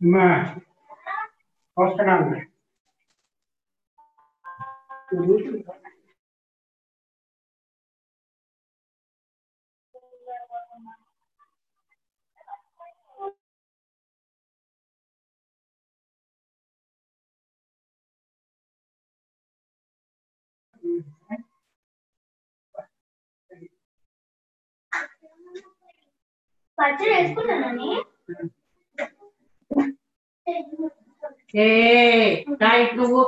Más. Otra. పచ్చడి వేసుకున్నానని ఏ రైట్ నువ్వు.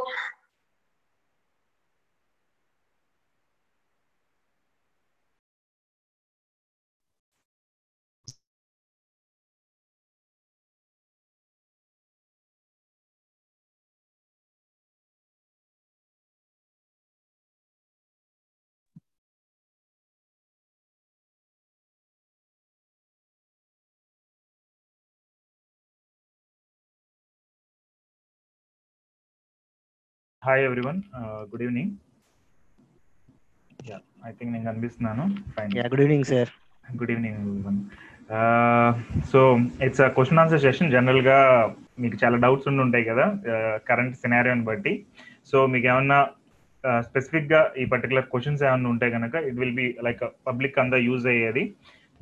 Hi everyone good evening yeah I think నేను కనిపిస్తున్నాను. Fine yeah good evening sir good evening everyone so it's a question answer session జనరల్గా మీకు చాలా డౌట్స్ ఉండి ఉంటాయి కదా కరెంట్ సినారియోని బట్టి. సో మీకు ఏమన్నా స్పెసిఫిక్గా ఈ పర్టికులర్ క్వశ్చన్స్ ఏమన్నా ఉంటే కనుక it will be like public అంతా యూజ్ అయ్యేది.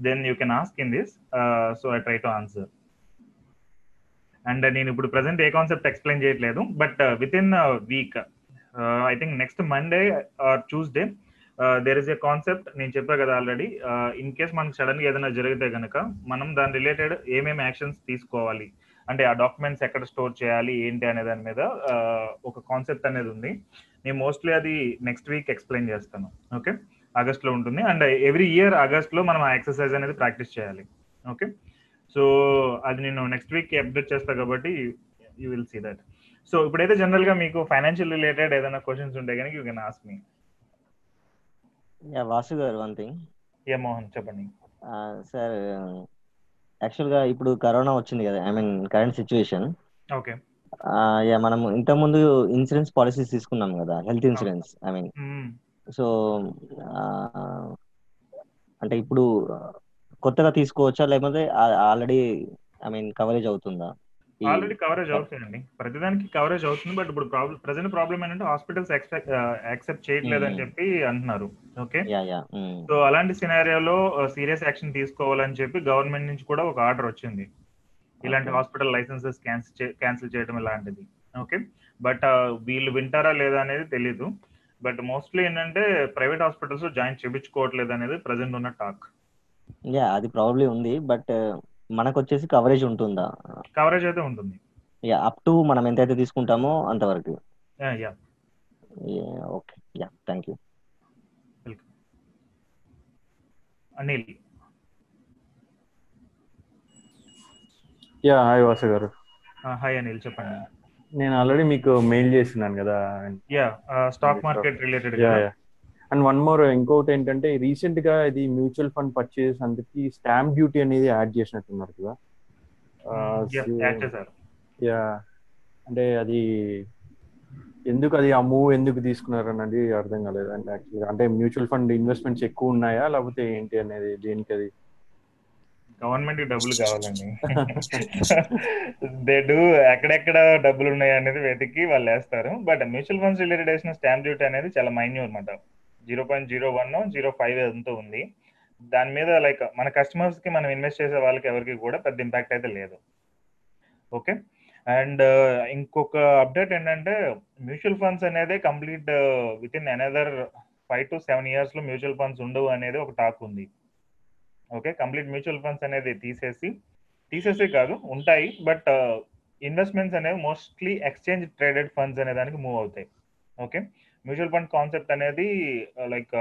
Then you can ask in this so I try to answer and నేను ఇప్పుడు ప్రజెంట్ ఏ కాన్సెప్ట్ ఎక్స్ప్లెయిన్ చేయట్లేదు but within week I think next Monday or Tuesday there is a concept నేను చెప్పా కదా already in case మనకు సడన్గా ఏదైనా జరిగితే కనుక మనం దాని రిలేటెడ్ ఏమేమి యాక్షన్స్ తీసుకోవాలి అంటే ఆ డాక్యుమెంట్స్ ఎక్కడ స్టోర్ చేయాలి ఏంటి అనే దాని మీద uh, ఒక కాన్సెప్ట్ అనేది ఉంది. నేను మోస్ట్లీ అది నెక్స్ట్ వీక్ ఎక్స్ప్లెయిన్ చేస్తాను ఓకే ఆగస్ట్లో ఉంటుంది. అండ్ ఎవ్రీ ఇయర్ ఆగస్ట్లో మనం ఆ ఎక్సర్సైజ్ అనేది ప్రాక్టీస్ చేయాలి ఓకే సో అది నేను నెక్స్ట్ వీక్ అప్డేట్ చేస్తా కాబట్టి you will see that so ఇప్పుడైతే జనరల్గా మీకు ఫైనాన్షియల్ రిలేటెడ్ ఏదైనా క్వశ్చన్స్ ఉంటే కనుక you can ask me yeah Vasu garu one thing ఏ మోహన్ చెప్పండి. సార్ యాక్చువల్గా ఇప్పుడు కరోనా వచ్చింది కదా I mean current situation okay yeah మనం ఇంతకుముందు ఇన్సూరెన్స్ పాలసీస్ తీసుకున్నాం కదా health insurance I mean so అంటే ఇప్పుడు కొత్తగా తీసుకోవచ్చా? లేకపోతే ఆల్రెడీ ఐ మీన్ కవరేజ్ అవుతుందా? ఆల్రెడీ కవరేజ్ అవుతుందండి. ప్రతిదానికి కవరేజ్ అవుతుంది. బట్ ఇప్పుడు ప్రాబ్లం ప్రజెంట్ ప్రాబ్లం ఏంటంటే హాస్పిటల్స్ యాక్సెప్ట్ చేయట్లేదని చెప్పి అంటున్నారు. ఓకే? సో అలాంటి సినారియోలో సీరియస్ యాక్షన్ తీసుకోవాలని చెప్పి గవర్నమెంట్ నుంచి కూడా ఒక ఆర్డర్ వచ్చింది. ఇలాంటి హాస్పిటల్ లైసెన్సెస్ క్యాన్సిల్ క్యాన్సిల్ చేయడం ఇలాంటిది. ఓకే? బట్ వీళ్ళు వింటారా లేదా అనేది తెలీదు. బట్ మోస్ట్లీ ఏంటంటే ప్రైవేట్ హాస్పిటల్స్ జాయిన్ చేయించుకోవట్లేదు అనేది ప్రజెంట్ ఉన్న టాక్. యా అది ప్రాబ్లీ ఉంది బట్ మనకు వచ్చేసి కవరేజ్ ఉంటుందా? కవరేజ్ అయితే ఉంటుంది. యా అప్ టు మనం ఎంతైతే తీసుకుంటామో అంతవరకు. Yeah okay yeah thank you welcome Anil yeah hi Vasu garu. Hi Anil చెప్పండి. నేను ఆల్రెడీ మీకు మెయిల్ చేస్తున్నాను కదా. Yeah stock market related yeah yeah and one more ఇంకొకటి ఏంటంటే రీసెంట్గా ఇది మ్యూచువల్ ఫండ్ పర్చేస్ అందుకు స్టాంప్ డ్యూటీ అనేది యాడ్ చేసినట్టున్నారు కదా. యా అంటే అది ఎందుకు అది ఆ మూవ్ ఎందుకు తీసుకున్నారు అన్నది అర్థం కాలేదు. అంటే యాక్చువల్గా అంటే మ్యూచువల్ ఫండ్ ఇన్వెస్ట్మెంట్స్ ఎక్కువ ఉన్నాయా? లేకపోతే ఏంటి అనేది దేనికి అది గవర్నమెంట్ డబ్బులు కావాలండి. దే డూ ఎక్కడెక్కడ డబ్బులు ఉన్నాయి అనేది వెతికి వాళ్ళు వేస్తారు. బట్ మ్యూచువల్ ఫండ్స్ రిలేటెడ్ వేసిన స్టాంప్ డ్యూటీ అనేది చాలా మైన్యూ అనమాట zero point zero one zero five ఎంతో ఉంది. దాని మీద లైక్ మన కస్టమర్స్కి మనం ఇన్వెస్ట్ చేసే వాళ్ళకి ఎవరికి కూడా పెద్ద ఇంపాక్ట్ అయితే లేదు. ఓకే అండ్ uh, ఇంకొక అప్డేట్ ఏంటంటే మ్యూచువల్ ఫండ్స్ అనేది complete within another five to seven ఇయర్స్లో మ్యూచువల్ ఫండ్స్ ఉండవు అనేది ఒక టాక్ ఉంది. ఓకే కంప్లీట్ మ్యూచువల్ ఫండ్స్ అనేది తీసేసి తీసేసి కాదు ఉంటాయి. బట్ ఇన్వెస్ట్మెంట్స్ uh, అనేవి మోస్ట్లీ ఎక్స్చేంజ్ ట్రేడెడ్ ఫండ్స్ అనే దానికి మూవ్ అవుతాయి. ఓకే మ్యూచువల్ ఫండ్ కాన్సెప్ట్ అనేది లైక్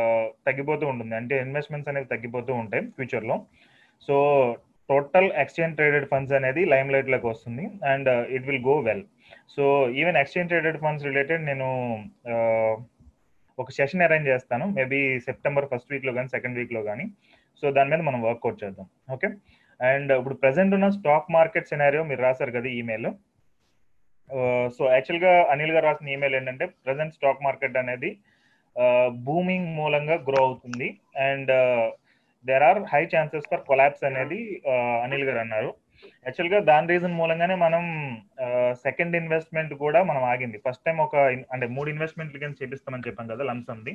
తగ్గిపోతూ ఉంటుంది. అంటే ఇన్వెస్ట్మెంట్స్ అనేవి తగ్గిపోతూ ఉంటాయి ఫ్యూచర్లో. So total exchange traded funds అనేది లైమ్ లైట్లోకి వస్తుంది. And it will go well. So even exchange traded funds related నేను ఒక సెషన్ అరేంజ్ చేస్తాను. మేబీ సెప్టెంబర్ ఫస్ట్ వీక్లో కానీ సెకండ్ వీక్లో కానీ సో దాని మీద మనం వర్కౌట్ చేద్దాం. ఓకే? అండ్ ఇప్పుడు ప్రజెంట్ ఉన్న స్టాక్ మార్కెట్ సినారియో మీరు రాశారు కదా ఈమెయిల్లో సో యాక్చువల్గా అనిల్ గారు రాసిన ఈమెయిల్ ఏంటంటే ప్రజెంట్ స్టాక్ మార్కెట్ అనేది బూమింగ్ మూలంగా గ్రో అవుతుంది. And there are high chances for collapse అనేది అనిల్ గారు అన్నారు. యాక్చువల్గా దాని రీజన్ మూలంగానే మనం సెకండ్ ఇన్వెస్ట్మెంట్ కూడా మనం ఆగింది. ఫస్ట్ టైం ఒక అంటే మూడు ఇన్వెస్ట్మెంట్లు కింద చేపిస్తామని చెప్పాం కదా లంసంది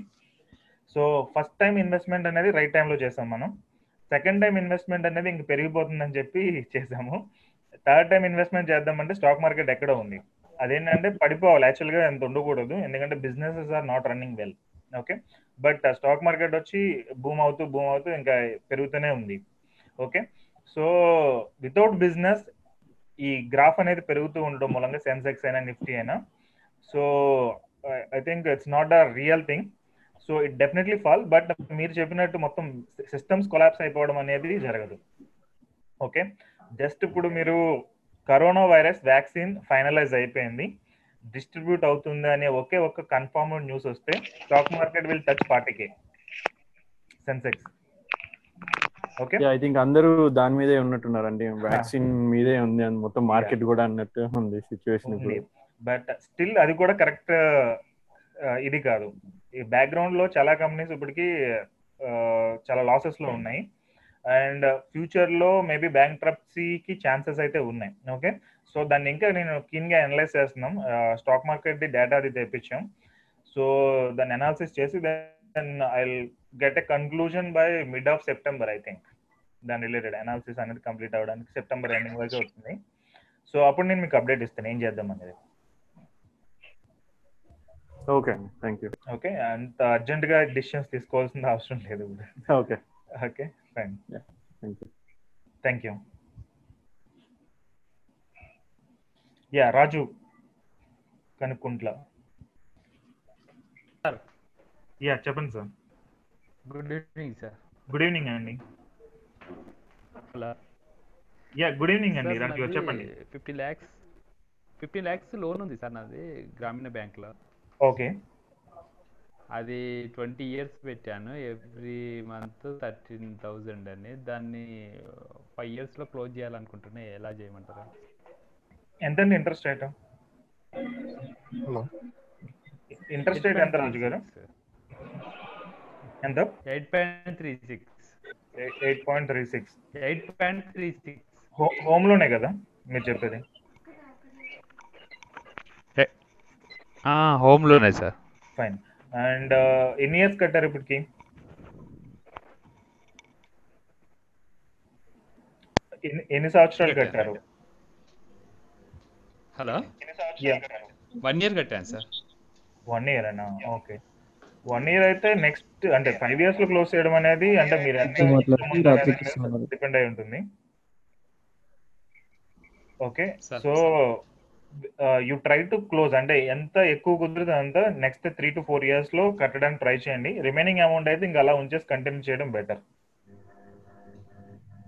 సో ఫస్ట్ టైం ఇన్వెస్ట్మెంట్ అనేది రైట్ టైంలో చేసాం మనం. సెకండ్ టైం ఇన్వెస్ట్మెంట్ అనేది ఇంక పెరిగిపోతుందని చెప్పి చేసాము. థర్డ్ టైం ఇన్వెస్ట్మెంట్ చేద్దామంటే స్టాక్ మార్కెట్ ఎక్కడ ఉంది. అదేంటంటే పడిపోవాలి. యాక్చువల్గా ఎంత ఉండకూడదు. ఎందుకంటే businesses are not running well okay but stock market వచ్చి బూమ్ అవుతూ బూమ్ అవుతూ ఇంకా పెరుగుతూనే ఉంది. ఓకే సో వితౌట్ బిజినెస్ ఈ గ్రాఫ్ అనేది పెరుగుతూ ఉండడం మూలంగా సెన్సెక్స్ అయినా నిఫ్టీ అయినా so I think it's not a real thing so it definitely fall but మీరు చెప్పినట్టు మొత్తం సిస్టమ్స్ కొలాప్స్ అయిపోవడం అనేది జరగదు. ఓకే జస్ట్ ఇప్పుడు మీరు కరోనా వైరస్ వ్యాక్సిన్ ఫైనలైజ్ అయిపోయింది. డిస్ట్రిబ్యూట్ అవుతుంది అనే ఒకే ఒక కన్ఫర్మ్డ్ న్యూస్ వస్తే stock market will touch forty K Sensex. Okay? I think అందరూ దాని మీదే ఉన్నట్టున్నారండి. వ్యాక్సిన్ మీదే ఉంది అని మొత్తం మార్కెట్ కూడా అన్నట్టు ఉంది సిచ్యువేషన్ బట్ స్టిల్ అది కూడా కరెక్ట్ ఇది కాదు. ఈ బ్యాక్గ్రౌండ్లో చాలా కంపెనీస్ ఇప్పటికి చాలా లాసెస్లో ఉన్నాయి. అండ్ ఫ్యూచర్లో మేబీ బ్యాంక్ ట్రప్సీకి ఛాన్సెస్ అయితే ఉన్నాయి. ఓకే సో దాన్ని ఇంకా నేను క్లీన్గా అనలైజ్ చేస్తున్నాం స్టాక్ మార్కెట్ ది డేటా అది తెప్పించాం. సో దాన్ని అనాలిసిస్ చేసి then I get a conclusion by mid of September I think దాని రిలేటెడ్ అనాలిసిస్ అనేది కంప్లీట్ అవ్వడానికి సెప్టెంబర్ ఎండింగ్ వరకు అవుతుంది సో అప్పుడు నేను మీకు అప్డేట్ ఇస్తాను. ఏం చేద్దాం అనేది. ఓకే థ్యాంక్ యూ ఓకే అంత అర్జెంట్గా డిసిషన్స్ తీసుకోవాల్సిన అవసరం లేదు. Okay okay fine thank you thank you yeah Raju Kanukuntla sir yeah చెప్పండి sir good evening sir good evening అండి హలో యా గుడ్ ఈవినింగ్ అండి రాజు చెప్పండి. Fifty lakhs fifty lakhs loan ఉంది సార్ నాది గ్రామీణ బ్యాంక్లో. ఓకే అది ట్వంటీ ఇయర్స్ పెట్టాను. ఎవ్రీ మంత్ థర్టీన్ థౌజండ్ అని. దాన్ని ఫైవ్ ఇయర్స్లో క్లోజ్ చేయాలనుకుంటున్నా. ఎలా చేయమంటారా? ఎంత అండి ఇంట్రెస్ట్ రేట్? ఇంట్రెస్ట్ రేట్ ఎంత రాజు గారు? ఎంత? Eight point three six. Eight point three six. Eight point three six. హోమ్లోనే కదా మీరు చెప్పేది? హోమ్లోనే సార్. ఫైన్. అండ్ ఎన్ని ఇయర్స్ కట్టారు ఇప్పటికి? ఎన్ని- సంవత్సరాలు కట్టారు? హలో? వన్ ఇయర్ కట్టాను సార్. వన్ ఇయర్ అన్నా? ఓకే. వన్ ఇయర్ అయితే నెక్స్ట్ అంటే ఫైవ్ ఇయర్స్లో క్లోజ్ చేయడం అనేది అంటే మీరు డిపెండ్ అయి ఉంటుంది. Okay. So you try to close అంటే ఎంత ఎక్కువ కుదిరితే అంత నెక్స్ట్ త్రీ టు ఫోర్ ఇయర్స్లో కట్టడానికి ట్రై చేయండి. రిమైనింగ్ అమౌంట్ అయితే ఇంకా అలా ఉంచేసి కంటిన్యూ చేయడం better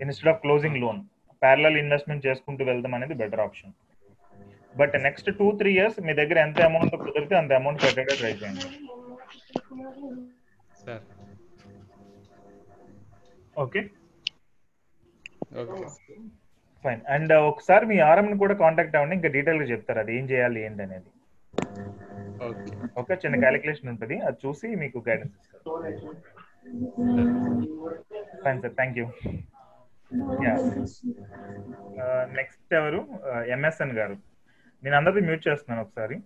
instead of closing loan parallel investment చేసుకుంటూ వెళ్దాం అనేది better option but next two three years మీ దగ్గర ఎంత అమౌంట్ కుదిరితే అంత అమౌంట్ కట్టేటే ట్రై చేయండి. ఓకే ఓకే ఫైన్ అండ్ ఒకసారి మీ ఆర్ఎం కూడా కాంటాక్ట్ అవ్వండి. ఇంకా డీటెయిల్గా చెప్తారు. అది ఏం చేయాలి ఏంటి అనేది. ఓకే. చిన్న క్యాలిక్యులేషన్ ఉంటుంది. అది చూసి మీకు గైడెన్స్ ఇస్తారు. Fine sir thank you next ఎవరు? ఎంఎస్ఎన్ గారు. నేను అందరిది మ్యూట్ చేస్తున్నాను ఒకసారి.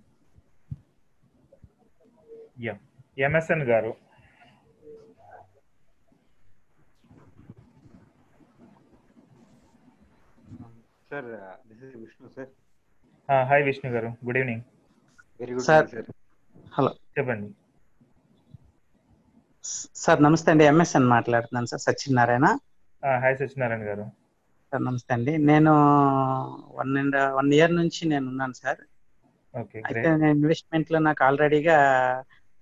Yeah MSN garu. Sir this is Vishnu sir hi Vishnu garu. Good evening very good sir hello చెప్పండి. సార్ నమస్తే అండి. ఎంఎస్ఎన్ మాట్లాడుతున్నాను సార్ సత్యనారాయణ హాయ్ సత్యనారాయణ గారు. సార్ నమస్తే అండి. నేను వన్ అండ్ వన్ ఇయర్ నుంచి నేను ఉన్నాను సార్ ఓకే అయితే ఇన్వెస్ట్మెంట్లో నాకు ఆల్రెడీగా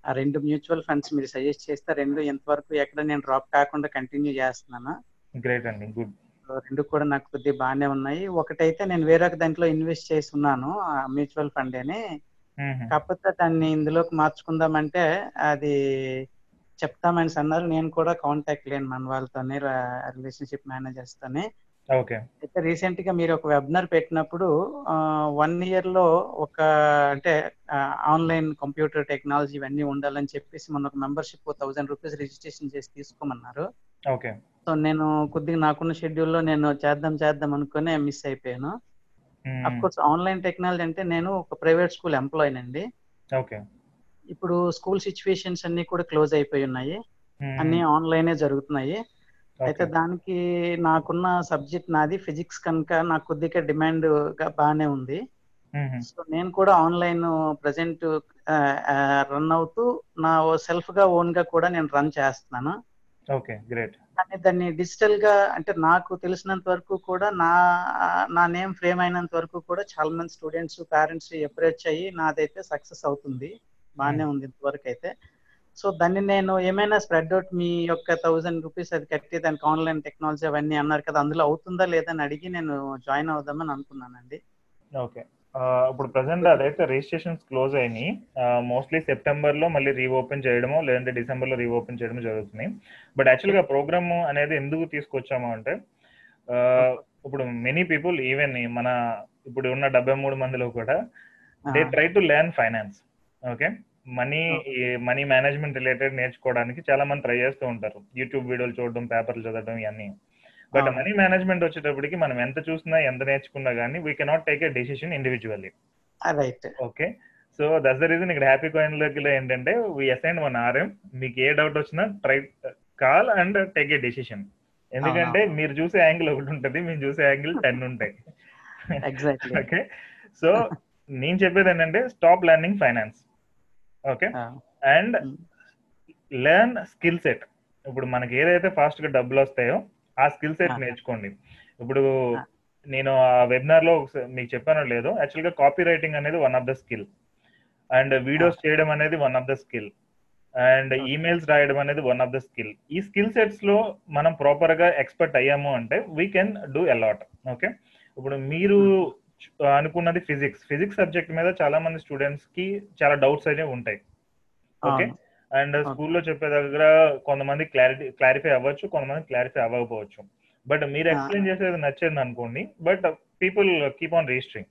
ఆ రెండు మ్యూచువల్ ఫండ్స్ మీరు సజెస్ట్ చేస్తే రెండు ఎంతవరకు ఎక్కడ నేను డ్రాప్ కాకుండా కంటిన్యూ చేస్తున్నాను. గ్రేట్ అండి. గుడ్ రెండు కూడా నాకు కొద్దిగా బాగానే ఉన్నాయి. ఒకటైతే నేను వేరొక దాంట్లో ఇన్వెస్ట్ చేసి ఉన్నాను మ్యూచువల్ ఫండ్ అని. కాకపోతే దాన్ని ఇందులోకి మార్చుకుందామంటే అది చెప్తామని అన్నారు. నేను కూడా కాంటాక్ట్ లేను మన వాళ్ళతోనే రిలేషన్షిప్ మేనేజర్స్ తోని. ఓకే. అయితే రీసెంట్గా మీరు ఒక వెబినార్ పెట్టినప్పుడు వన్ ఇయర్లో ఒక అంటే ఆన్లైన్ కంప్యూటర్ టెక్నాలజీ ఇవన్నీ ఉండాలని చెప్పేసి మొన్న ఒక మెంబర్షిప్ థౌసండ్ రూపీస్ రిజిస్ట్రేషన్ చేసి తీసుకోమన్నారు. ఓకే. సో నేను కొద్దిగా నాకున్న షెడ్యూల్లో నేను చేద్దాం చేద్దాం అనుకునే మిస్ అయిపోయాను. అఫ్ కోర్స్ ఆన్లైన్ టెక్నాలజీ అంటే నేను ఒక ప్రైవేట్ స్కూల్ ఎంప్లాయీ అండి ఓకే. ఇప్పుడు స్కూల్ సిచ్యువేషన్స్ అన్ని కూడా క్లోజ్ అయిపోయి ఉన్నాయి. అన్ని ఆన్లైనే జరుగుతున్నాయి. అయితే దానికి నాకున్న సబ్జెక్ట్ నాది ఫిజిక్స్ కనుక నాకు కొద్దిగా డిమాండ్ బాగానే ఉంది. సో నేను కూడా ఆన్లైన్ ప్రజెంట్ రన్ అవుతూ నా సెల్ఫ్గా ఓన్గా కూడా నేను రన్ చేస్తున్నాను. Okay great. కానీ దాన్ని డిజిటల్గా అంటే నాకు తెలిసినంత వరకు కూడా నా నా నేమ్ ఫ్రేమ్ అయినంత వరకు కూడా చాలా మంది స్టూడెంట్స్ పేరెంట్స్ అప్రోచ్ అయ్యి నాదైతే సక్సెస్ అవుతుంది. బాగానే ఉంది ఇంతవరకు అయితే. సో దాన్ని నేను ఏమైనా స్ప్రెడ్ అవుట్ మీ యొక్క థౌజండ్ రూపీస్ అది కట్టి దానికి ఆన్లైన్ టెక్నాలజీ అవన్నీ అన్నారు కదా అందులో అవుతుందా లేదా అని అడిగి నేను జాయిన్ అవుదామని అనుకున్నానండి. ఓకే. ఇప్పుడు ప్రజెంట్ అదైతే రిజిస్ట్రేషన్స్ క్లోజ్ అయినాయి. మోస్ట్లీ సెప్టెంబర్లో మళ్ళీ రీఓపెన్ చేయడమో లేదంటే డిసెంబర్లో రీఓపెన్ చేయడమో జరుగుతుంది. బట్ యాక్చువల్గా ప్రోగ్రామ్ అనేది ఎందుకు తీసుకొచ్చాము అంటే ఇప్పుడు మెనీ పీపుల్ ఈవెన్ మన ఇప్పుడు ఉన్న డెబ్బై మూడు మందిలో కూడా they try to learn finance okay. Money money management related నేర్చుకోవడానికి చాలా మంది ట్రై చేస్తూ ఉంటారు. యూట్యూబ్ వీడియోలు చూడడం పేపర్లు చదవడం ఇవన్నీ. బట్ మనీ మేనేజ్మెంట్ వచ్చేటప్పటికి మనం ఎంత చూసినా ఎంత నేర్చుకున్నా కానీ we cannot take a decision individually right okay so that's the reason ఇక్కడ హ్యాపీ కాయిన్లోకి ఏంటంటే వీ అసైన్ వన్ ఆర్ఎం మీకు ఏ డౌట్ వచ్చినా try call and take a decision ఎందుకంటే మీరు చూసే యాంగిల్ ఒకటి ఉంటుంది మేము చూసే యాంగిల్ టెన్ ఉంటాయి. ఓకే సో నేను చెప్పేది ఏంటంటే stop learning finance okay and learn skill set ఇప్పుడు మనకి ఏదైతే ఫాస్ట్గా డబ్బులు వస్తాయో ఆ స్కిల్ సెట్ నేర్చుకోండి. ఇప్పుడు నేను ఆ వెబినార్లో మీకు చెప్పానో లేదో యాక్చువల్గా కాపీ రైటింగ్ అనేది one of the skill. And videos చేయడం అనేది one of the skill. And emails రాయడం అనేది వన్ ఆఫ్ ద స్కిల్. ఈ స్కిల్ సెట్స్లో మనం ప్రాపర్గా ఎక్స్పర్ట్ అయ్యాము అంటే we can do a lot okay? ఇప్పుడు మీరు అనుకున్నది ఫిజిక్స్. ఫిజిక్స్ సబ్జెక్ట్ మీద చాలా మంది స్టూడెంట్స్కి చాలా డౌట్స్ అనేవి ఉంటాయి. ఓకే? అండ్ స్కూల్లో చెప్పే దగ్గర కొంతమంది క్లారిటీ క్లారిఫై అవ్వచ్చు కొంతమంది క్లారిఫై అవ్వకపోవచ్చు. బట్ మీరు ఎక్స్ప్లెయిన్ చేసేది నచ్చింది అనుకోండి but people keep on registering.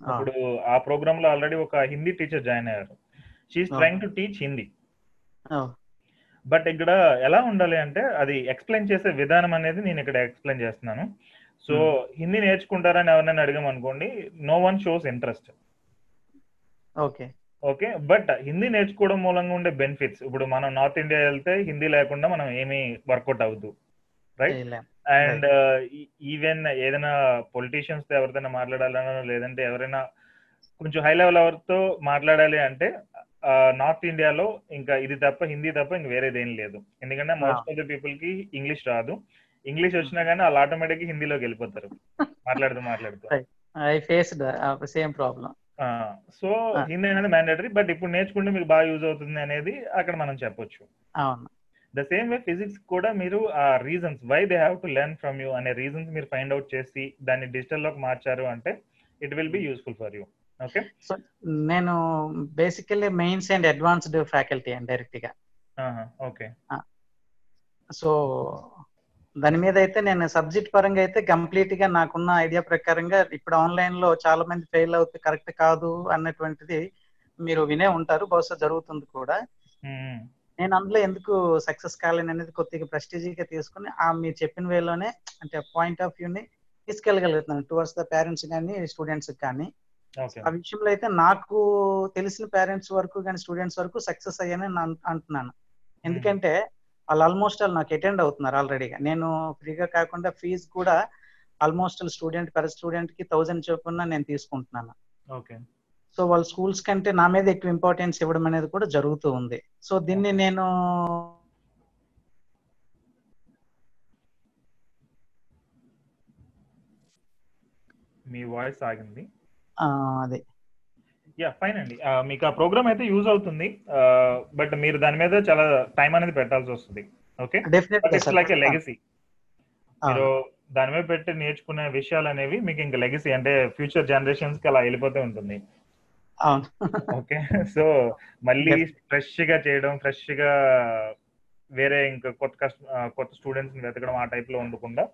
ఇప్పుడు ఆ ప్రోగ్రామ్లో ఆల్రెడీ ఒక హిందీ టీచర్ జాయిన్ అయ్యారు. She is trying to teach Hindi but ఇక్కడ ఎలా ఉండాలి అంటే అది ఎక్స్ప్లెయిన్ చేసే విధానం అనేది నేను ఇక్కడ ఎక్స్ప్లెయిన్ చేస్తున్నాను. సో హిందీ నేర్చుకుంటారని ఎవరైనా అడిగామనుకోండి no one shows interest okay. Okay but Hindi నేర్చుకోవడం మూలంగా ఉండే బెనిఫిట్స్. ఇప్పుడు మనం నార్త్ ఇండియా వెళ్తే హిందీ లేకుండా మనం ఏమీ వర్కౌట్ అవ్వదు రైట్ అండ్ ఈవెన్ ఏదైనా పొలిటీషియన్స్తో ఎవరిదైనా మాట్లాడాలనో లేదంటే ఎవరైనా కొంచెం హై లెవెల్ ఎవరితో మాట్లాడాలి అంటే నార్త్ ఇండియాలో ఇంకా ఇది తప్ప హిందీ తప్ప ఇంక వేరేది ఏం లేదు. ఎందుకంటే మోస్ట్ ఆఫ్ ద పీపుల్కి ఇంగ్లీష్ రాదు. ఇంగ్లీష్ వచ్చినా కానీ వాళ్ళు ఆటోమేటిక్ హిందీలోకి వెళ్ళిపోతారు. మాట్లాడుతూ మాట్లాడుతూ. I faced same problem so Hindi అనేది మ్యాండేటరీ బట్ ఇప్పుడు నేర్చుకుంటే మీకు బాగా యూజ్ అవుతుంది అనేది అక్కడ మనం చెప్పొచ్చు. అవును. ద సేమ్ వే ఫిజిక్స్ కూడా మీరు ఆ reasons why they have to learn from you అనే రీజన్స్ మీరు ఫైండ్ అవుట్ చేసి దాన్ని డిజిటల్లోకి మార్చారు అంటే it will be useful for you okay so నేను basically mains and advanced faculty అండి డైరెక్ట్గా. ఓకే సో దాని మీద అయితే నేను సబ్జెక్ట్ పరంగా అయితే కంప్లీట్గా నాకున్న ఐడియా ప్రకారంగా ఇప్పుడు ఆన్లైన్లో చాలా మంది ఫెయిల్ అవుతే కరెక్ట్ కాదు అన్నటువంటిది మీరు వినే ఉంటారు. బహుశా జరుగుతుంది కూడా. నేను అందులో ఎందుకు సక్సెస్ కాలేని అనేది కొద్దిగా ప్రెస్టీజీగా తీసుకుని ఆ మీరు చెప్పిన వేలోనే అంటే పాయింట్ ఆఫ్ వ్యూని తీసుకెళ్ళగలుగుతున్నాను టువర్డ్స్ ద పేరెంట్స్ కానీ స్టూడెంట్స్ కానీ. ఆ విషయంలో అయితే నాకు తెలిసిన పేరెంట్స్ వరకు కానీ స్టూడెంట్స్ వరకు సక్సెస్ అయ్యానని అంటున్నాను. ఎందుకంటే వాళ్ళు ఆల్మోస్ట్ వాళ్ళు నాకు అటెండ్ అవుతున్నారు ఆల్రెడీగా నేను ఫ్రీగా కాకుండా ఫీజు కూడా ఆల్మోస్ట్ స్టూడెంట్ పర్ స్టూడెంట్కి థౌజండ్ చొప్పున నేను తీసుకుంటున్నాను. ఓకే. సో వాళ్ళ స్కూల్స్ కంటే నా మీద ఎక్కువ ఇంపార్టెన్స్ ఇవ్వడం అనేది కూడా జరుగుతూ ఉంది. సో దీన్ని నేను మీ వాయిస్ ఆగింది. అదే. యా ఫైన్ అండి. మీకు ఆ ప్రోగ్రామ్ అయితే యూజ్ అవుతుంది. బట్ మీరు దాని మీద చాలా టైం అనేది పెట్టాల్సి వస్తుంది. Okay? It's. Like a legacy ఆ. మీరు దాని మీద పెట్టి నేర్చుకునే విషయాలు అనేవి మీకు ఇంకా లెగసీ అంటే ఫ్యూచర్ జనరేషన్స్కి అలా వెళ్ళిపోతూ ఉంటుంది. ఓకే? సో మళ్ళీ ఫ్రెష్గా చేయడం ఫ్రెష్గా వేరే ఇంకా కొత్త కొత్త స్టూడెంట్స్ వెతకడం ఆ టైప్లో ఉండకుండా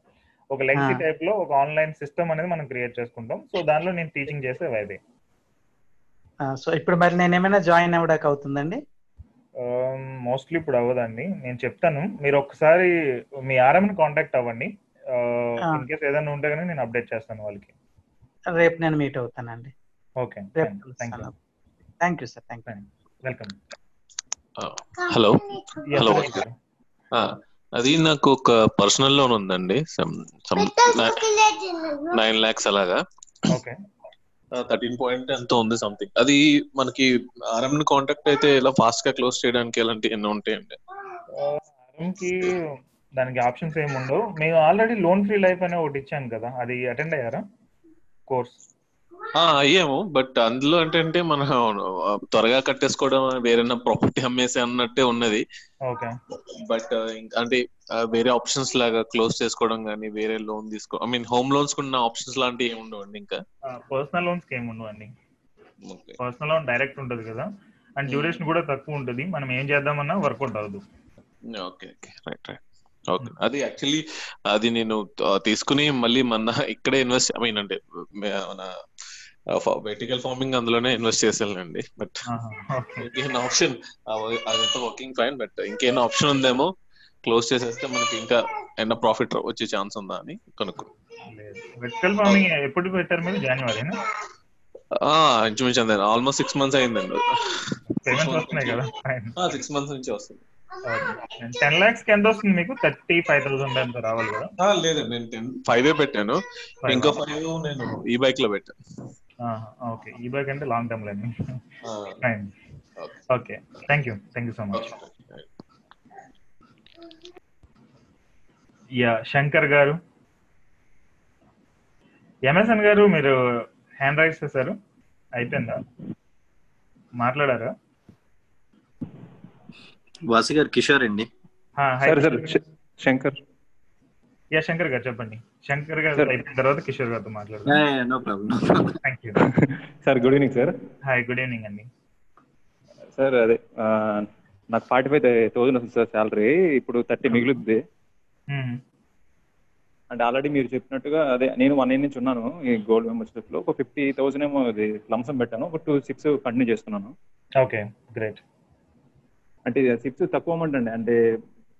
ఒక లెగసీ. టైప్లో ఒక ఆన్లైన్ సిస్టమ్ అనేది మనం క్రియేట్ చేసుకుంటాం. సో దానిలో నేను టీచింగ్ చేసేవి అదే సో ఇప్పుడు మరి నేను ఏమైనా జాయిన్ అవ్వడానికి అవుతుందండి? మోస్ట్లీ ఇప్పుడు అవ్వదండి. నేను చెప్తాను. మీరు ఒకసారి మీ ఆర్ఎంని కాంటాక్ట్ అవ్వండి. ఆ. ఇన్ కేస్ ఏదైనా ఉంటే కానీ నేను అప్డేట్ చేస్తాను వాళ్ళకి. రేపు నేను మీట్ అవుతానండి. Okay thank you sir thank you welcome hello hello అది నాకు ఒక పర్సనల్ లోన్ ఉందండి. నైన్ లాక్స్ అలాగా. ఓకే థర్టీన్ పాయింట్ ఎంతో ఉంది సంథింగ్ అది మనకి ఆర్ఎం కాంటాక్ట్ అయితే ఇలా ఫాస్ట్గా క్లోజ్ చేయడానికి ఎలాంటి ఎన్నో ఉంటాయండి. కి దానికి ఆప్షన్స్ ఏమి ఉండవు మేము ఆల్రెడీ లోన్ ఫ్రీ లైఫ్ అనే ఒకటి ఇచ్చాను కదా. అది అటెండ్ అయ్యారా? కోర్స్. అయ్యాము. బట్ అందులో ఏంటంటే మనం త్వరగా కట్టేసుకోవడం వేరేనా ప్రాపర్టీ అమ్మేసి అన్నట్టే ఉన్నది. ఓకే. బట్ అంటే వేరే ఆప్షన్స్ లాగా క్లోజ్ చేసుకోవడం కానీ వేరే లోన్ తీసుకో ఐ మీన్ హోమ్ లోన్స్ ఉన్న ఆప్షన్స్ లాంటివి ఏమి ఉండవండి ఇంకా. పర్సనల్ లోన్స్కి ఏమి ఉండవు అండి Okay. పర్సనల్ లోన్ డైరెక్ట్ ఉంటుంది కదా. అండ్ డ్యూరేషన్ కూడా తక్కువ ఉంటుంది. మనం ఏం చేద్దామన్నా వర్కౌట్ అవ్వదు okay okay. Right right okay. అది యాక్చువల్లీ అది నేను తీసుకుని మళ్ళీ మన ఇక్కడే ఇన్వెస్ట్ ఐ మీన్ అంటే మన వెర్టికల్ ఫార్మింగ్ అందులోనే ఇన్వెస్ట్ చేసేయాలండి బట్ ఓకే. ఇంకేం ఆప్షన్? అదంతా వర్కింగ్ ఫైన్ బట్ ఇంకేం ఆప్షన్ ఉందేమో క్లోజ్ చేసేస్తే మనకి ఇంకా ఏమైనా ప్రాఫిట్ వచ్చే ఛాన్స్ ఉందా అని కనుక్కో. వెజిటల్ ఫార్మింగ్ ఎప్పుడు పెట్టారు మీరు? జనవరినా ఆ, ఇంచుమించు అంతే. ఆల్మోస్ట్ సిక్స్ మంత్స్ అయిందండి. సిక్స్ మంత్స్ నుంచి వస్తుంది. టెన్ లాక్స్కి ఎంత వస్తుంది మీకు థర్టీ ఫైవ్ థౌసండ్ ఎంత రావాలి కదా? ఆ, లేదండి నేను టెన్ ఫైవ్ పెట్టాను. ఇంకో ఫైవ్ నేను ఈ బైక్లో పెట్టాను ఓకే. ఈ బైక్ అంటే లాంగ్ టర్మ్ లేని. Fine okay. Thank you thank you so much yeah Shankar garu. MSN garu మీరు హ్యాండ్ రైస్ చేశారు. అయిపోయిందా? మాట్లాడారా? వాసి గారు కిషోర్ అండి. Sir sir. Shankar. Yeah Shankar garu చెప్పండి. శంకర్ గారు Sir. అయిపోయిన తర్వాత కిషోర్ గారితో you sir good evening sir. Hi good evening అండి. సార్ అదే నాకు ఫార్టీ ఫైవ్ థౌసండ్ వస్తుంది సార్ శాలరీ ఇప్పుడు థర్టీ మిగులుద్ది. అంటే ఆల్రెడీ మీరు చెప్పినట్టుగా అదే నేను వన్ ఇయర్ నుంచి ఉన్నాను ఈ గోల్డ్ మెంబర్షిప్లో. ఒక ఫిఫ్టీ థౌసండ్ ఏమో అది లంసం పెట్టాను. ఒక టూ సిక్స్ కంటిన్యూ చేస్తున్నాను. Okay great. అంటే సిక్స్ తక్కువ అమౌంట్ అండి. అంటే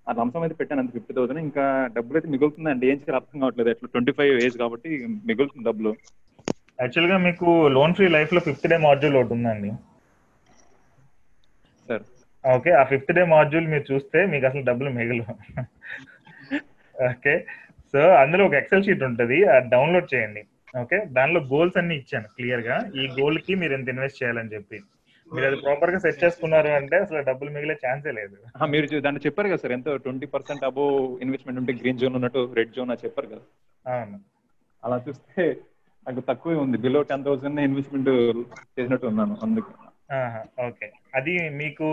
ఆ లంసం అయితే పెట్టాను అంత ఫిఫ్టీ థౌసండ్. ఇంకా డబ్బులు అయితే మిగులుతుంది అండి? ఏం చేయాలి అర్థం కావట్లేదు. అట్లా ట్వంటీ ఫైవ్ ఏజ్ కాబట్టి మిగులుతుంది డబ్బులు. యాక్చువల్గా మీకు లోన్ ఫ్రీ లైఫ్లో ఫిఫ్త్ డే మాడ్యూల్ ఒకటి ఉందండి. సార్. ఓకే ఆ ఫిఫ్త్ డే మాడ్యూల్ మీరు చూస్తే మీకు అసలు డబ్బులు మిగలు. ఓకే సో అందులో ఒక ఎక్సెల్ షీట్ ఉంటుంది అది డౌన్లోడ్ చేయండి. ఓకే దానిలో గోల్స్ అన్ని ఇచ్చాను క్లియర్గా. ఈ గోల్కి మీరు ఎంత ఇన్వెస్ట్ చేయాలని చెప్పి. మీరు అది ప్రాపర్గా సెట్ చేసుకున్నారు అంటే అసలు డబ్బులు మిగిలే ఛాన్సే లేదు. మీరు దాంట్లో చెప్పారు కదా సార్ ఎంతో ట్వంటీ పర్సెంట్ అబోవ్ ఇన్వెస్ట్మెంట్ ఉంటే గ్రీన్ జోన్ ఉన్నట్టు రెడ్ జోన్ అని చెప్పారు కదా. అవును. అలా చూస్తే నాకు తక్కువే ఉంది బిలో టెన్ థౌసండ్ ఇన్వెస్ట్మెంట్ చేసినట్టు ఉన్నాను అందుకు. ఓకే. అది మీకు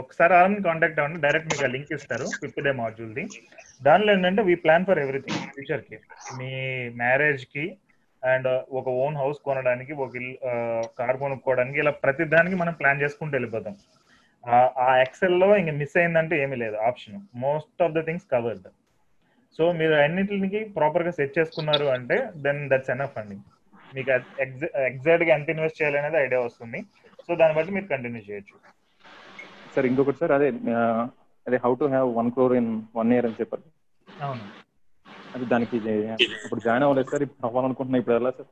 ఒకసారి ఆర్ఎం కాంటాక్ట్ అవ్వండి డైరెక్ట్ మీకు లింక్ ఇస్తారు ఫిఫ్త్ డే మాడ్యూల్ ది దానిలో ఏంటంటే వీ ప్లాన్ ఫర్ ఎవ్రీథింగ్ ఫ్యూచర్కి. మీ మ్యారేజ్కి అండ్ ఒక ఓన్ హౌస్ కొనడానికి ఒక ఇల్లు కార్ కొనుక్కోవడానికి ఇలా ప్రతి దానికి మనం ప్లాన్ చేసుకుంటూ వెళ్ళిపోతాం. ఆ- ఎక్సెల్లో ఇంక మిస్ అయిందంటే ఏమీ లేదు option. Most of the things covered so మీరు అన్నింటికి ప్రాపర్గా సెట్ చేసుకున్నారు అంటే దెన్ దట్స్ ఎనఫ్ అండి. మీకు ఎగ్జాక్ట్గా ఎంత ఇన్వెస్ట్ చేయాలనేది ఐడియా వస్తుంది. సో దాన్ని బట్టి మీరు కంటిన్యూ చేయొచ్చు. సార్ ఇంకొకటి సార్ అదే అదే how to have one crore in one year అని చెప్పారు. అవును. అది దానికి ఇప్పుడు జాయిన్ అవ్వలేదు సార్ ఇప్పుడు అవ్వాలనుకుంటున్నా ఇప్పుడు ఎలా సార్.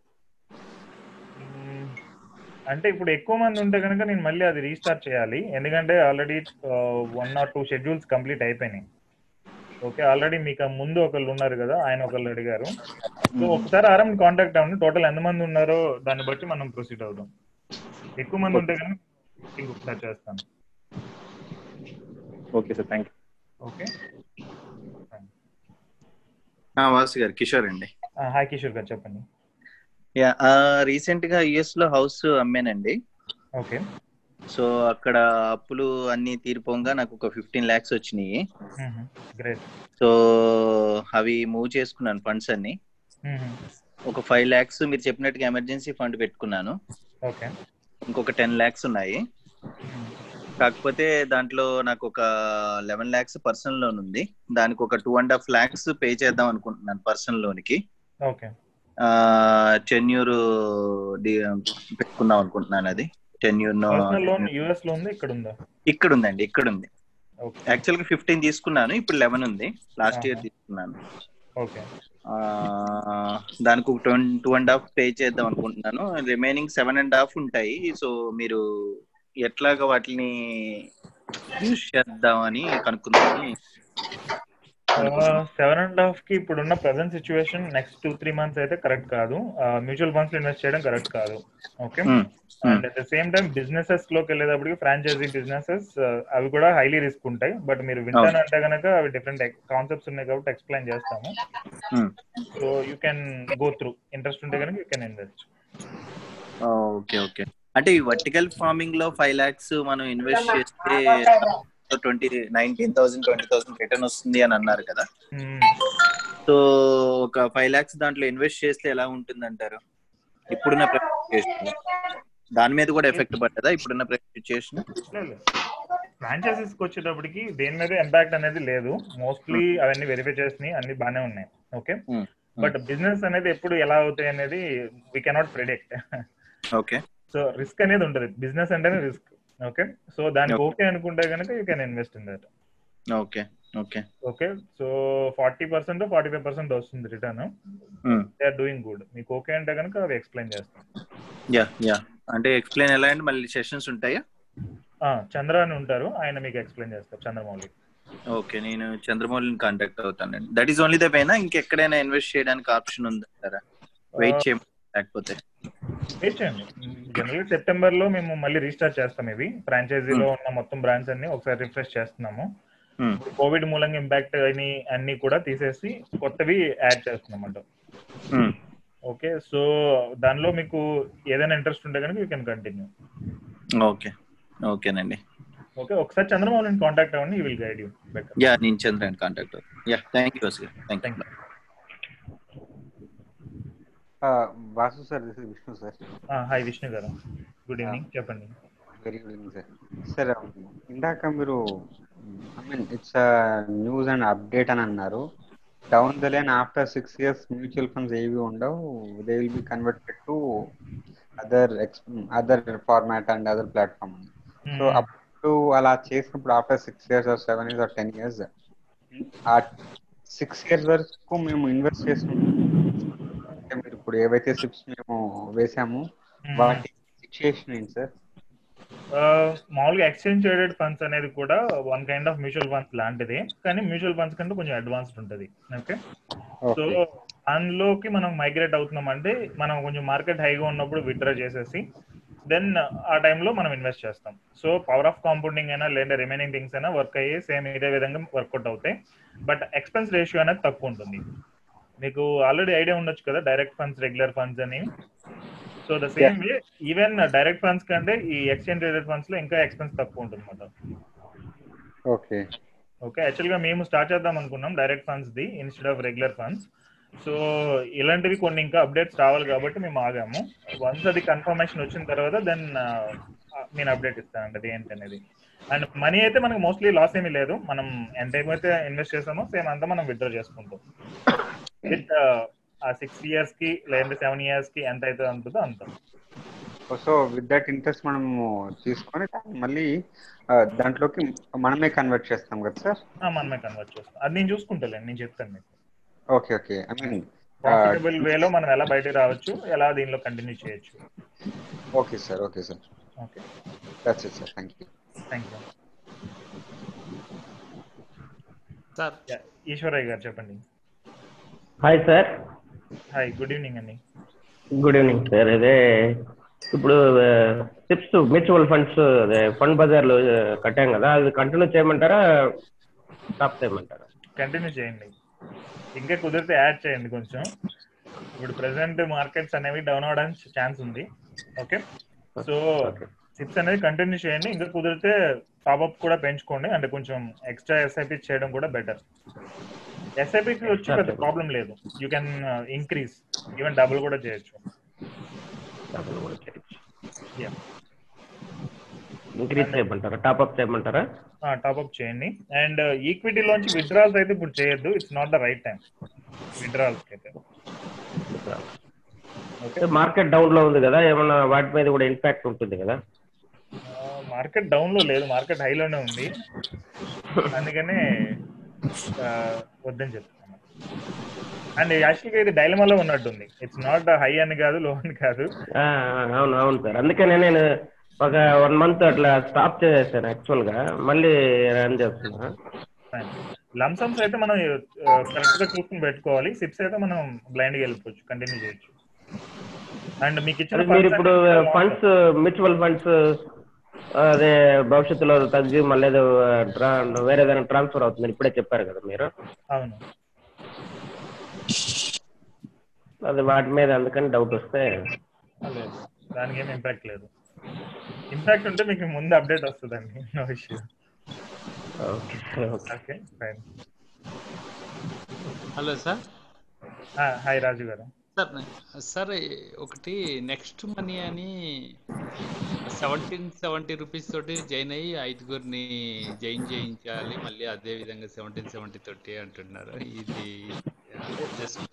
అంటే ఇప్పుడు ఎక్కువ మంది ఉంటే కనుక నేను మళ్ళీ అది రీస్టార్ట్ చేయాలి. ఎందుకంటే already one or two schedules complete అయిపోయినాయి. ఓకే ఆల్రెడీ మీకు ముందు ఒకళ్ళు ఉన్నారు కదా ఆయన ఒకళ్ళు అడిగారు. సో ఒకసారి ఆరం కాంటాక్ట్ అవ్వండి. టోటల్ ఎంతమంది ఉన్నారో దాన్ని బట్టి మనం ప్రొసీడ్ అవుదాం. ఎక్కువ మంది ఉంటే కనుక ఇంకొకసారి చేస్తాను. Okay sir thank you okay Vasi garu Kishore అండి. హాయ్ కిషోర్ గారు చెప్పండి. యా రీసెంట్గా యుఎస్లో హౌస్ అమ్మానండి. ఓకే. సో అక్కడ అప్పులు అన్ని తీరిపోగా నాకు ఒక ఫిఫ్టీన్ ల్యాక్స్ వచ్చినాయి. సో అవి మూవ్ చేసుకున్నాను ఫండ్స్ అన్ని. ఒక ఫైవ్ ల్యాక్స్ మీరు చెప్పినట్టుగా ఎమర్జెన్సీ ఫండ్ పెట్టుకున్నాను. ఓకే. ఇంకొక టెన్ ల్యాక్స్ ఉన్నాయి. కాకపోతే దాంట్లో నాకు ఒక లెవెన్ ల్యాక్స్ పర్సనల్ లోన్ ఉంది. దానికి ఒక two and half lakhs pay చేద్దాం అనుకుంటున్నాను పర్సనల్ లోన్కి. టెన్యూర్ పెట్టుకుందాం అనుకుంటున్నాను అది. టెన్యూర్ ఇక్కడ ఉందా ఇక్కడ ఉందండి ఇక్కడ ఉంది యాక్చువల్గా ఫిఫ్టీన్ తీసుకున్నాను ఇప్పుడు లెవెన్ ఉంది. లాస్ట్ ఇయర్ తీసుకున్నాను. దానికి ఒక టూ అండ్ హాఫ్ పే చేద్దాం అనుకుంటున్నాను. రిమైనింగ్ సెవెన్ అండ్ హాఫ్ ఉంటాయి. సో మీరు ఎట్లాగా వాటిని యూజ్ చేద్దామని కనుక్కుందామని సెవెన్ అండ్ హాఫ్కి ఇప్పుడున్న present situation next two three months అయితే కరెక్ట్ కాదు. మ్యూచువల్ ఫండ్స్ ఇన్వెస్ట్ చేయడం కరెక్ట్ కాదు. Okay. And at the same time బిజినెసెస్లోకి వెళ్ళేటప్పటికి ఫ్రాంచైజీ బిజినెసెస్ అవి కూడా హైలీ రిస్క్ ఉంటాయి. బట్ మీరు వింటాను అంటే కనుక అవి డిఫరెంట్ కాన్సెప్ట్స్ ఉన్నాయి కాబట్టి ఎక్స్ప్లెయిన్ చేస్తాము. So you can go through. Interest ఉంటే కనుక you can invest. Okay okay. అంటే ఈ వర్టికల్ ఫార్మింగ్లో ఫైవ్ లాక్స్ మనం ఇన్వెస్ట్ చేస్తే twenty nineteen thousand twenty thousand return వస్తుంది అని అన్నారు కదా. సో ఒక ఫైవ్ లాక్స్ దాంట్లో ఇన్వెస్ట్ చేస్తే ఎలా ఉంటుంది అంటారు ఇప్పుడున్న దాని మీద కూడా ఎఫెక్ట్ పడ్డదా? ఇప్పుడున్న సిచ్యుయేషన్ ఫ్రాంచైజీస్కి వచ్చేటప్పటికి దేని మీద ఇంపాక్ట్ అనేది లేదు. మోస్ట్లీ అవన్నీ వెరిఫై చేసినాయి అన్ని బాగానే ఉన్నాయి. ఓకే బట్ బిజినెస్ అనేది ఎప్పుడు ఎలా అవుతాయి అనేది we cannot predict okay so risk అనేది ఉంటుంది బిజినెస్ అంటేనే రిస్క్. ఓకే? సో దానికి. ఓకే. అనుకుంటే కనుక you can invest in that. Okay. Okay. Okay? So forty percent forty five percent వస్తుంది return. They are doing good మీకు ఓకే అంటే కనుక అవి ఎక్స్ప్లెయిన్ చేస్తాం. యా యా అంటే ఎక్స్ప్లెయిన్ ఎలా అండి? మళ్ళీ సెషన్స్ ఉంటాయా? ఆ, చంద్ర అని ఉంటారు. ఆయన మీకు ఎక్స్ప్లెయిన్ చేస్తారు చంద్రమౌళి. ఓకే నేను చంద్రమౌళిని కాంటాక్ట్ అవుతానండి. దట్ ఈస్ ఓన్లీ ద వేనా ఇంకెక్కడైనా ఇన్వెస్ట్ చేయడానికి ఆప్షన్ ఉందంటారా? వెయిట్ Uh, చేయమని లేకపోతే? వెయిట్ చేయండి. జనరల్ సెప్టెంబర్లో మేము మళ్ళీ రీస్టార్ట్ చేస్తాం ఇవి. ఫ్రాంచైజీలో ఉన్న మొత్తం బ్రాంచ్ అన్ని ఒకసారి రిఫ్రెష్ చేస్తున్నాము. Hmm. కోవిడ్ మూలంగా ఇంపాక్ట్ అని అన్ని కూడా తీసేసి కొత్తవి యాడ్ చేస్తున్నాం అంట Hmm. ఓకే సో దానిలో మీకు ఏదైనా ఇంట్రెస్ట్ ఉంటే కనుక యూ కెన్ కంటిన్యూ ఓకే ఓకేనండి ఓకే ఒకసారి చంద్రమౌళిని కాంటాక్ట్ అవ్వండి విల్ గైడ్ యూ యా నేను చంద్రని contact yeah thank you sir thank you Vasu sir this Vishnu sir. Hi Vishnu garu. Good evening చెప్పండి. Very good evening sir sir ఇందాక మీరు I mean it's news and update అని అన్నారు. Down the line after six years mutual funds ఏవి ఉండవు. They will be converted to other other format and other platform so అప్పుడు అలా చేసినప్పుడు after six years or seven years or ten years ఆ six years వరకు మేము invest మీరు ఇప్పుడు ఏవైతే సిప్స్ మేము వేసాము వాటి సిచ్యుయేషన్ ఏంటి సార్? మామూలుగా ఎక్స్చేంజ్ ట్రేడెడ్ ఫండ్స్ అనేది కూడా one kind of mutual funds లాంటిది. కానీ మ్యూచువల్ ఫండ్స్ కంటే కొంచెం అడ్వాన్స్డ్ ఉంటుంది. ఓకే సో దానిలోకి మనం మైగ్రేట్ అవుతున్నాం అంటే మనం కొంచెం మార్కెట్ హైగా ఉన్నప్పుడు విత్డ్రా చేసేసి దెన్ ఆ టైంలో మనం ఇన్వెస్ట్ చేస్తాం. సో పవర్ ఆఫ్ కాంపౌండింగ్ అయినా లేదా రిమైనింగ్ థింగ్స్ అయినా వర్క్ అయ్యి సేమ్ ఇదే విధంగా వర్కౌట్ అవుతాయి. బట్ ఎక్స్పెన్స్ రేషియో అనేది తక్కువ ఉంటుంది. మీకు ఆల్రెడీ ఐడియా ఉండొచ్చు కదా డైరెక్ట్ ఫండ్స్ రెగ్యులర్ ఫండ్స్ అని. So the same way even direct funds కంటే ఈ ఎక్స్చేంజ్ ట్రేడెడ్ ఫండ్స్లో ఇంకా ఎక్స్పెన్స్ తక్కువ ఉంటుంది అన్నమాట ఓకే. ఓకే యాక్చువల్గా మేము స్టార్ట్ చేద్దాం అనుకున్నాం direct funds the instead of regular funds so ఇలాంటివి కొన్ని ఇంకా అప్డేట్స్ రావాలి కాబట్టి మేము ఆగాము. వన్స్ అది కన్ఫర్మేషన్ వచ్చిన తర్వాత దెన్ నేను అప్డేట్ ఇస్తాను అది ఏంటి అనేది. అండ్ మనీ అయితే మనకు మోస్ట్లీ లాస్ ఏమీ లేదు. మనం ఎంత ఏమైతే ఇన్వెస్ట్ చేసామో సేమ్ అంతా మనం విత్డ్రా చేసుకుంటాం. విత్ ఆ సిక్స్ ఇయర్స్కి లేదంటే సెవెన్ ఇయర్స్కి ఎంత అయితే ఉంటుందో అంత. సో విత్ దట్ ఇంట్రెస్ట్ మనము తీసుకొని మళ్ళీ దాంట్లోకి మనమే కన్వర్ట్ చేస్తాం కదా సార్ ఆ, మనమే కన్వర్ట్ చేస్తాం. అది నేను చూసుకుంటాను నేను చెప్తాను మీకు. Okay okay I mean profitable వేలో మనం ఎలా బయటకు రావచ్చు ఎలా దీనిలో కంటిన్యూ చేయొచ్చు. Okay sir okay sir okay that's it sir thank you thank you sir Eshwaraiah garu చెప్పండి. Hi sir hi good evening అండి గుడ్ ఈవినింగ్ సార్ అదే ఇప్పుడు సిప్స్ మ్యూచువల్ ఫండ్స్ అదే ఫండ్ బజార్లో కట్టాం కదా అది కంటిన్యూ చేయమంటారా స్టాప్ చేయమంటారా? కంటిన్యూ చేయండి. ఇంకా కుదిరితే యాడ్ చేయండి కొంచెం. ఇప్పుడు ప్రెసెంట్ మార్కెట్స్ అనేవి డౌన్ అవడానికి ఛాన్స్ ఉంది. ఓకే సో సిప్స్ అనేది కంటిన్యూ చేయండి. ఇంకా కుదిరితే టాప్అప్ కూడా పెంచుకోండి. అంటే కొంచెం ఎక్స్ట్రా ఎస్ఐపి చేయడం కూడా బెటర్ ఎస్ఐపికి వచ్చి పెద్ద ప్రాబ్లం లేదు. You can increase even double కూడా చేయొచ్చు. డబుల్ కూడా చేయొచ్చు. ఇంక్రీజ్ చేయమంటారా? టాప్అప్ చేయమంటారా? టాప్అప్ చేయండి. అండ్ ఈక్విటీలోంచి విత్డ్రాల్స్ అయితే ఇప్పుడు చేయొద్దు. It's not the right time withdrawals అయితే. మార్కెట్ డౌన్లో ఉంది కదా. ఏమన్నా వాటి మీద కూడా ఇంపాక్ట్ ఉంటుంది కదా? మార్కెట్ డౌన్లో లేదు మార్కెట్ హైలోనే ఉంది. అందుకనే వద్దని చెప్తాను అండ్ యాక్చువల్గా ఇది డైలమాలో ఉన్నట్టుంది. ఇట్స్ నాట్ హై అని కాదు లో అని కాదు. అవును అవును సార్. అందుకనే నేను ఒక వన్ మంత్ అట్లా స్టాప్ చేసేసాను యాక్చువల్గా మళ్ళీ రన్ చేస్తున్నా. లంసమ్స్ అయితే మనం కరెక్ట్గా చూసుకుని పెట్టుకోవాలి. సిప్స్ అయితే మనం బ్లైండ్గా వెళ్ళిపోవచ్చు. కంటిన్యూ చేయొచ్చు. అండ్ మీకు ఇచ్చిన మీరు ఇప్పుడు ఫండ్స్ మ్యూచువల్ ఫండ్స్ అదే భవిష్యత్తులో తగ్గి మళ్ళీ ఏదో వేరే ఏదైనా ట్రాన్స్ఫర్ అవుతుంది ఇప్పుడే చెప్పారు కదా మీరు. అవును. అది వాటి మీద అందుకని డౌట్ వస్తే లేదు దానికి ఏం ఇంపాక్ట్ లేదు. ఇంపాక్ట్ ఉంటే మీకు ముందు అప్డేట్ వస్తుందండి no issue okay okay. Fine hello sir. Hi Raju garu. Sir sir ఒకటి నెక్స్ట్ మనీ అని సెవెంటీన్ సెవెంటీ రూపీస్ తోటి జాయిన్ అయ్యి ఐదుగురిని జాయిన్ చేయించాలి. మళ్ళీ అదే విధంగా సెవెంటీన్ సెవెంటీ తోటి అంటున్నారు. ఇది జస్ట్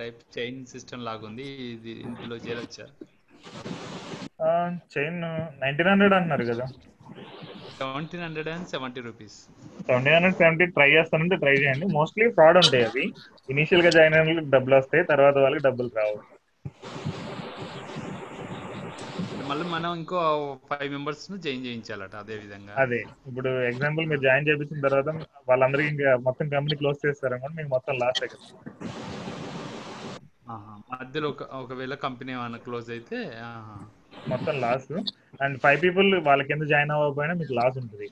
టైప్ చైన్ సిస్టమ్ లాగుంది. ఇది ఇందులో చేరొచ్చా చైన్ నైన్టీన్ హండ్రెడ్ అంటున్నారు కదా. Seventeen hundred and seventy rupees seventeen hundred seventy try చేస్తానంటే ట్రై చేయండి. మోస్ట్లీ ఫ్రాడ్ ఉంటాయి అవి. ఇనీషియల్గా జాయిన్ అయిన డబ్బులు వస్తాయి తర్వాత వాళ్ళకి డబ్బులు రావు. మళ్ళీ మనం ఇంకో ఫైవ్ మెంబర్స్ను జాయిన్ చేయించాలట అదే విధంగా. అదే. ఇప్పుడు ఎగ్జాంపుల్ మీరు జాయిన్ చేపించిన తర్వాత వాళ్ళందరికీ ఇంకా మొత్తం కంపెనీ క్లోజ్ చేస్తారనుకోండి మీకు మొత్తం లాస్ కదా. మధ్యలో ఒక ఒకవేళ కంపెనీ ఏమైనా క్లోజ్ అయితే మొత్తం లాస్ అండ్ ఫైవ్ పీపుల్ వాళ్ళ కింద జాయిన్ అవ్వకపోయినా మీకు లాస్ ఉంటుంది.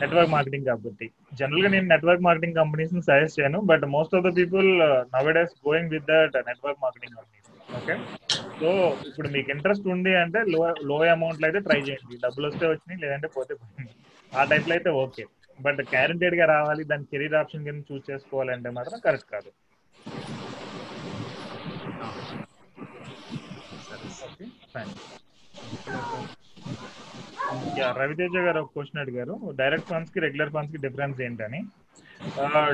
నెట్వర్క్ మార్కెటింగ్ కాబట్టి. జనరల్గా నేను నెట్వర్క్ మార్కెటింగ్ కంపెనీస్ని సజెస్ట్ చేయను but most of the people nowadays going with that network marketing companies okay so ఇప్పుడు మీకు ఇంట్రెస్ట్ ఉంది అంటే లో లో అమౌంట్లో అయితే ట్రై చేయండి. డబ్బులు వస్తే వచ్చినాయి లేదంటే పోతే ఆ టైప్లో అయితే ఓకే బట్ గ్యారంటెడ్గా రావాలి దాని కెరీర్ ఆప్షన్ కింద చూస్ చేసుకోవాలంటే మాత్రం కరెక్ట్ కాదు. రవితేజ గారు ఒక క్వశ్చన్ అడిగారు. డైరెక్ట్ ఫండ్స్కి రెగ్యులర్ ఫండ్స్కి డిఫరెన్స్ ఏంటని?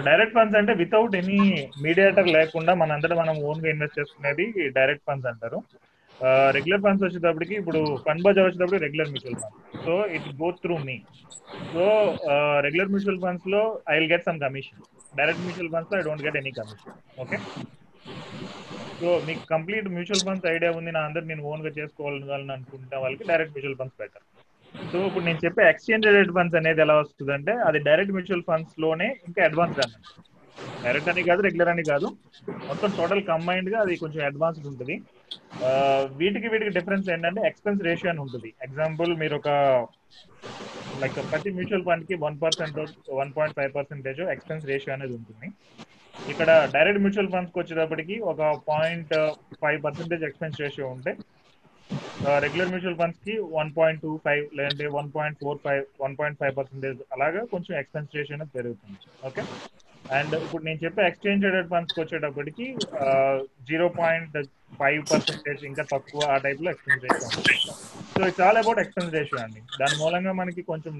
డైరెక్ట్ ఫండ్స్ అంటే వితౌట్ ఎనీ మీడియేటర్ లేకుండా మనందరం మనం ఓన్గా ఇన్వెస్ట్ చేసుకునేది డైరెక్ట్ ఫండ్స్ అంటారు. రెగ్యులర్ ఫండ్స్ వచ్చేటప్పటికి ఇప్పుడు ఫండ్ బజార్ వచ్చేటప్పుడు regular mutual funds so it go through me so regular mutual ఫండ్స్లో I will get some commission direct mutual ఫండ్స్లో I don't get any commission okay so మీకు complete mutual funds idea ఉంది నా అందరు నేను ఓన్గా చేసుకోవాలని అనుకుంటే వాళ్ళకి direct mutual funds better so ఇప్పుడు నేను చెప్పే ఎక్స్చేంజ్ రేట్ ఫండ్స్ అనేది ఎలా వస్తుంది అంటే అది డైరెక్ట్ మ్యూచువల్ ఫండ్స్లోనే ఇంకా అడ్వాన్స్ అన్నమాట డైరెక్ట్ అని కాదు రెగ్యులర్ అని కాదు. మొత్తం టోటల్ కంబైన్డ్గా అది కొంచెం అడ్వాన్స్డ్ ఉంటుంది. వీటికి వీటికి డిఫరెన్స్ ఏంటంటే ఎక్స్పెన్స్ రేషియో అని ఉంటుంది. ఎగ్జాంపుల్ మీరు ఒక లైక్ ప్రతి mutual ఫండ్కి one percent one point five percentage expense ratio అనేది ఉంటుంది. ఇక్కడ డైరెక్ట్ మ్యూచువల్ ఫండ్స్కి వచ్చేటప్పటికి ఒక point five percentage expense ratio ఉంటే రెగ్యులర్ మ్యూచువల్ ఫండ్స్కి వన్ పాయింట్ టూ ఫైవ్ లేదంటే one point four five one point five percentage అలాగా కొంచెం ఎక్స్పెన్స్ రేషియో అనేది పెరుగుతుంది. ఓకే అండ్ ఇప్పుడు నేను చెప్పే ఎక్స్చేంజ్ రేటెడ్ ఫండ్స్కి వచ్చేటప్పటికి జీరో పాయింట్ ఫైవ్ పర్సెంటేజ్ ఇంకా తక్కువ ఆ టైప్లో expense ratio so it's all about expense ratio అండి. దాని మూలంగా మనకి కొంచెం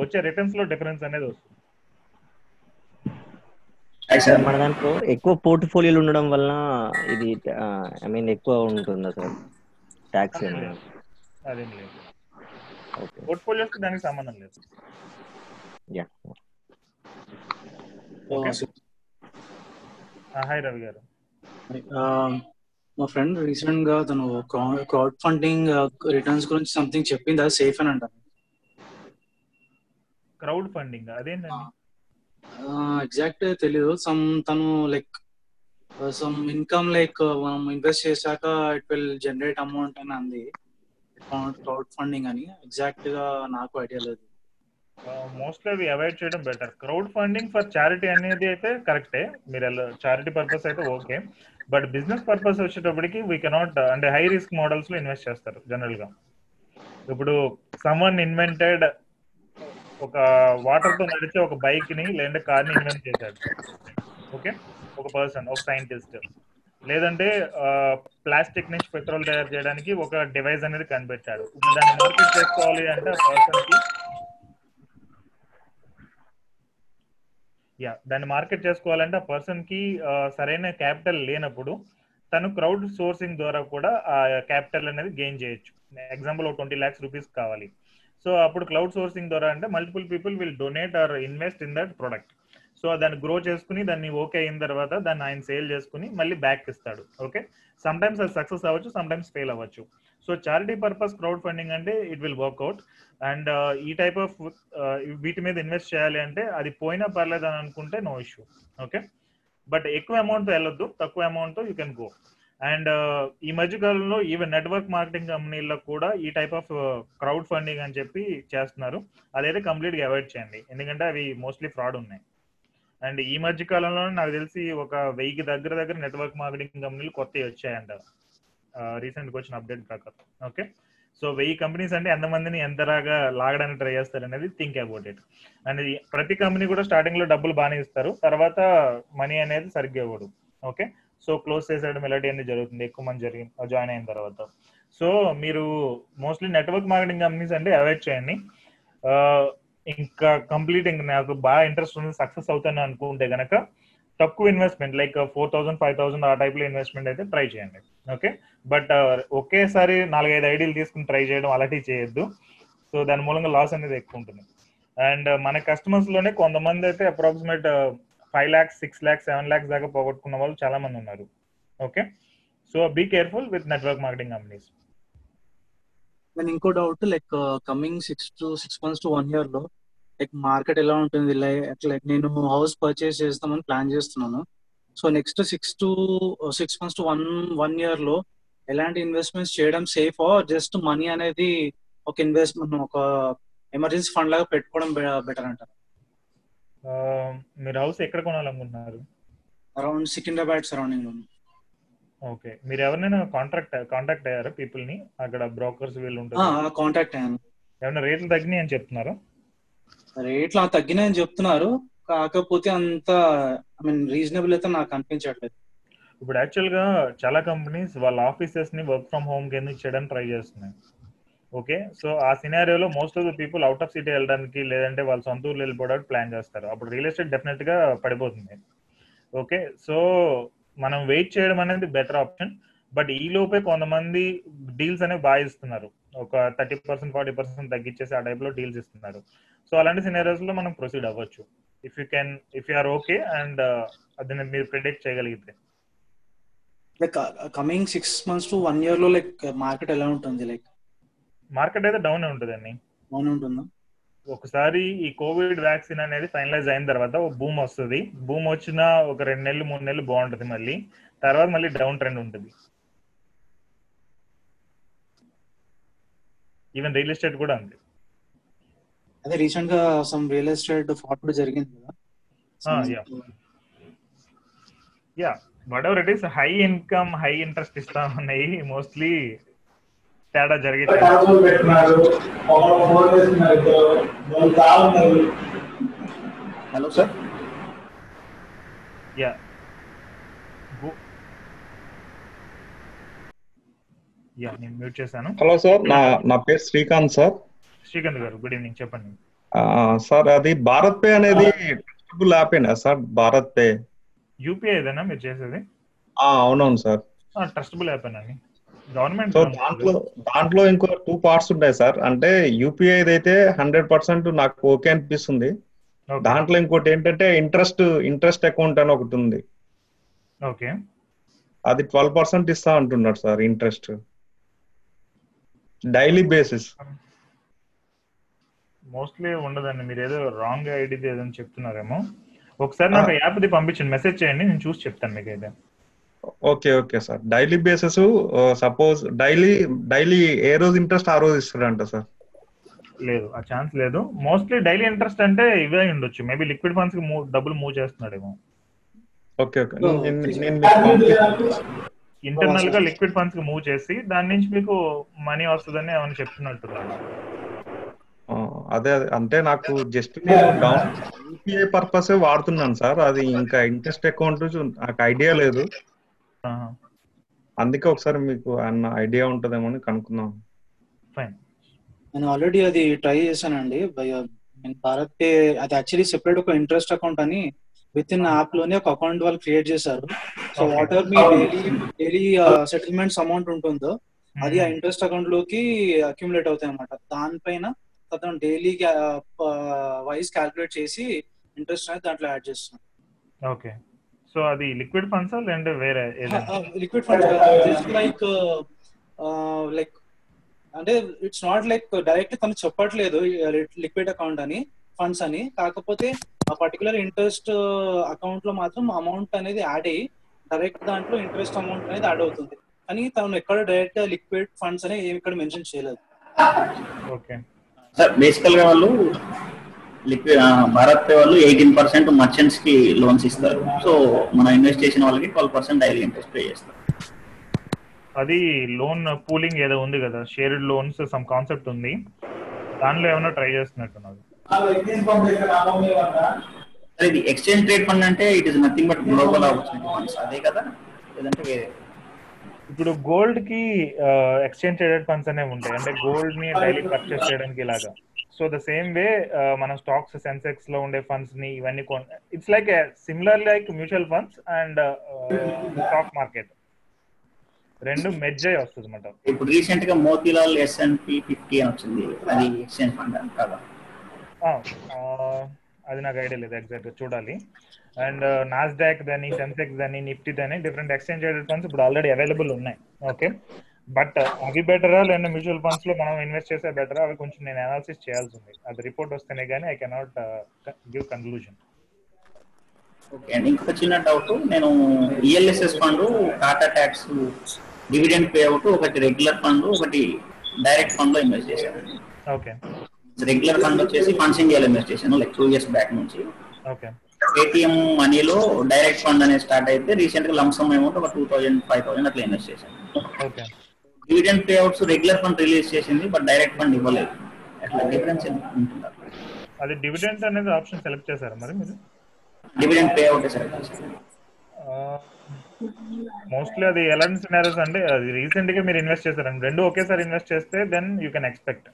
వచ్చే రిటర్న్స్లో డిఫరెన్స్ అనేది వస్తుంది. మన దాంట్లో ఎక్కువ పోర్ట్ఫోలియోలు ఉండడం వలన ఇది ఐ మీన్ ఎక్కువ ఉంటుందా సార్ ట్యాక్స్ అదేం లేదు. పోర్ట్ఫోలియోస్ దానికి సంబంధం లేదు. యా హాయ్ రవి గారు. ఆ, మా ఫ్రెండ్ రీసెంట్గా తను క్రౌడ్ ఫండింగ్ రిటర్న్స్ గురించి సంథింగ్ చెప్పింది. అది సేఫ్ అని అంటారు. క్రౌడ్ ఫండింగ్ అదేంటండి ఎగ్జాక్ట్ తెలీదు. సమ్ తను లైక్ సమ్ ఇన్కమ్ లైక్ మనం ఇన్వెస్ట్ చేశాక ఇట్ విల్ జనరేట్ అమౌంట్ అని అంది. క్రౌడ్ ఫండింగ్ అని. ఎగ్జాక్ట్గా నాకు ఐడియా లేదు. మోస్ట్లీ అవి అవాయిడ్ చేయడం better crowd funding for charity అనేది అయితే కరెక్టే మీరు చారిటీ పర్పస్ అయితే ఓకే బట్ బిజినెస్ పర్పస్ వచ్చేటప్పటికి వీ కెనాట్ uh, అంటే హై రిస్క్ మోడల్స్లో ఇన్వెస్ట్ చేస్తారు జనరల్గా. ఇప్పుడు సమ్వన్ ఇన్వెంటెడ్ ఒక uh, వాటర్తో నడిచే ఒక బైక్ని లేదంటే కార్ని ఇన్వెంట్ చేశాడు. ఓకే ఒక పర్సన్ ఒక సైంటిస్ట్ లేదంటే uh, ప్లాస్టిక్ నుంచి పెట్రోల్ తయారు చేయడానికి ఒక డివైస్ అనేది కనిపెట్టాడు. దాన్ని మార్కెట్ చేసుకోవాలి అంటే ఆ పర్సన్కి యా దాన్ని మార్కెట్ చేసుకోవాలంటే ఆ పర్సన్కి సరైన క్యాపిటల్ లేనప్పుడు తను క్రౌడ్ సోర్సింగ్ ద్వారా కూడా ఆ క్యాపిటల్ అనేది గెయిన్ చేయొచ్చు. ఎగ్జాంపుల్ ఒక ట్వంటీ ల్యాక్స్ రూపీస్ కావాలి. సో అప్పుడు క్లౌడ్ సోర్సింగ్ ద్వారా అంటే multiple people will donate or invest in that product. So దాన్ని గ్రో చేసుకుని దాన్ని ఓకే అయిన తర్వాత దాన్ని ఆయన సేల్ చేసుకుని మళ్ళీ బ్యాక్ ఇస్తాడు. ఓకే? సమ్ టైమ్స్ అది సక్సెస్ అవ్వచ్చు సమ్ టైమ్స్ ఫెయిల్ అవ్వచ్చు. So charity purpose crowd funding అంటే it will work out and ఈ టైప్ ఆఫ్ uh, వీటి మీద ఇన్వెస్ట్ చేయాలి అంటే అది పోయినా పర్లేదు అని అనుకుంటే నో ఇష్యూ ఓకే బట్ ఎక్కువ అమౌంట్ వెళ్ళొద్దు. తక్కువ amount you can go and ఈ మధ్య కాలంలో ఈవెన్ నెట్వర్క్ మార్కెటింగ్ కంపెనీలకు కూడా ఈ టైప్ ఆఫ్ క్రౌడ్ ఫండింగ్ అని చెప్పి చేస్తున్నారు. అదైతే కంప్లీట్గా అవాయిడ్ చేయండి. ఎందుకంటే అవి మోస్ట్లీ ఫ్రాడ్ ఉన్నాయి. అండ్ ఈ మధ్య కాలంలో నాకు తెలిసి ఒక వెయ్యికి దగ్గర దగ్గర నెట్వర్క్ మార్కెటింగ్ కంపెనీలు కొత్తవి వచ్చాయంట. రీసెంట్గా వచ్చిన అప్డేట్ ప్రకారం ఓకే సో వెయ్యి కంపెనీస్ అంటే ఎంతమందిని ఎంతలాగా లాగడానికి ట్రై చేస్తారు అనేది థింక్ అబౌట్ ఇట్ అండ్ ప్రతి కంపెనీ కూడా స్టార్టింగ్లో డబ్బులు బాగానే ఇస్తారు. తర్వాత మనీ అనేది సరిగ్గా ఇవ్వడు. ఓకే సో క్లోజ్ చేసేయడం ఇలాంటి అనేది జరుగుతుంది. ఎక్కువ మంది జరిగి జాయిన్ అయిన తర్వాత. సో మీరు మోస్ట్లీ నెట్వర్క్ మార్కెటింగ్ కంపెనీస్ అంటే అవాయిడ్ చేయండి. ఇంకా కంప్లీట్ ఇంకా నాకు బాగా ఇంట్రెస్ట్ ఉంది సక్సెస్ అవుతాను అనుకుంటే కనుక తక్కువ investment like four thousand five thousand ఆ టైప్లో ఇన్వెస్ట్మెంట్ అయితే ట్రై చేయండి. ఓకే బట్ uh, ఒకేసారి నాలుగైదు ఐడియాలు తీసుకుని ట్రై చేయడం అలాంటివి చేయొద్దు. సో దాని మూలంగా లాస్ అనేది ఎక్కువ ఉంటుంది. అండ్ uh, మన కస్టమర్స్లోనే కొంతమంది అయితే approximate five lakhs six lakhs seven lakhs దాకా పోగొట్టుకున్న వాళ్ళు చాలా మంది ఉన్నారు. Okay so be careful with network marketing companies నేను ఇంకో doubt like coming six to six months to one ఇయర్లో లైక్ మార్కెట్ ఎలా ఉంటుంది? లైక్ నేను హౌస్ పర్చేస్ చేస్తామని ప్లాన్ చేస్తున్నాను. So next six to six months to one one ఇయర్లో ఎలాంటి ఇన్వెస్ట్మెంట్స్ చేయడం సేఫ్? జస్ట్ మనీ అనేది ఒక ఇన్వెస్ట్మెంట్ ఒక ఎమర్జెన్సీ ఫండ్ లాగా పెట్టుకోవడం బెటర్ అంటారు? మీరు హౌస్ ఎక్కడ కొనాలనుకుంటున్నారు? అరౌండ్ సికింద్రాబాద్ సరౌండింగ్లో ఓకే. మీరు ఎవరినైనా కాంట్రాక్ట్ కాంటాక్ట్ అయ్యారా పీపుల్ని అక్కడ బ్రోకర్స్ వీళ్ళు ఉంటారు. కాంటాక్ట్ అయ్యాను. ఏమైనా రేట్లు తగ్గినాయి అని చెప్తున్నారు? రేట్లు తగ్గినాయని చెప్తున్నారు. కాకపోతే అంత ఐ మీన్ రీజనబుల్ అయితే నాకు అనిపించట్లేదు. ఇప్పుడు యాక్చువల్గా చాలా కంపెనీస్ వాళ్ళ ఆఫీసెస్ని వర్క్ ఫ్రమ్ హోమ్ కింద చేయడానికి ట్రై చేస్తున్నాయి. ఓకే సో ఆ సినారియోలో most of the people out of city వెళ్ళడానికి లేదంటే వాళ్ళ సొంత ఊర్లు వెళ్ళిపోవడానికి ప్లాన్ చేస్తారు. అప్పుడు రియల్ ఎస్టేట్ డెఫినెట్గా పడిపోతుంది. ఓకే సో మనం వెయిట్ చేయడం అనేది బెటర్ ఆప్షన్ బట్ ఈ లోపే కొంతమంది డీల్స్ అనేవి బాగా ఇస్తున్నారు. ఒక థర్టీ పర్సెంట్ ఫార్టీ పర్సెంట్ తగ్గించేసి ఆ టైప్లో డీల్స్ ఇస్తున్నారు. సో అలాంటి సినారియోస్లో మనం ప్రొసీడ్ అవ్వచ్చు. If you can if you are okay and అది మీరు ప్రిడిక్ట్ చేయగలిగితే. Like coming six months to one ఇయర్లో లైక్ మార్కెట్ ఎలా ఉంటుంది? లైక్ మార్కెట్ అయితే డౌన్ ఉంటుందండి. బాగానే ఉంటుందా? ఒకసారి ఈ కోవిడ్ వ్యాక్సిన్ అనేది ఫైనలైజ్ అయిన తర్వాత ఒక బూమ్ వస్తుంది. బూమ్ వచ్చిన ఒక రెండు నెలలు మూడు నెలలు బాగుంటుంది మళ్ళీ. తర్వాత మళ్ళీ డౌన్ ట్రెండ్ ఉంటుంది. ఈవెన్ రియల్ ఎస్టేట్ కూడా అంతే. అదే రీసెంట్గా సమ్ రియల్ ఎస్టేట్ ఫాట్ కూడా జరిగింది కదా. Yeah yeah whatever it is high income high interest ఇస్తా ఉన్నాయి మోస్ట్లీ తేడా జరిగే హలో సార్ యా యా నేను మ్యూట్ చేశాను. హలో సార్ నా నా పేరు శ్రీకాంత్ సార్ శ్రీకాంత్ గారు గుడ్ ఈవినింగ్ చెప్పండి. సార్ అది భారత్ పే అనేది ట్రస్టబుల్ యాపేనా సార్? భారత్ పే. యూపీఐ ఏదైనా మీరు చేసేది? అవునవును సార్. ట్రస్టబుల్ యాప్ అండి గవర్నమెంట్ సో దాంట్లో దాంట్లో ఇంకో టూ పార్ట్స్ ఉంటాయి సార్. అంటే యూపీఐ అయితే హండ్రెడ్ పర్సెంట్ నాకు ఓకే అనిపిస్తుంది. దాంట్లో ఇంకోటి ఏంటంటే ఇంట్రెస్ట్ ఇంట్రెస్ట్ అకౌంట్ అని ఒకటి ఉంది. ఓకే. అది ట్వెల్వ్ పర్సెంట్ ఇస్తా అంటున్నాడు sir interest. Daily basis. Mostly ఉండదండి. మీరు ఏదో రాంగ్ ఐడి ఏదో చెప్తున్నారేమో. ఒకసారి నాకు యాప్ ది పంపించండి. మెసేజ్ చేయండి. నేను చూసి చెప్తాను మీకు అయితే okay okay sir. Daily basis suppose daily daily ఏ రోజు ఇంట్రెస్ట్ ఆ రోజు ఇస్తాడంట సార్? లేదు. ఆ ఛాన్స్ లేదు. మోస్ట్లీ డైలీ ఇంట్రెస్ట్ అంటే ఇవే ఉండొచ్చు. మేబీ లిక్విడ్ ఫండ్స్కి డబ్బులు మూవ్ చేస్తున్నాడేమో. Okay okay. ఇంటర్నల్గా లిక్విడ్ ఫండ్స్కి మూవ్ చేసి దాని నుంచి మీకు మనీ వస్తుందని ఏమైనా చెప్తున్నట్టున్నాడు ఆ, అదే అదే. అంటే నాకు జస్ట్ నేను డౌన్ యూపీఐ పర్పస్ వాడుతున్నాను సార్. అది ఇంకా ఇంట్రెస్ట్ అకౌంట్ నాకు ఐడియా లేదు. అందుకే ఒకసారి మీకు అన్న ఐడియా ఉంటుందేమో అని కనుక్కున్నాం ఫైన్ నేను ఆల్రెడీ అది ట్రై చేశానండి. బై నేను భారత్ పే అది యాక్చువల్లీ సెపరేట్ ఒక ఇంట్రెస్ట్ అకౌంట్ అని విత్ ఇన్ యాప్లోనే ఒక అకౌంట్ వాళ్ళు క్రియేట్ చేశారు. సో. వాట్ ఎవర్ మీ డైలీ డైలీ సెటిల్మెంట్స్ అమౌంట్ ఉంటుందో అది ఆ ఇంట్రెస్ట్ అకౌంట్లోకి అక్యుములేట్ అవుతాయి అనమాట దానిపైన అతను డైలీ వైస్ క్యాల్కులేట్ చేసి ఇంట్రెస్ట్ అనేది దాంట్లో యాడ్ చేస్తున్నాం ఓకే సో అది లిక్విడ్ ఫండ్స్ లేదంటే వేరే liquid fund just like like అంటే ఇట్స్ నాట్ లైక్ డైరెక్ట్ తను చెప్పట్లేదు లిక్విడ్ అకౌంట్ అని ఫండ్స్ అని. కాకపోతే ఆ పర్టికులర్ ఇంట్రెస్ట్ అకౌంట్లో మాత్రం అమౌంట్ అనేది యాడ్ అయ్యి డైరెక్ట్ దాంట్లో ఇంట్రెస్ట్ అమౌంట్ అనేది యాడ్ అవుతుంది. కానీ తను ఎక్కడ డైరెక్ట్ లిక్విడ్ ఫండ్స్ అని ఇక్కడ మెన్షన్ చేయలేదు. ఓకే సార్ బేసికల్గా వాళ్ళు లిక్విడ్ భారత్ పే వాళ్ళు ఎయిటీన్ పర్సెంట్ మర్చెంట్స్కి లోన్స్ ఇస్తారు. సో మనం ఇన్వెస్ట్ చేసిన వాళ్ళకి twelve percent daily interest pay చేస్తారు. అది లోన్ పూలింగ్ ఏదో ఉంది కదా షేర్డ్ లోన్స్ సమ్ కాన్సెప్ట్ ఉంది. దానిలో ఏమైనా ట్రై చేస్తున్నట్టున్నారు ఇది ఎక్స్చేంజ్ ట్రేడ్ ఫండ్ అంటే it is nothing but global opportunity funds. అదే కదా? లేదంటే వేరే. ఇప్పుడు గోల్డ్కి ఎక్స్చేంజ్ ట్రేడెడ్ ఫండ్స్ అనేవి ఉంటాయి. అంటే గోల్డ్ని డైలీ పర్చేస్ చేయడానికి ఇలాగా. సో ద సేమ్ వే మనం స్టాక్స్ సెన్సెక్స్లో ఉండే ఫండ్స్ని ఇవన్నీ it's like similar like mutual funds and stock market రెండు మెర్జ్ అయ్యి వస్తుంది అనమాట ఇప్పుడు రీసెంట్గా మోతీలాల్ ఎస్ఎన్పి ఫిఫ్టీ వచ్చింది. అది ఎక్స్చేంజ్ ఫండ్ కదా? అది నాకు ఐడియా లేదు ఎగ్జాక్ట్ చూడాలి. అండ్ నాస్డాక్ దాని సెన్సెక్స్ దాని నిఫ్టీ దాని డిఫరెంట్ ఎక్స్చేంజ్ ట్రేడెడ్ ఫండ్స్ ఇప్పుడు ఆల్రెడీ అవైలబుల్ ఉన్నాయి. ఓకే బట్ అవి బెటరా లేదా మ్యూచువల్ ఫండ్స్లో మనం ఇన్వెస్ట్ చేసే బెటరా అవి కొంచెం నేను అనాలిసిస్ చేయాల్సి ఉంది. అది రిపోర్ట్ వస్తేనే కానీ I cannot give conclusion okay అండి. ఇంకొక చిన్న డౌట్ నేను ELSS fund Tata tax dividend pay out ఒకటి రెగ్యులర్ ఫండ్ ఒకటి డైరెక్ట్ ఫండ్లో ఇన్వెస్ట్ చేశాను. ఓకే రెగ్యులర్ ఫండ్ వచ్చేసి ఫండ్స్ ఇండియాలో ఇన్వెస్ట్ చేశాను లైక్ టూ ఇయర్స్ బ్యాక్ నుంచి. పేటిఎం మనీలో డైరెక్ట్ ఫండ్ అనేది స్టార్ట్ అయితే రీసెంట్గా లంసమ్ అమౌంట్ ఒక టూ థౌసండ్ ఫైవ్ థౌసండ్ అట్లా ఇన్వెస్ట్ చేశాను. Dividend pay outs regular fund release చేసింది బట్ డైరెక్ట్ ఫండ్ ఇవ్వలేదు. అట్లా డిఫరెన్స్ ఉంటుంది? అది డివిడెంట్ అనేది ఆప్షన్ సెలెక్ట్ చేశారా మరి మీరు? డివిడెండ్ పే అవుట్ సెలెక్ట్ చేశాను. మోస్ట్లీ అది ఎలాంటి సినారీస్ అంటే అది రీసెంట్గా మీరు ఇన్వెస్ట్ చేశారండి రెండు ఒకేసారి ఇన్వెస్ట్ చేస్తే then you can expect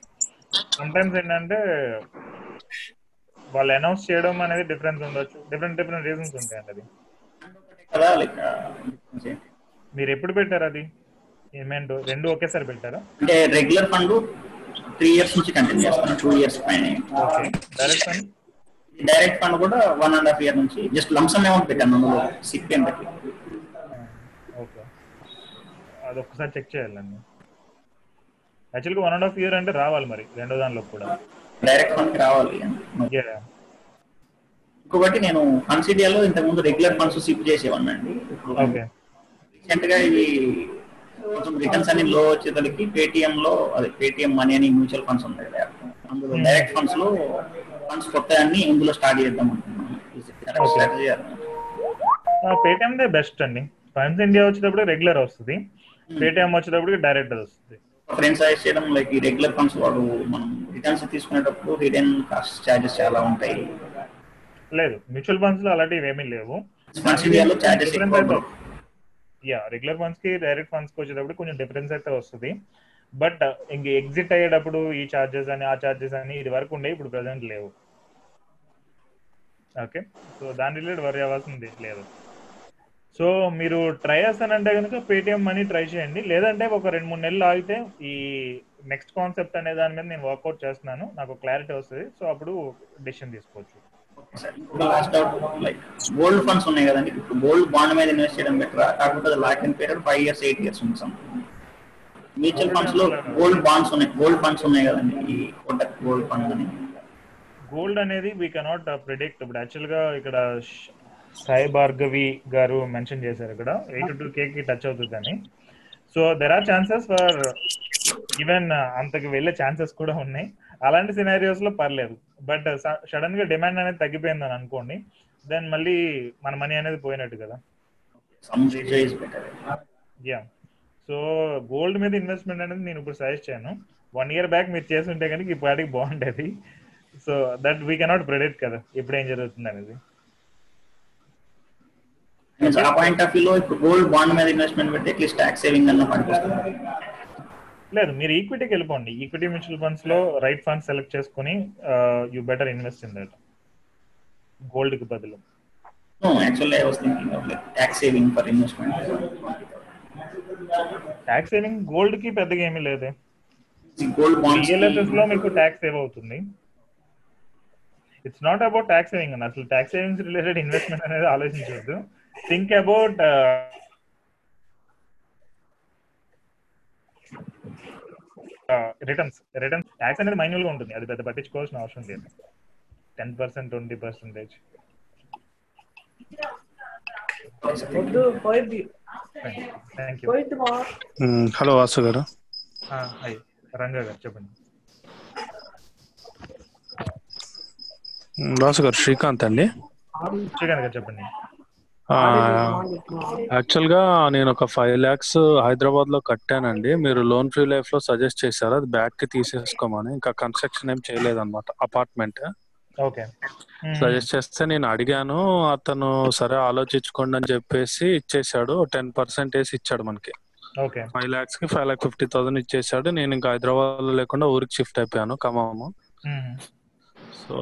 sometimes ఏంటంటే వాళ్ళు అనౌన్స్ చేయడం అనేది డిఫరెన్స్ ఉండొచ్చు. డిఫరెంట్ డిఫరెంట్ రీజన్స్ ఉంటాయండి అది. మీరు ఎప్పుడు పెట్టారు అది? ఏమేంటో? రెండు ఒకేసారి పెట్టారా? అంటే రెగ్యులర్ ఫండ్ త్రీ ఇయర్స్ నుంచి కంటిన్యూ చేస్తాను టూ ఇయర్స్ పైన. Okay direct fund direct fund కూడా వన్ అండ్ హాఫ్ ఇయర్ నుంచి. జస్ట్ లంసమ్ అమౌంట్ పెట్టాను అందులో సిక్ ఏం పెట్టి ఓకే అది ఒక్కసారి చెక్ చేయాలండి. యాక్చువల్గా వన్ అండ్ హాఫ్ ఇయర్ అంటే రావాలి మరి రెండో దానిలో కూడా. డైరెక్ట్ ఫండ్ రావాలి. ఇంకొకటి నేను ఫండ్స్ ఇండియాలో ఇంతకు ముందు రెగ్యులర్ ఫండ్స్ సిప్ చేసేవాడిని అండి. ఓకే రీసెంట్గా ఇవి కొంచెం రిటర్న్స్ అన్ని లో వచ్చేసరికి పేటిఎం లో అదే పేటిఎం మనీ అని మ్యూచువల్ ఫండ్స్ ఉంటాయి కదా. అందులో Hmm. డైరెక్ట్ ఫండ్స్లో ఫండ్స్ కొత్త అన్ని ఇందులో స్టార్ట్ చేద్దాం. స్ట్రాటజీ పేటిఎం దే బెస్ట్ అండి. ఫండ్స్ ఇండియా వచ్చేటప్పుడు రెగ్యులర్ వస్తుంది. పేటిఎం వచ్చేటప్పుడు డైరెక్ట్ వస్తుంది. ఫ్రెండ్స్ సజెస్ట్ చేయడం లైక్ ఈ రెగ్యులర్ ఫండ్స్ వాడు మనం రిటర్న్స్ తీసుకునేటప్పుడు హిడెన్ కాస్ట్ చార్జెస్ చాలా ఉంటాయి. లేదు మ్యూచువల్ ఫండ్స్లో అలాంటివి ఏమీ లేవు. ఫండ్స్ ఇండియాలో యా రెగ్యులర్ ఫండ్స్కి డైరెక్ట్ ఫండ్స్కి వచ్చేటప్పుడు కొంచెం డిఫరెన్స్ అయితే వస్తుంది. బట్ ఇంక ఎగ్జిట్ అయ్యేటప్పుడు ఈ చార్జెస్ అని ఆ చార్జెస్ అని ఇది వరకు ఉండే ఇప్పుడు ప్రెసెంట్ లేవు. ఓకే సో దాని రిలేటెడ్ వరి అవ్వాల్సింది లేదు. సో మీరు ట్రై చేస్తానంటే కనుక పేటిఎం మనీ ట్రై చేయండి. లేదంటే ఒక రెండు మూడు నెలలు ఆగితే ఈ నెక్స్ట్ కాన్సెప్ట్ అనే దాని మీద నేను వర్కౌట్ చేస్తున్నాను. నాకు క్లారిటీ వస్తుంది. సో అప్పుడు డెసిషన్ తీసుకోవచ్చు. లాస్ట్ లైక్ గోల్డ్ ఫండ్స్ ఉన్నాయి కదండి. ఇప్పుడు గోల్డ్ బాండ్ మీద ఇన్వెస్ట్ చేయడం బెటర్ కాకపోతే lock in period five years eight years ఉంది మ్యూచువల్ ఫండ్స్లో గోల్డ్ బాండ్స్ ఉన్నాయి. గోల్డ్ ఫండ్స్ ఉన్నాయి కదండి. ఈ కోటక్ గోల్డ్ ఫండ్ అని. గోల్డ్ అనేది వీ కెనాట్ ప్రిడిక్ట్ ఇప్పుడు యాక్చువల్గా ఇక్కడ సాయి భార్గవి గారు మెన్షన్ చేశారు ఇక్కడ. ఎయిట్ టూ కి టచ్ అవుతుందని so there are chances for even అంతకు వెళ్ళే ఛాన్సెస్ కూడా ఉన్నాయి. అలాంటి సినారియోస్లో పర్లేదు. బట్ సడన్గా డిమాండ్ అనేది తగ్గిపోయిందని అనుకోండి దెన్ మళ్ళీ మన మనీ అనేది పోయినట్టు కదా. యా సో గోల్డ్ మీద ఇన్వెస్ట్మెంట్ అనేది నేను ఇప్పుడు సజెస్ట్ చేయను. వన్ ఇయర్ బ్యాక్ మీరు చేస్తుంటే కనుక ఈ పాటికి బాగుండేది. So that we cannot predict కదా. ఇప్పుడు ఏం జరుగుతుంది అనేది. ఆ పాయింట్ ఆఫ్ వ్యూలో ఇప్పుడు గోల్డ్ బాండ్ మీద ఇన్వెస్ట్మెంట్ పెట్టి అట్లీస్ట్ ట్యాక్స్ సేవింగ్ అన్న పనికొస్తుంది లేదు మీరు ఈక్విటీకి వెళ్ళిపోండి. ఈక్విటీ మ్యూచువల్ ఫండ్స్లో రైట్ ఫండ్ సెలెక్ట్ చేసుకుని you better invest in that గోల్డ్కి బదులు. No, actually, I was thinking of like tax saving for investment. Tax saving గోల్డ్కి పెద్దగా ఏమీ లేదే. గోల్డ్ బాండ్స్ రియల్లో మీకు ట్యాక్స్ సేవ్ అవుతుంది. It's not about tax saving అన్న. అసలు ట్యాక్స్ సేవింగ్స్ రిలేటెడ్ ఇన్వెస్ట్మెంట్ అనేది ఆలోచించవద్దు think about returns returns tax అనేది మైన్యూల్గా ఉంటుంది. అది పెద్ద పట్టించుకోవాల్సిన అవసరం లేదు. Ten percent twenty percentage. Hello Vasu గారు. అయ్యి రంగా గారు చెప్పండి. వాసు గారు శ్రీకాంత్ అండి. శ్రీకాంత్ గారు చెప్పండి. యాక్చువల్గా నేను ఒక ఫైవ్ ల్యాక్స్ హైదరాబాద్లో కట్టానండి. మీరు లోన్ ఫ్రీ లైఫ్లో సజెస్ట్ చేశారు? అది బ్యాక్కి తీసేసుకోమని. ఇంకా కన్స్ట్రక్షన్ ఏం చేయలేదు అనమాట అపార్ట్మెంట్. ఓకే. సజెస్ట్ చేస్తే నేను అడిగాను అతను సరే ఆలోచించుకోండి అని చెప్పేసి ఇచ్చేసాడు టెన్ పర్సెంట్ వేసి ఇచ్చాడు మనకి. ఫైవ్ ల్యాక్స్కి ఫైవ్ ల్యాక్ ఫిఫ్టీ థౌసండ్ ఇచ్చేసాడు నేను ఇంకా హైదరాబాద్లో లేకుండా ఊరికి షిఫ్ట్ అయిపోయాను ఖమ్మము. సో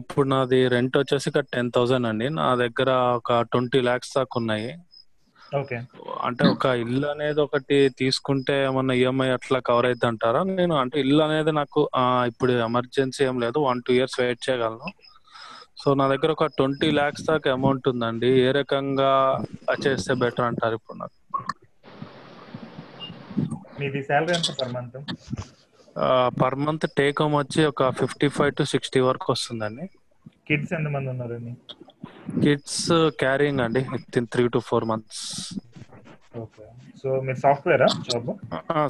ఇప్పుడు నాది రెంట్ వచ్చేసి ఇక్కడ టెన్ థౌసండ్ అండి. నా దగ్గర ఒక ట్వంటీ ల్యాక్స్ దాకా ఉన్నాయి. ఓకే. అంటే ఒక ఇల్లు అనేది ఒకటి తీసుకుంటే ఏమన్నా ఈఎంఐ అట్లా కవర్ అవుతుంది అంటారా నేను అంటే ఇల్లు అనేది నాకు ఇప్పుడు ఎమర్జెన్సీ ఏం లేదు. వన్ టూ ఇయర్స్ వెయిట్ చేయగలను. సో నా దగ్గర ఒక ట్వంటీ ల్యాక్స్ దాకా అమౌంట్ ఉందండి. ఏ రకంగా చేస్తే బెటర్ అంటారు ఇప్పుడు నాకు? మీది ఎంత per month? Per month take home వచ్చి ఒక ఫిఫ్టీ ఫైవ్ టు సిక్స్టీ వరకు వస్తుందండి. కిడ్స్ ఎంత మంది ఉన్నారండి? కిడ్స్ క్యారింగ్ అండి within three to four months okay so మీరు సాఫ్ట్వేరా జాబ్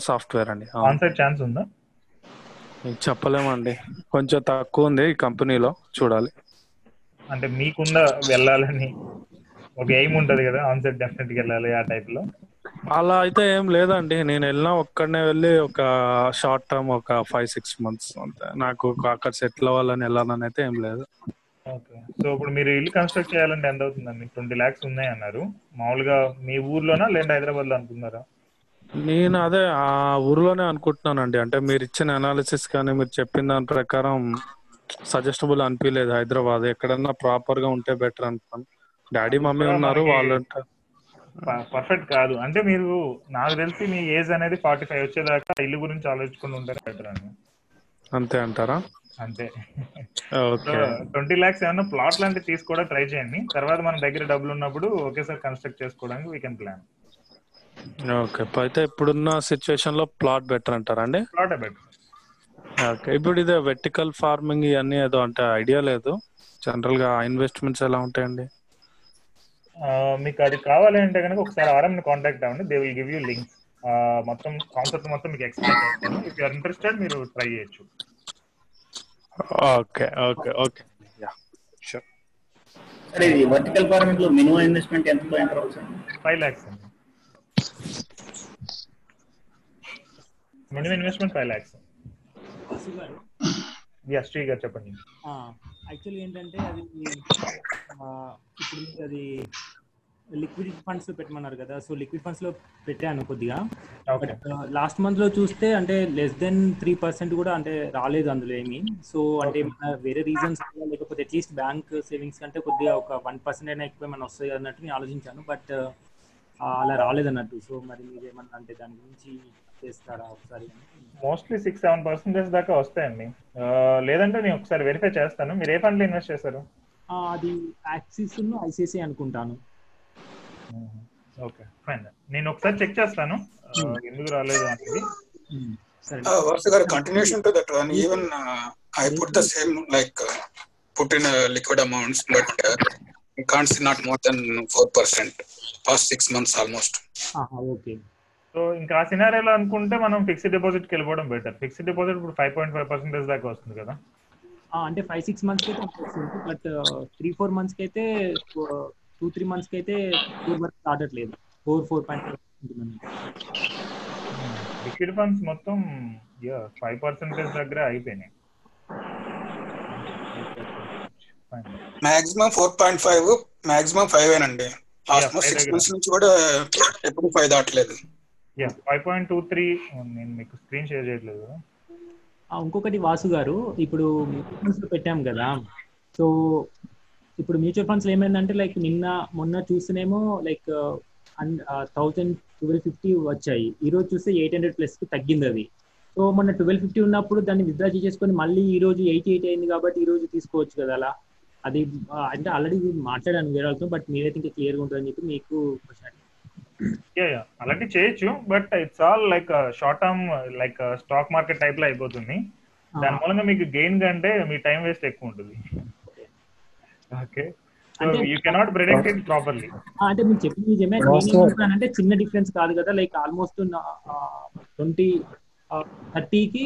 సాఫ్ట్వేర్ అండి ఆన్ సైడ్ ఛాన్స్ ఉందా? మీకు చెప్పలేమండి కొంచెం తక్కువ ఉంది ఈ కంపెనీలో చూడాలి. అంటే మీకుందా వెళ్ళాలని ఒక ఎయిమ్ ఉంటది కదా ఆన్ సైడ్ డెఫినెట్గా వెళ్ళాలి ఆ టైప్లో. అలా అయితే ఏం లేదండి. నేను వెళ్ళినా ఒక్కడనే వెళ్ళి ఒక షార్ట్ టర్మ్ ఒక ఫైవ్ సిక్స్ మంత్స్ అంతే. నాకు అక్కడ సెటిల్ అవ్వాలని వెళ్ళాలని అయితే ఏం లేదు. ఓకే. సో ఇప్పుడు మీరు ఇల్లు కన్స్ట్రక్ట్ చేయాలంటే ఎంత అవుతుందండి? ట్వంటీ ల్యాక్స్ ఉన్నాయి అన్నారు మామూలుగా మీ ఊర్లోనా లేదా హైదరాబాద్లో అనుకున్నారా నేను అదే ఆ ఊర్లోనే అనుకుంటున్నానండి. అంటే మీరు ఇచ్చిన అనాలిసిస్ కానీ మీరు చెప్పిన దాని ప్రకారం సజెస్టబుల్ అనిపించలేదు హైదరాబాద్. ఎక్కడన్నా ప్రాపర్గా ఉంటే బెటర్ అనుకోండి. డాడీ మమ్మీ ఉన్నారు వాళ్ళంటే పర్ఫెక్ట్ కాదు. అంటే మీరు నాకు తెలిసి మీ ఏజ్ అనేది ఫార్టీ ఫైవ్ వచ్చేదాకా ఇల్లు గురించి ఆలోచించుకుని ఉంటేనే బెటర్ అండి. అంతే అంటారా? అంతే. ఓకే. ట్వంటీ ల్యాక్స్ ఏమన్నా ప్లాట్ లాంటివి తీసుకోవడం ట్రై చేయండి. తర్వాత మన దగ్గర డబ్బులు ఉన్నప్పుడు ఒకేసారి కన్స్ట్రక్ట్ చేసుకోవడానికి వీ కెన్ ప్లాన్ ఓకే. అయితే ఇప్పుడున్న సిచ్యువేషన్లో ప్లాట్ బెటర్ అంటారా అండి? Plot better okay. ఇప్పుడు ఇదే వెర్టికల్ ఫార్మింగ్ ఇవన్నీ ఏదో అంటే ఐడియా లేదు. జనరల్గా ఇన్వెస్ట్మెంట్స్ ఎలా ఉంటాయండి? మీకు అది కావాలి అంటే కనుక ఒకసారి ఆర్ఎం ని కాంటాక్ట్ అవ్వండి. They will give you links మొత్తం కాన్సెప్ట్ మొత్తం మీకు ఎక్స్ప్లెయిన్ చేస్తాను. ఇఫ్ యూఆర్ ఇంట్రెస్టెడ్ మీరు ట్రై చేయొచ్చు. Okay okay okay. Yeah sure సరే ఇది వర్టికల్ ఫార్మింగ్లో మినిమం ఇన్వెస్ట్మెంట్ ఎంతలో ఎంటర్ అవుతుంది ఫైవ్ ల్యాక్స్ అండి. Minimum investment five lakhs yeah Sri గారు చెప్పండి. యాక్చువల్లీ ఏంటంటే అది ఇప్పుడు అది లిక్విడ్ ఫండ్స్ పెట్టమన్నారు కదా సో లిక్విడ్ ఫండ్స్లో పెట్టాను కొద్దిగా. లాస్ట్ మంత్లో చూస్తే అంటే లెస్ దెన్ త్రీ పర్సెంట్ కూడా అంటే రాలేదు అందులో ఏమి. సో అంటే వేరే రీజన్స్ లేకపోతే అట్లీస్ట్ బ్యాంక్ సేవింగ్స్ కంటే కొద్దిగా ఒక వన్ పర్సెంట్ అయినా ఎక్కువ ఏమైనా వస్తాయి అన్నట్టు నేను ఆలోచించాను. బట్ అలా రాలేదన్నట్టు. సో మరి మీరు ఏమన్నా అంటే దాని గురించి మోస్ట్లీ సిక్స్ సెవెన్ పర్సెంటేజ్ దాకా వస్తాయండి. లేదంటే నేను ఒకసారి వెరిఫై చేస్తాను. మీరు ఏ ఫండ్లు ఇన్వెస్ట్ చేస్తారు అది యాక్సిస్ను ఐసిసి అనుకుంటాను. ఓకే ఫైన్ నేను ఒకసారి చెక్ చేస్తాను. ఎందుకు రాలేదు అనేది. వర్ష గారు continuation to that one even I put the same like put in liquid amounts but కాన్సీ not more than four percent first six months almost okay. So ఇంకా ఆ సినారియోలో అనుకుంటే మనం ఫిక్స్డ్ డిపాజిట్కి వెళ్ళిపోవడం బెటర్ ఫిక్స్డ్ డిపాజిట్ ఇప్పుడు ఫైవ్ పాయింట్ ఫైవ్ పర్సెంటేజ్ దాకా వస్తుంది కదా. ఆ, అంటే ఫైవ్ సిక్స్ మంత్స్ అయితే వస్తుంది బట్ త్రీ ఫోర్ మంత్స్కి అయితే టూ త్రీ మంత్స్కి అయితే ఫోర్ వరకు దాటట్లేదు four four point liquid funds మొత్తం ఫైవ్ పర్సెంటేజ్ దగ్గర అయిపోయినాయి. Maximum four point five maximum five ఏనండి. Almost five six. మంత్స్ నుంచి కూడా ఎప్పుడు five దాటలేదు. Yeah five point two three నేను మీకు స్క్రీన్ షేర్ చేయట్లేదు. ఇంకొకటి వాసు గారు ఇప్పుడు ఫండ్స్ పెట్టాం కదా. సో ఇప్పుడు మ్యూచువల్ ఫండ్స్ ఏమైందంటే లైక్ నిన్న మొన్న చూస్తేనేమో లైక్ థౌజండ్ ట్వెల్వ్ ఫిఫ్టీ వచ్చాయి. ఈ రోజు చూస్తే ఎయిట్ హండ్రెడ్ ప్లస్కి తగ్గింది అది. సో మొన్న ట్వెల్వ్ ఫిఫ్టీ ఉన్నప్పుడు దాన్ని విత్డ్రా చేసుకొని మళ్ళీ ఈ రోజు ఎయిట్ ఎయిట్ అయింది కాబట్టి ఈ రోజు తీసుకోవచ్చు కదా అలా. అది అంటే ఆల్రెడీ మాట్లాడాను వేరే వాళ్ళతో బట్ మీరైతే ఇంకా క్లియర్గా ఉంటుందని చెప్పి మీకు క్వశ్చన్ అలాంటి చేయొచ్చు but it's all like short term like stock market టైప్లో అయిపోతుంది. దాని మూలంగా మీకు గెయిన్ కంటే మీ టైం వేస్ట్ ఎక్కువ ఉంటుంది. Okay you cannot predict it properly అంటే మీరు చెప్పింది నిజమే. అంటే చిన్న డిఫరెన్స్ కాదు కదా లైక్ ఆల్మోస్ట్ ట్వంటీ థర్టీకి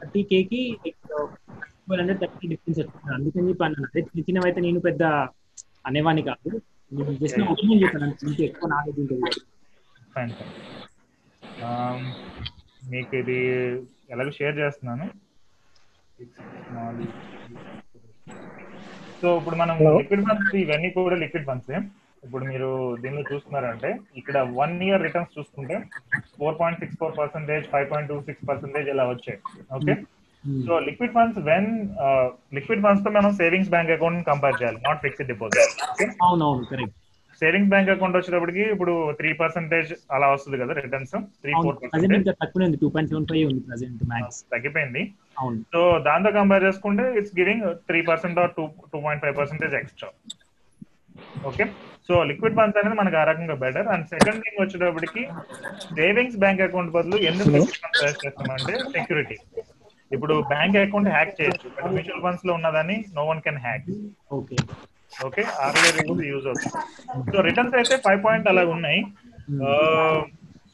థర్టీ కేకి ట్వెల్వ్ హండ్రెడ్ థర్టీ డిఫరెన్స్ వచ్చింది అందుకని చెప్పి అన్నాను. అదే చిన్న చిన్నవి అయితే నేను పెద్ద అనేవాని కాదు. జస్ట్ నా ఒపీనియన్ చెప్పాను అంతే. ఇంకా ఎక్కువ నాలెడ్జ్ ఉంటుంది ఫైన్ ఫైన్ మీకు ఇది ఎలాగో షేర్ చేస్తున్నాను. సో ఇప్పుడు మనం లిక్విడ్ ఫండ్స్ ఇవన్నీ కూడా లిక్విడ్ ఫండ్స్ ఇప్పుడు మీరు దీనిలో చూస్తున్నారంటే ఇక్కడ వన్ ఇయర్ రిటర్న్స్ చూసుకుంటే four point six four percentage five point two six percentage ఇలా వచ్చాయి. Okay so liquid funds when liquid ఫండ్స్తో మనం సేవింగ్స్ బ్యాంక్ అకౌంట్ కంపేర్ చేయాలి నాట్ ఫిక్స్డ్ డిపాజిట్ అవునవును కరెక్ట్ సేవింగ్స్ బ్యాంక్ అకౌంట్ వచ్చేటప్పటికి ఇప్పుడు త్రీ పర్సెంటేజ్ అలా వస్తుంది కదా రిటర్న్స్ త్రీ ఫోర్ తగ్గిపోయింది. సో దాంతో కంపేర్ చేసుకుంటే it's giving three percent or two two point five percentage extra okay so liquid funds అనేది మనకు ఆ రకంగా బెటర్ అండ్ సెకండ్ థింగ్ వచ్చేటప్పటికి సేవింగ్స్ బ్యాంక్ అకౌంట్ బదులు ఎందుకు చేస్తామంటే సెక్యూరిటీ ఇప్పుడు బ్యాంక్ అకౌంట్ హ్యాక్ చేయొచ్చు. బట్ మ్యూచువల్ ఫండ్స్లో ఉన్నదాన్ని no one can hack okay. Okay? RBI rules use అవుతుంది. సో రిటర్న్స్ అయితే ఫైవ్ పాయింట్ అలా ఉన్నాయి.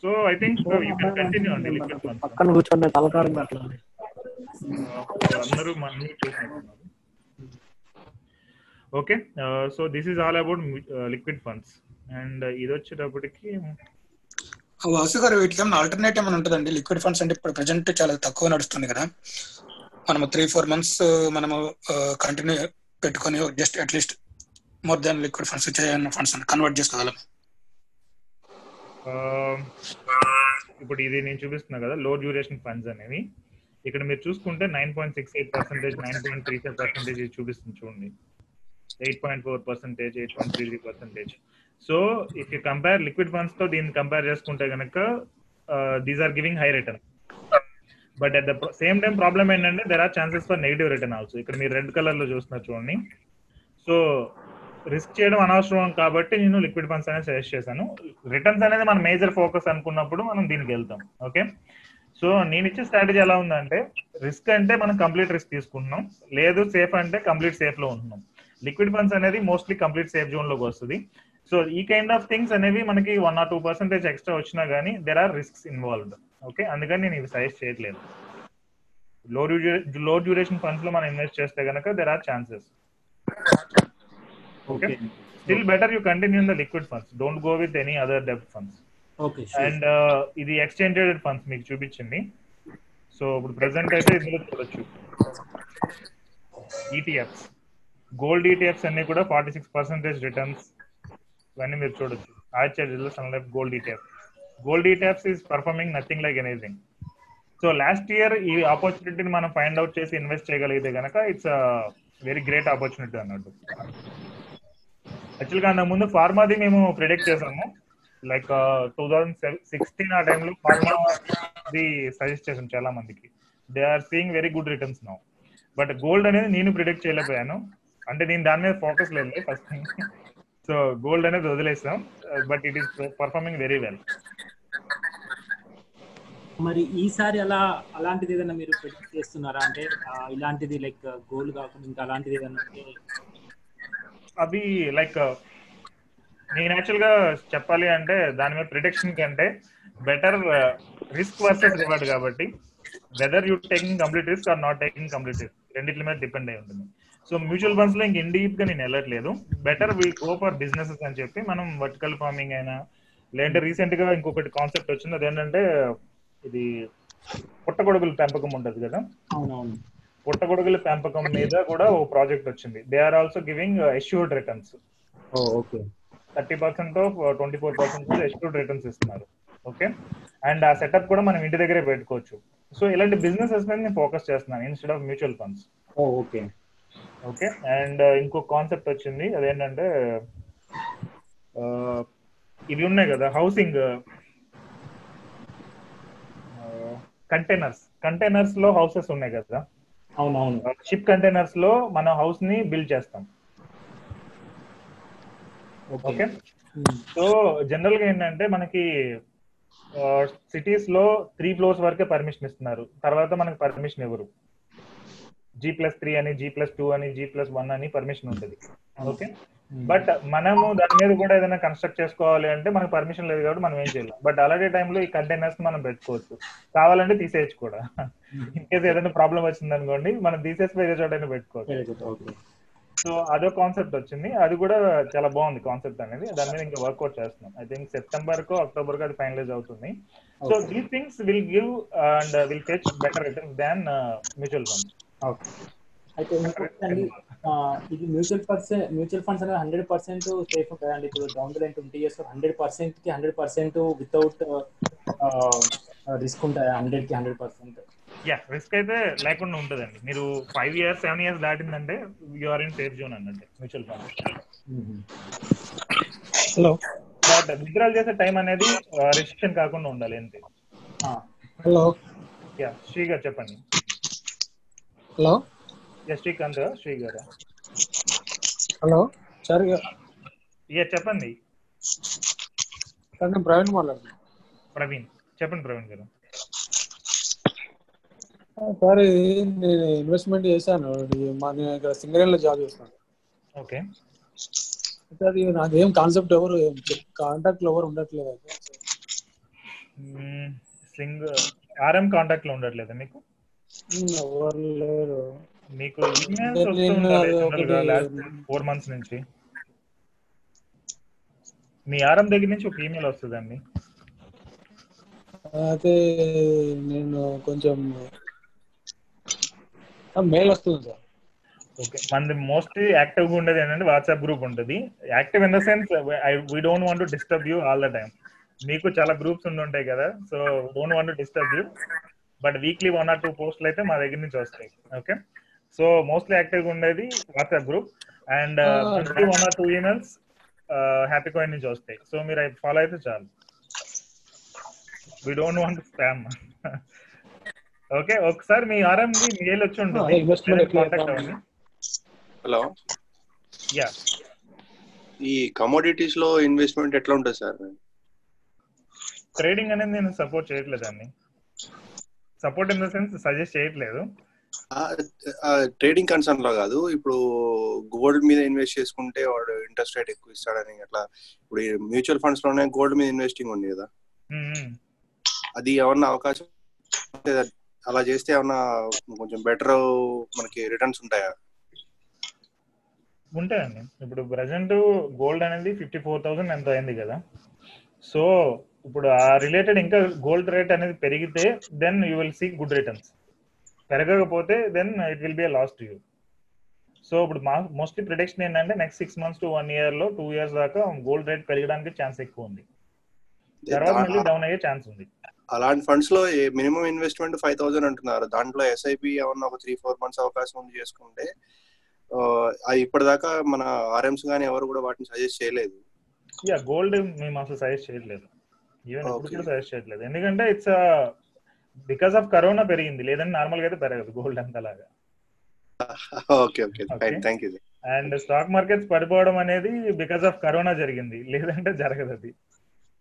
So I think you can continue అండి లిక్విడ్ ఫండ్స్ పక్కన కూర్చొని తలకారం అట్లా అందరూ మన చూసినట్టున్నారు okay so this is all about liquid funds and ఇది వచ్చేటప్పటికి వాసు గారు వీటికి ఏమైనా ఆల్టర్నేట్ ఏమైనా ఉంటుందండి? లిక్విడ్ ఫండ్స్ అంటే ఇప్పుడు ప్రజెంట్ చాలా తక్కువ నడుస్తుంది కదా. మనము త్రీ ఫోర్ మంత్స్ మనము uh, కంటిన్యూ పెట్టుకొని just at least more than liquid funds చేయన్న funds convert చేసుకోగలం. Um, ఇప్పుడు ఇది నేను చూపిస్తున్నా కదా లో డ్యూరేషన్ ఫండ్స్ అనేవి. ఇక్కడ మీరు చూసుకుంటే nine point six eight percentage nine point three five percentage చూపిస్తుంది చూడండి. Eight point four percentage eight point three three percentage so if you compare liquid ఫండ్స్తో దీన్ని కంపేర్ చేసుకుంటే కనుక these are giving high return but at the same time problem ఏంటంటే there are chances for negative return also ఇక్కడ మీరు red కలర్లో చూస్తున్నారు చూడండి. So risk చేయడం అనవసరం కాబట్టి నేను లిక్విడ్ ఫండ్స్ అనేది సజెస్ట్ చేశాను. రిటర్న్స్ అనేది మన మేజర్ ఫోకస్ అనుకున్నప్పుడు మనం దీనికి వెళ్తాం. ఓకే సో నేను ఇచ్చే స్ట్రాటజీ ఎలా ఉందంటే రిస్క్ అంటే మనం కంప్లీట్ రిస్క్ తీసుకుంటున్నాం. లేదు సేఫ్ అంటే కంప్లీట్ సేఫ్లో ఉంటున్నాం. లిక్విడ్ ఫండ్స్ అనేది మోస్ట్లీ కంప్లీట్ సేఫ్ జోన్లోకి వస్తుంది. సో ఈ కైండ్ ఆఫ్ థింగ్స్ అనేవి మనకి one or two percentage extra వచ్చినా కానీ there are risks involved okay అందుకని నేను ఇవి సజెస్ట్ చేయట్లేదు. లో లో డ్యూరేషన్ ఫండ్స్లో మనం ఇన్వెస్ట్ చేస్తే కనుక there are chances okay still better you continue the liquid funds don't go with any other debt funds okay and ఇది ఎక్స్చేంజెడ్ ఫండ్స్ మీకు చూపించింది. సో ఇప్పుడు ప్రెసెంట్ అయితే ఇందులో చూడొచ్చు. ఈటీఎఫ్స్ గోల్డ్ ఈటీఎఫ్స్ అన్ని కూడా ఫార్టీ సిక్స్ పర్సెంటేజ్ రిటర్న్స్ ఇవన్నీ మీరు చూడొచ్చు. ఆచార్యులు Sun Life gold ETF gold ETFs is performing nothing like anything. So last year ఈ ఆపర్చునిటీని మనం ఫైండ్ అవుట్ చేసి ఇన్వెస్ట్ చేయగలిగితే కనుక ఇట్స్ వెరీ గ్రేట్ ఆపర్చునిటీ అన్నట్టు. యాక్చువల్గా అంతకు ముందు ఫార్మాది మేము ప్రిడిక్ట్ చేసాము. లైక్ టూ థౌజండ్ సిక్స్టీన్ ఆ టైంలో ఫార్మాది సజెస్ట్ చేసాం చాలా మందికి. They are seeing very good returns now. But gold అనేది నేను ప్రిడిక్ట్ చేయలేకపోయాను. అంటే నేను దాని మీద ఫోకస్ లేదు ఫస్ట్ థింగ్ సో గోల్డ్ అనేది వదిలేసాం. But it is performing very well. మరి ఈసారి అలా అలాంటిది ఏదైనా మీరు ప్రిడిక్ట్ చేస్తున్నారా? అంటే ఇలాంటిది లైక్ గోల్డ్ కాకుండా ఇంకా అలాంటిది ఏదైనా అవి లైక్ నేను యాక్చువల్గా చెప్పాలి అంటే దాని మీద ప్రిడిక్షన్ కంటే బెటర్ రిస్క్ వర్సెస్ రివార్డ్ కాబట్టి whether you taking complete risk or not taking complete risk. రెండిట్ల మీద డిపెండ్ అయి ఉంటుంది. సో మ్యూచువల్ ఫండ్స్లో ఇంక ఇన్ డీప్గా నేను వెళ్ళట్లేదు. Better we go for businesses అని చెప్పి మనం వర్టికల్ ఫార్మింగ్ అయినా లేదంటే రీసెంట్గా ఇంకొకటి కాన్సెప్ట్ వచ్చింది అదేంటంటే ఇది పుట్టగొడుగుల పెంపకం ఉంటుంది కదా? పుట్టగొడుగుల పెంపకం మీద కూడా ఓ ప్రాజెక్ట్ వచ్చింది. They are also giving assured returns okay. Thirty percent twenty four percent assured returns ఇస్తున్నారు. ఓకే? అండ్ ఆ సెటప్ కూడా మనం ఇంటి దగ్గరే పెట్టుకోవచ్చు. సో ఇలాంటి బిజినెసెస్ మీద నేను ఫోకస్ చేస్తున్నాను instead of mutual funds okay. Okay. And ఇంకో కాన్సెప్ట్ వచ్చింది. అదేంటంటే ఆ, ఇవి ఉన్నాయి కదా హౌసింగ్ కంటైనర్స్ కంటైనర్స్లో హౌసెస్ ఉన్నాయి కదా. అవునవును. షిప్ కంటైనర్స్లో మనం హౌస్ని బిల్డ్ చేస్తాం. ఓకే. సో జనరల్గా ఏంటంటే మనకి సిటీస్లో త్రీ ఫ్లోర్స్ వరకే పర్మిషన్ ఇస్తున్నారు. తర్వాత మనకి పర్మిషన్ ఇవ్వరు. జీ ప్లస్ త్రీ అని జీ ప్లస్ టూ అని జీ ప్లస్ వన్ అని పర్మిషన్ ఉంటుంది. ఓకే బట్ మనము దాని మీద కూడా ఏదైనా కన్స్ట్రక్ట్ చేసుకోవాలి అంటే మనకు పర్మిషన్ లేదు కాబట్టి మనం ఏం చేయాలి. బట్ అలాంటి టైంలో ఈ కంటైనర్స్ మనం పెట్టుకోవచ్చు. కావాలంటే తీసేయచ్చు కూడా. ఇన్ కేసు ఏదైనా ప్రాబ్లం వచ్చింది అనుకోండి మనం తీసేసి వేరే చోటైనా పెట్టుకోవచ్చు. సో అదో కాన్సెప్ట్ వచ్చింది. అది కూడా చాలా బాగుంది కాన్సెప్ట్ అనేది. దాని మీద ఇంకా వర్కౌట్ చేస్తున్నాం. ఐ థింక్ సెప్టెంబర్ కో అక్టోబర్ కో అది ఫైనలైజ్ అవుతుంది so. These things will give and will fetch better returns than mutual funds అయితే ఇంకొకటి అండి. ఆ, ఇది మ్యూచువల్ ఫండ్స్ మ్యూచువల్ ఫండ్స్ అనేది హండ్రెడ్ పర్సెంట్ సేఫ్ ఉంటాయండి ఇప్పుడు down the line twenty years hundred పర్సెంట్కి హండ్రెడ్ పర్సెంట్ వితౌట్ రిస్క్ ఉంటాయి హండ్రెడ్కి హండ్రెడ్ పర్సెంట్ యా రిస్క్ అయితే లేకుండా ఉంటుందండి. మీరు ఫైవ్ ఇయర్స్ సెవెన్ ఇయర్స్ దాటిందంటే ఆర్ ఇన్ సేఫ్ జోన్ అన్నట్టు mutual fund hello. But withdrawal చేసే టైం అనేది రిస్ట్రిక్షన్ కాకుండా ఉండాలి అంతే. హలో. యా శ్రీ గారు చెప్పండి. హలో? శ్రీకాంత్ శ్రీ గారు. హలో? సార్ చెప్పండి. సార్ నేను ప్రవీణ్ మాట్లాడుతున్నాను ప్రవీణ్. చెప్పండి ప్రవీణ్ గారు. సార్ నేను ఇన్వెస్ట్మెంట్ చేశాను. నేను ఇక్కడ సింగరేణిలో జాబ్ చేస్తాను. ఓకే. అది నాకేం కాన్సెప్ట్ ఎవరు కాంటాక్ట్లో ఎవరు ఉండట్లేదు సింగ్ ఆర్ఎం కాంటాక్ట్లో ఉండట్లేదా మీకు? ఎవరు లేరు మీకు ఫోర్ మంత్స్ నుంచి. మీ ఆర్ఎం దగ్గర నుంచి ఒక ఈమెయిల్ వస్తుందండి. అయితే నేను కొంచెం మెయిల్ వస్తుంది సార్. ఓకే మనది మోస్ట్లీ యాక్టివ్గా ఉండేది ఏంటంటే వాట్సాప్ గ్రూప్ ఉంటుంది. Active in the sense we don't want to disturb you all the time మీకు చాలా గ్రూప్స్ ఉండి ఉంటాయి కదా so don't want to disturb you but weekly one or two పోస్ట్లు అయితే మా దగ్గర నుంచి వస్తాయి. ఓకే? సో మోస్ట్లీ యాక్టివ్గా ఉండేది WhatsApp group. And monthly one or two emails Happy Coin నుంచి వస్తాయి. సో మీరు ఫాలో అయితే చాలు. We don't want spam okay ఒకసారి మీ ఆర్ఎం కి మెయిల్ వచ్చి ఉంటుంది. కాంటాక్ట్? అవ్వండి. హలో? యా. ఈ కమోడిటీస్లో ఇన్వెస్ట్మెంట్ ఎట్లా ఉంటుంది సార్? ట్రేడింగ్ అనేది నేను సపోర్ట్ చేయట్లేదండి support in the sense suggest చేయట్లేదు. ట్రేడింగ్ కన్సర్న్లో కాదు. ఇప్పుడు గోల్డ్ మీద ఇన్వెస్ట్ చేసుకుంటే వాడు ఇంట్రెస్ట్ రేట్ ఎక్కువ ఇస్తాడని అట్లా ఇప్పుడు మ్యూచువల్ ఫండ్స్లోనే గోల్డ్ మీద ఇన్వెస్టింగ్ ఉంది కదా. అది ఏమన్నా అవకాశం అలా చేస్తే ఏమన్నా కొంచెం బెటర్ మనకి రిటర్న్స్ ఉంటాయా? ఉంటాయండి. ఇప్పుడు ప్రజెంట్ గోల్డ్ అనేది ఫిఫ్టీ ఫోర్ థౌసండ్ ఎంత అయింది కదా. సో ఇప్పుడు ఆ రిలేటెడ్ ఇంకా గోల్డ్ రేట్ అనేది పెరిగితే then you will see good returns పెరగకపోతే then it will be lost to you so ఇప్పుడు మా మోస్ట్లీ ప్రిడిక్షన్ ఏంటంటే next six months to one ఇయర్లో టూ ఇయర్స్ దాకా గోల్డ్ రేట్ పెరగడానికి ఛాన్స్ ఎక్కువ ఉంది. తర్వాత మళ్ళీ డౌన్ అయ్యే ఛాన్స్ ఉంది. అలాంటి ఫండ్స్లో మినిమం ఇన్వెస్ట్మెంట్ ఫైవ్ థౌసండ్ అంటున్నారు. దాంట్లో ఎస్ఐపి ఏమన్నా ఒక త్రీ ఫోర్ మంత్స్ అవకాశం ఉంది చేసుకుంటే ఇప్పటిదాకా మన ఆర్ఎంస్ కానీ ఎవరు కూడా వాటిని సజెస్ట్ చేయలేదు. యా గోల్డ్ మేము అసలు సజెస్ట్ చేయట్లేదు. ఈవెన్ ఇప్పుడు కూడా సజెస్ట్ చేయట్లేదు. ఎందుకంటే ఇట్స్ బికాస్ ఆఫ్ కరోనా పెరిగింది. లేదంటే నార్మల్గా అయితే పెరగదు గోల్డ్ అంతలాగా. Okay okay fine thank you and stock markets పడిపోవడం అనేది బికాస్ ఆఫ్ కరోనా జరిగింది. లేదంటే జరగదు అది.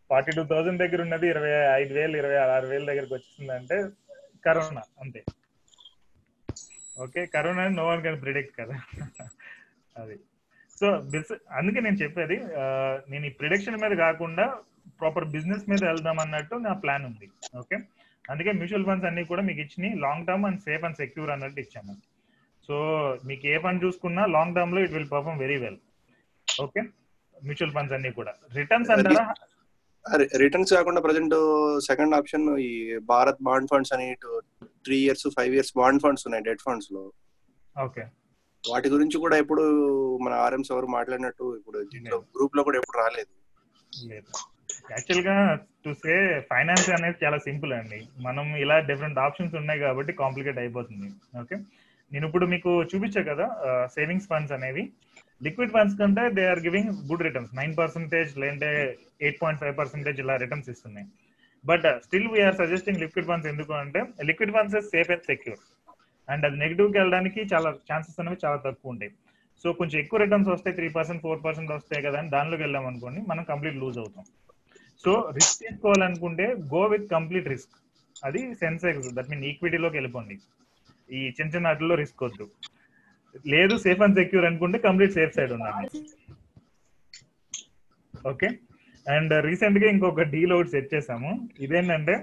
ఫార్టీ టూ థౌసండ్ దగ్గర ఉన్నది ఇరవై ఐదు వేలు ఇరవై ఆరు వేల దగ్గరకు వచ్చిందంటే కరోనా అంతే. Okay corona no one can predict కదా. అది. సో అందుకే నేను చెప్పేది ఆ, నేను ఈ ప్రిడిక్షన్ మీద కాకుండా ప్రాపర్ బిజినెస్ మీద వెళ్దాం అన్నట్టు నా ప్లాన్ ఉంది. ఓకే అందుకే మ్యూచువల్ ఫండ్స్ అన్ని కూడా మీకు ఇచ్చినాయి. Long term and safe and secure అన్నట్టు ఇచ్చాము. సో మీకు ఏ ఫండ్ చూసుకున్నా లాంగ్ టర్మ్లో it will perform very well okay mutual funds అన్ని కూడా. రిటర్న్స్ అంటారా? రిటర్న్స్ కాకుండా ప్రజెంట్ సెకండ్ ఆప్షన్ ఈ భారత్ బాండ్ ఫండ్స్ అని three years five years bond funds ఉన్నాయి డెట్ ఫండ్స్లో. ఓకే వాటి గురించి కూడా ఎప్పుడు మన ఆర్ఎంస్ ఎవరు మాట్లాడినట్టు ఇప్పుడు దీంట్లో గ్రూప్లో కూడా ఎప్పుడు రాలేదు. లేదు. యాక్చువల్గా టు సే ఫైనాన్స్ అనేది చాలా సింపుల్ అండి. మనం ఇలా డిఫరెంట్ ఆప్షన్స్ ఉన్నాయి కాబట్టి కాంప్లికేట్ అయిపోతుంది. ఓకే నేను ఇప్పుడు మీకు చూపించా కదా సేవింగ్స్ ఫండ్స్ అనేవి. లిక్విడ్ ఫండ్స్ కంటే they are giving good returns nine percentage లేదంటే ఎయిట్ పాయింట్ ఫైవ్ పర్సెంటేజ్ ఇలా రిటర్న్స్ ఇస్తున్నాయి. But still we're suggesting liquid funds ఎందుకు అంటే liquid funds safe and secure and అది నెగిటివ్కి వెళ్ళడానికి చాలా ఛాన్సెస్ అనేవి చాలా తక్కువ ఉంటాయి. సో కొంచెం ఎక్కువ రిటర్న్స్ వస్తాయి త్రీ పర్సెంట్ ఫోర్ పర్సెంట్ వస్తాయి కదా అని దానిలోకి వెళ్ళాం అనుకోండి మనం కంప్లీట్ లూజ్ అవుతాం. సో రిస్క్ తీసుకోవాలనుకుంటే గో విత్ కంప్లీట్ రిస్క్ అది సెన్సెక్స్ దట్ మీన్ ఈక్విటీలోకి వెళ్ళిపోండి. ఈ చిన్న చిన్న వాటిల్లో రిస్క్ వద్దు. లేదు సేఫ్ అండ్ సెక్యూర్ అనుకుంటే కంప్లీట్ సేఫ్ సైడ్ ఉండండి. ఓకే అండ్ రీసెంట్గా ఇంకొక డీల్ ఒకటి సెట్ చేసాము ఇదేంటంటే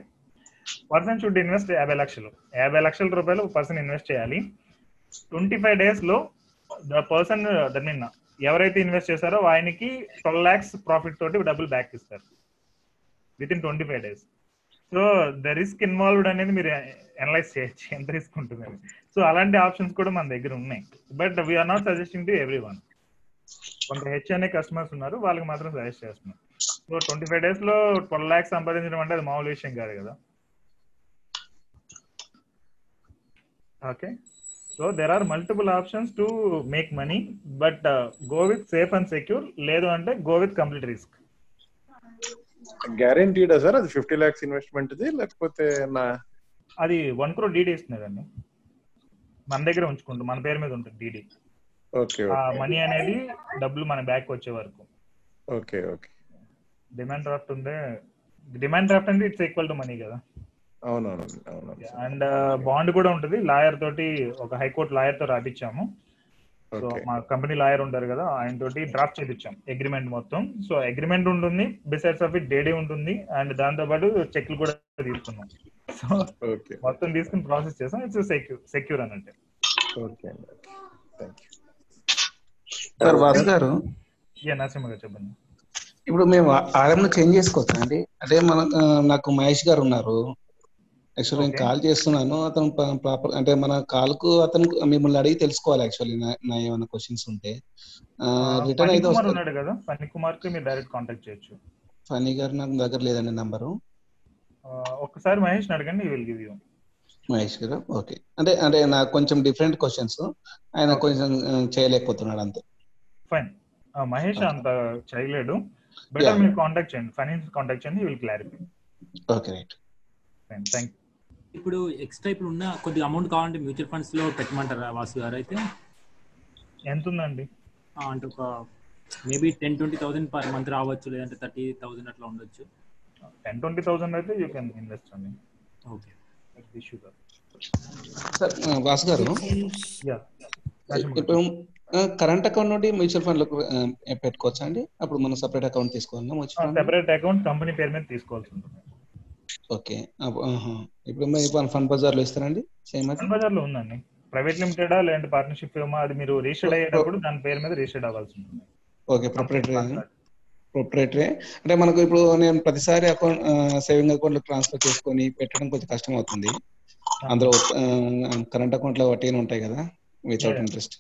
పర్సన్ షుడ్ ఇన్వెస్ట్ యాభై లక్షలు. యాభై లక్షల రూపాయలు పర్సన్ ఇన్వెస్ట్ చేయాలి. ట్వంటీ ఫైవ్ డేస్లో ద పర్సన్ దట్ మీన్ ఎవరైతే ఇన్వెస్ట్ చేశారో ఆయనకి ట్వెల్వ్ లాక్స్ ప్రాఫిట్ తోటి డబ్బులు బ్యాక్ ఇస్తారు. With in twenty five days so the risk involved అనేది మీరు అనలైజ్ చేయొచ్చు. ఎంత రిస్క్ ఉంటుంది సో అలాంటి ఆప్షన్స్ కూడా మన దగ్గర ఉన్నాయి. But we're not suggesting to everyone కొంత హెచ్ అనే కస్టమర్స్ ఉన్నారు. వాళ్ళకి మాత్రం సజెస్ట్ చేస్తున్నాం. సో ట్వంటీ ఫైవ్ డేస్లో ట్వెల్వ్ ల్యాక్స్ సంపాదించడం అంటే అది మామూలు విషయం కాదు కదా. Okay so there are multiple options to make money but go with safe and secure లేదు అంటే గో విత్ కంప్లీట్ రిస్క్ గ్యారంటీడా సార్? అది ఫిఫ్టీ లాక్స్ ఇన్వెస్ట్మెంట్ లేకపోతే నా అది వన్ క్రో డీడీ ఇస్తున్నదండి మన దగ్గర ఉంచుకుంటాం మన పేరు మీద ఉంటుంది డీడీ ఓకే మనీ అనేది డబ్బులు మన బ్యాక్ వచ్చే వరకు. Okay okay. డిమాండ్ డ్రాఫ్ట్ ఉందే డిమాండ్ డ్రాఫ్ట్ అంటే ఇట్స్ ఈక్వల్ టు మనీ కదా. అవునవును అవునవును అండ్ బాండ్ కూడా ఉంటుంది. లాయర్ తోటి ఒక హైకోర్టు లాయర్తో రాపిచ్చాము. సో. మా కంపెనీ లాయర్ ఉంటారు కదా ఆయన తోటి డ్రాఫ్ట్ చేపించాం అగ్రిమెంట్ మొత్తం. సో అగ్రిమెంట్ ఉంటుంది బిసైడ్స్ ఆఫ్ ఇట్ డేడీ ఉంటుంది అండ్ దాంతో పాటు చెక్లు కూడా తీసుకున్నాం. సో ఓకే మొత్తం తీసుకుని ప్రాసెస్ చేసాం ఇట్స్ సెక్యూర్ సెక్యూర్ అన్నట్టు. ఓకే అండి. థ్యాంక్ యూ సార్ వాసు గారు యా నరసింహ గారు చెప్పండి. ఇప్పుడు మేము ఆర్ఎం చేంజ్ చేసుకోవచ్చా అండి? అంటే మన నాకు మహేష్ గారు ఉన్నారు. యాక్చువల్లీ నేను కాల్ చేస్తున్నాను. అతను ప్రాపర్ అంటే మన కాల్కు అతను మిమ్మల్ని అడిగి తెలుసుకోవాలి యాక్చువల్లీ నా ఏమైనా క్వశ్చన్స్ ఉంటే. రిటర్న్ ఫణి అయితే ఉన్నాడు కదా? ఫణి కుమార్కి మీరు డైరెక్ట్ కాంటాక్ట్ చేయొచ్చు. ఫనీ గారు నాకు దగ్గర లేదండి నంబరు. ఆ, ఒక్కసారి మహేష్ అడగండి విల్ గివ్ యూ మహేష్ గారు ఓకే అంటే అంటే నాకు కొంచెం డిఫరెంట్ క్వశ్చన్స్ ఆయన కొంచెం చేయలేకపోతున్నాడు అంతే. ఫైన్ మహేష్ అంత చేయలేడు. బెటర్. మీరు కాంటాక్ట్ చేయండి. ఫైనాన్స్ కాంటాక్ట్ చేయండి will clarify okay right fine thank ఇప్పుడు ఎక్స్ట్రా ఇప్పుడు ఉన్న కొద్దిగా అమౌంట్ కావాలంటే మ్యూచువల్ ఫండ్స్లో పెట్టమంటారా వాసు గారు అయితే? ఎంత ఉందండి ఆ, అంటే ఒక maybe ten twenty thousand per month రావచ్చు లేదంటే థర్టీ థౌసండ్ అట్లా ఉండొచ్చు. టెన్ ట్వంటీ థౌసండ్ అయితే యూ కెన్ ఇన్వెస్ట్ అండి. ఓకే ఇష్యూ కాదు సార్ వాసు గారు యా ఇప్పుడు కరెంట్ అకౌంట్ నుండి మ్యూచువల్ ఫండ్లో పెట్టుకోవచ్చా అండి? అప్పుడు మనం సపరేట్ అకౌంట్ తీసుకోవాలా? సెపరేట్ అకౌంట్ కంపెనీ పేరు మీద తీసుకోవాల్సి ఉంటుంది. ఓకే. ఇప్పుడు మరి మన ఫండ్ బజార్లో ఇస్తారండి? సేమ్ ఫండ్ బజార్లో ఉందండి. ప్రైవేట్ లిమిటెడా లేదంటే పార్ట్నర్షిప్ ఫేమా అది మీరు రిజిస్టర్డ్ అయ్యేటప్పుడు దాని పేరు మీద రిజిస్టర్డ్ అవ్వాల్సి ఉంటుంది ఓకే ప్రొపరేటరీ ప్రొపరేటరీ అంటే మనకు ఇప్పుడు నేను ప్రతిసారి అకౌంట్ సేవింగ్ అకౌంట్లో ట్రాన్స్ఫర్ చేసుకొని పెట్టడం కొంచెం కష్టం అవుతుంది అందులో కరెంట్ అకౌంట్లో వడ్డీలు ఉంటాయి కదా? Without. Interest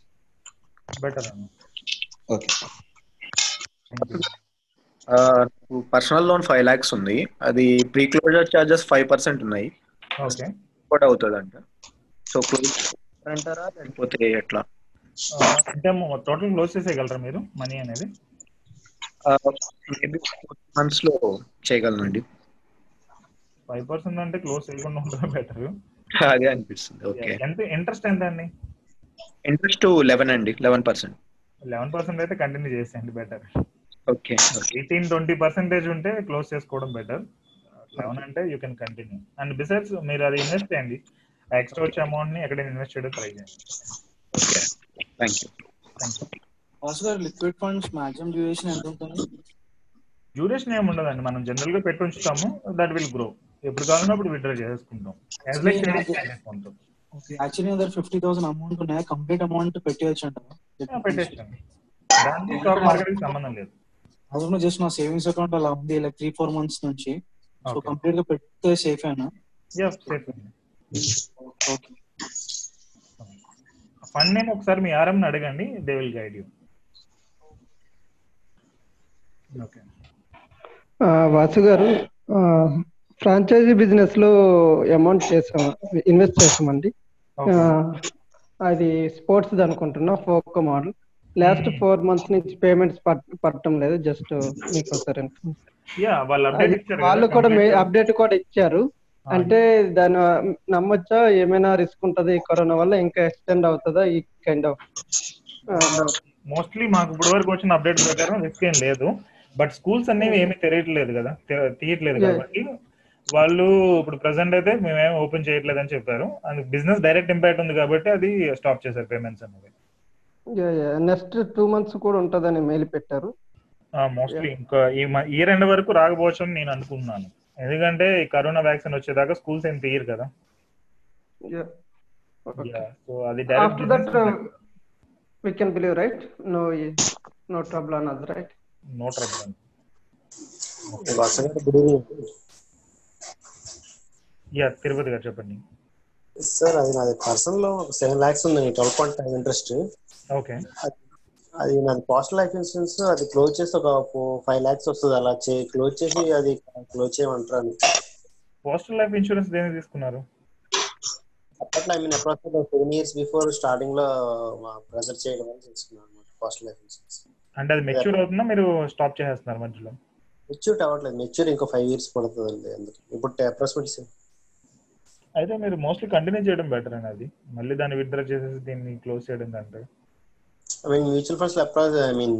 better okay. Personal loan five lakhs ఉంది. అది pre closure charges five percent ఉన్నాయి. ఓకే. కూడా అవుతుంది అంట సో క్లోజ్ అంటారా లేకపోతే ఎట్లా? అంటే టోటల్ క్లోజ్ చేసేయగలరా మీరు? మనీ అనేది? మేబీ మంత్స్లో చేయగలనండి. ఫైవ్ పర్సెంట్ అంటే క్లోజ్ చేయకుండా ఉండడం బెటర్ అదే అనిపిస్తుంది. ఓకే. ఎంత ఇంట్రెస్ట్ ఎంత అండి? ఇంట్రెస్ట్ లెవెన్ అండి. లెవెన్ పర్సెంట్ లెవెన్ పర్సెంట్ అయితే కంటిన్యూ చేసేయండి better okay eighteen twenty percentage ఉంటే క్లోజ్ చేసుకోవడం బెటర్ లెవెన్ అంటే you can continue and besides మీరు అది ఇన్వెస్ట్ చేయండి. ఎక్స్ట్రా వచ్చే అమౌంట్ని ఎక్కడైనా ఇన్వెస్ట్ చేయడం ట్రై చేయండి. Okay. Thank you liquid funds maximum duration ఎంత ఉంటుంది? డ్యూరేషన్ ఏమి ఉండదండి. మనం జనరల్గా పెట్టి ఉంచుతాము. దట్ విల్ గ్రో ఎప్పుడు కావాలన్నా అప్పుడు విత్డ్రా చేసుకుంటాం యాజ్ లైక్ చేసుకుంటాం యాక్చువల్లీ దగ్గర ఫిఫ్టీ థౌసండ్ అమౌంట్ ఉన్నాయి. కంప్లీట్ అమౌంట్ పెట్టేయచ్చు అంటారా? పెట్టేస్తాను దానికి స్టాక్ మార్కెట్ సంబంధం లేదు. అసలు జస్ట్ నా సేవింగ్స్ అకౌంట్ అలా ఉంది లైక్ త్రీ ఫోర్ మంత్స్ నుంచి. సో. కంప్లీట్గా పెడితే సేఫ్ అయినా ఓకే ఫండ్ నేమ్ ఒకసారి మీ ఆర్ఎం అడగండి they will guide you okay ఆ, వాసు గారు ఫ్రాంచైజీ బిజినెస్లో అమౌంట్ చేసాం ఇన్వెస్ట్ చేసామండి. ఆ, అది స్పోర్ట్స్ అనుకుంటున్నా ఫోకో మోడల్ లాస్ట్ ఫోర్ మంత్స్ నుంచి పేమెంట్స్ పడటం లేదు జస్ట్ మీకు ఒకసారి వాళ్ళు అప్డేట్ అది ఇచ్చారు వాళ్ళు కదా, కూడా. అప్డేట్ కూడా ఇచ్చారు. అంటే దాని నమ్మొచ్చా? ఏమైనా రిస్క్ ఉంటది ఈ కరోనా వల్ల? ఇంకా ఎక్స్టెండ్ అవుతుందా? ఈ కైండ్ ఆఫ్ మోస్ట్లీ మాకు ఇప్పుడు వరకు వచ్చిన అప్డేట్ ప్రకారం రిస్క్ ఏం లేదు. బట్ స్కూల్స్ అనేవి ఏమీ తెలియట్లేదు కదా తీయట్లేదు Yeah. కాబట్టి వాళ్ళు ఇప్పుడు ప్రెసెంట్ అయితే మేమేం ఓపెన్ చేయట్లేదు అని చెప్పారు. అండ్ బిజినెస్ డైరెక్ట్ ఇంపాక్ట్ ఉంది కాబట్టి అది స్టాప్ చేశారు పేమెంట్స్ అనేది. నెక్స్ట్ టూ మంత్స్ కూడా ఉంటదని మెయిల్ పెట్టారు. మోస్ట్లీ ఇంకా ఈ మ- ఈ రెండు వరకు రాకపోవచ్చు అని నేను అనుకుంటున్నాను. ఎందుకంటే ఈ కరోనా వ్యాక్సిన్ వచ్చేదాకా స్కూల్స్ ఏం తీయరు కదా. సో అది after that direct we can believe right? No no trouble on us right? No trouble yeah Tirupati garu చెప్పండి. సార్ అది నాది పర్సనల్లో సెవెన్ లాక్స్ ఉంది twelve point five interest okay. అది నాది పోస్టల్ లైఫ్ ఇన్సూరెన్స్ అది క్లోజ్ చేసి ఒక ఫైవ్ లాక్స్ వస్తుంది. అలా చే క్లోజ్ చేసి అది క్లోజ్ చేయమంటారు. పోస్టల్ లైఫ్ ఇన్సూరెన్స్ దేని తీసుకున్నారు? అప్పట్లో I mean approximate seven years before స్టార్టింగ్లో ప్రెజర్ చేయడం అని తెలుసుకున్నాను అనమాట పోస్టల్ లైఫ్ ఇన్సూరెన్స్ అంటే అది మెచ్యూర్ అవుతుందా? మీరు స్టాప్ చేసేస్తున్నారు మధ్యలో? మెచ్యూర్ అవ్వట్లేదు. మెచ్యూర్ ఇంకో ఫైవ్ ఇయర్స్ పడుతుంది అందుకు. ఇప్పుడు అప్రాక్సిమేట్ అయితే మీరు మోస్ట్లీ కంటిన్యూ చేయడం బెటర్ అండి అది. మళ్ళీ దాన్ని విత్డ్రా చేసేసి దీన్ని క్లోజ్ చేయడం కంటే I mean mutual funds approx I mean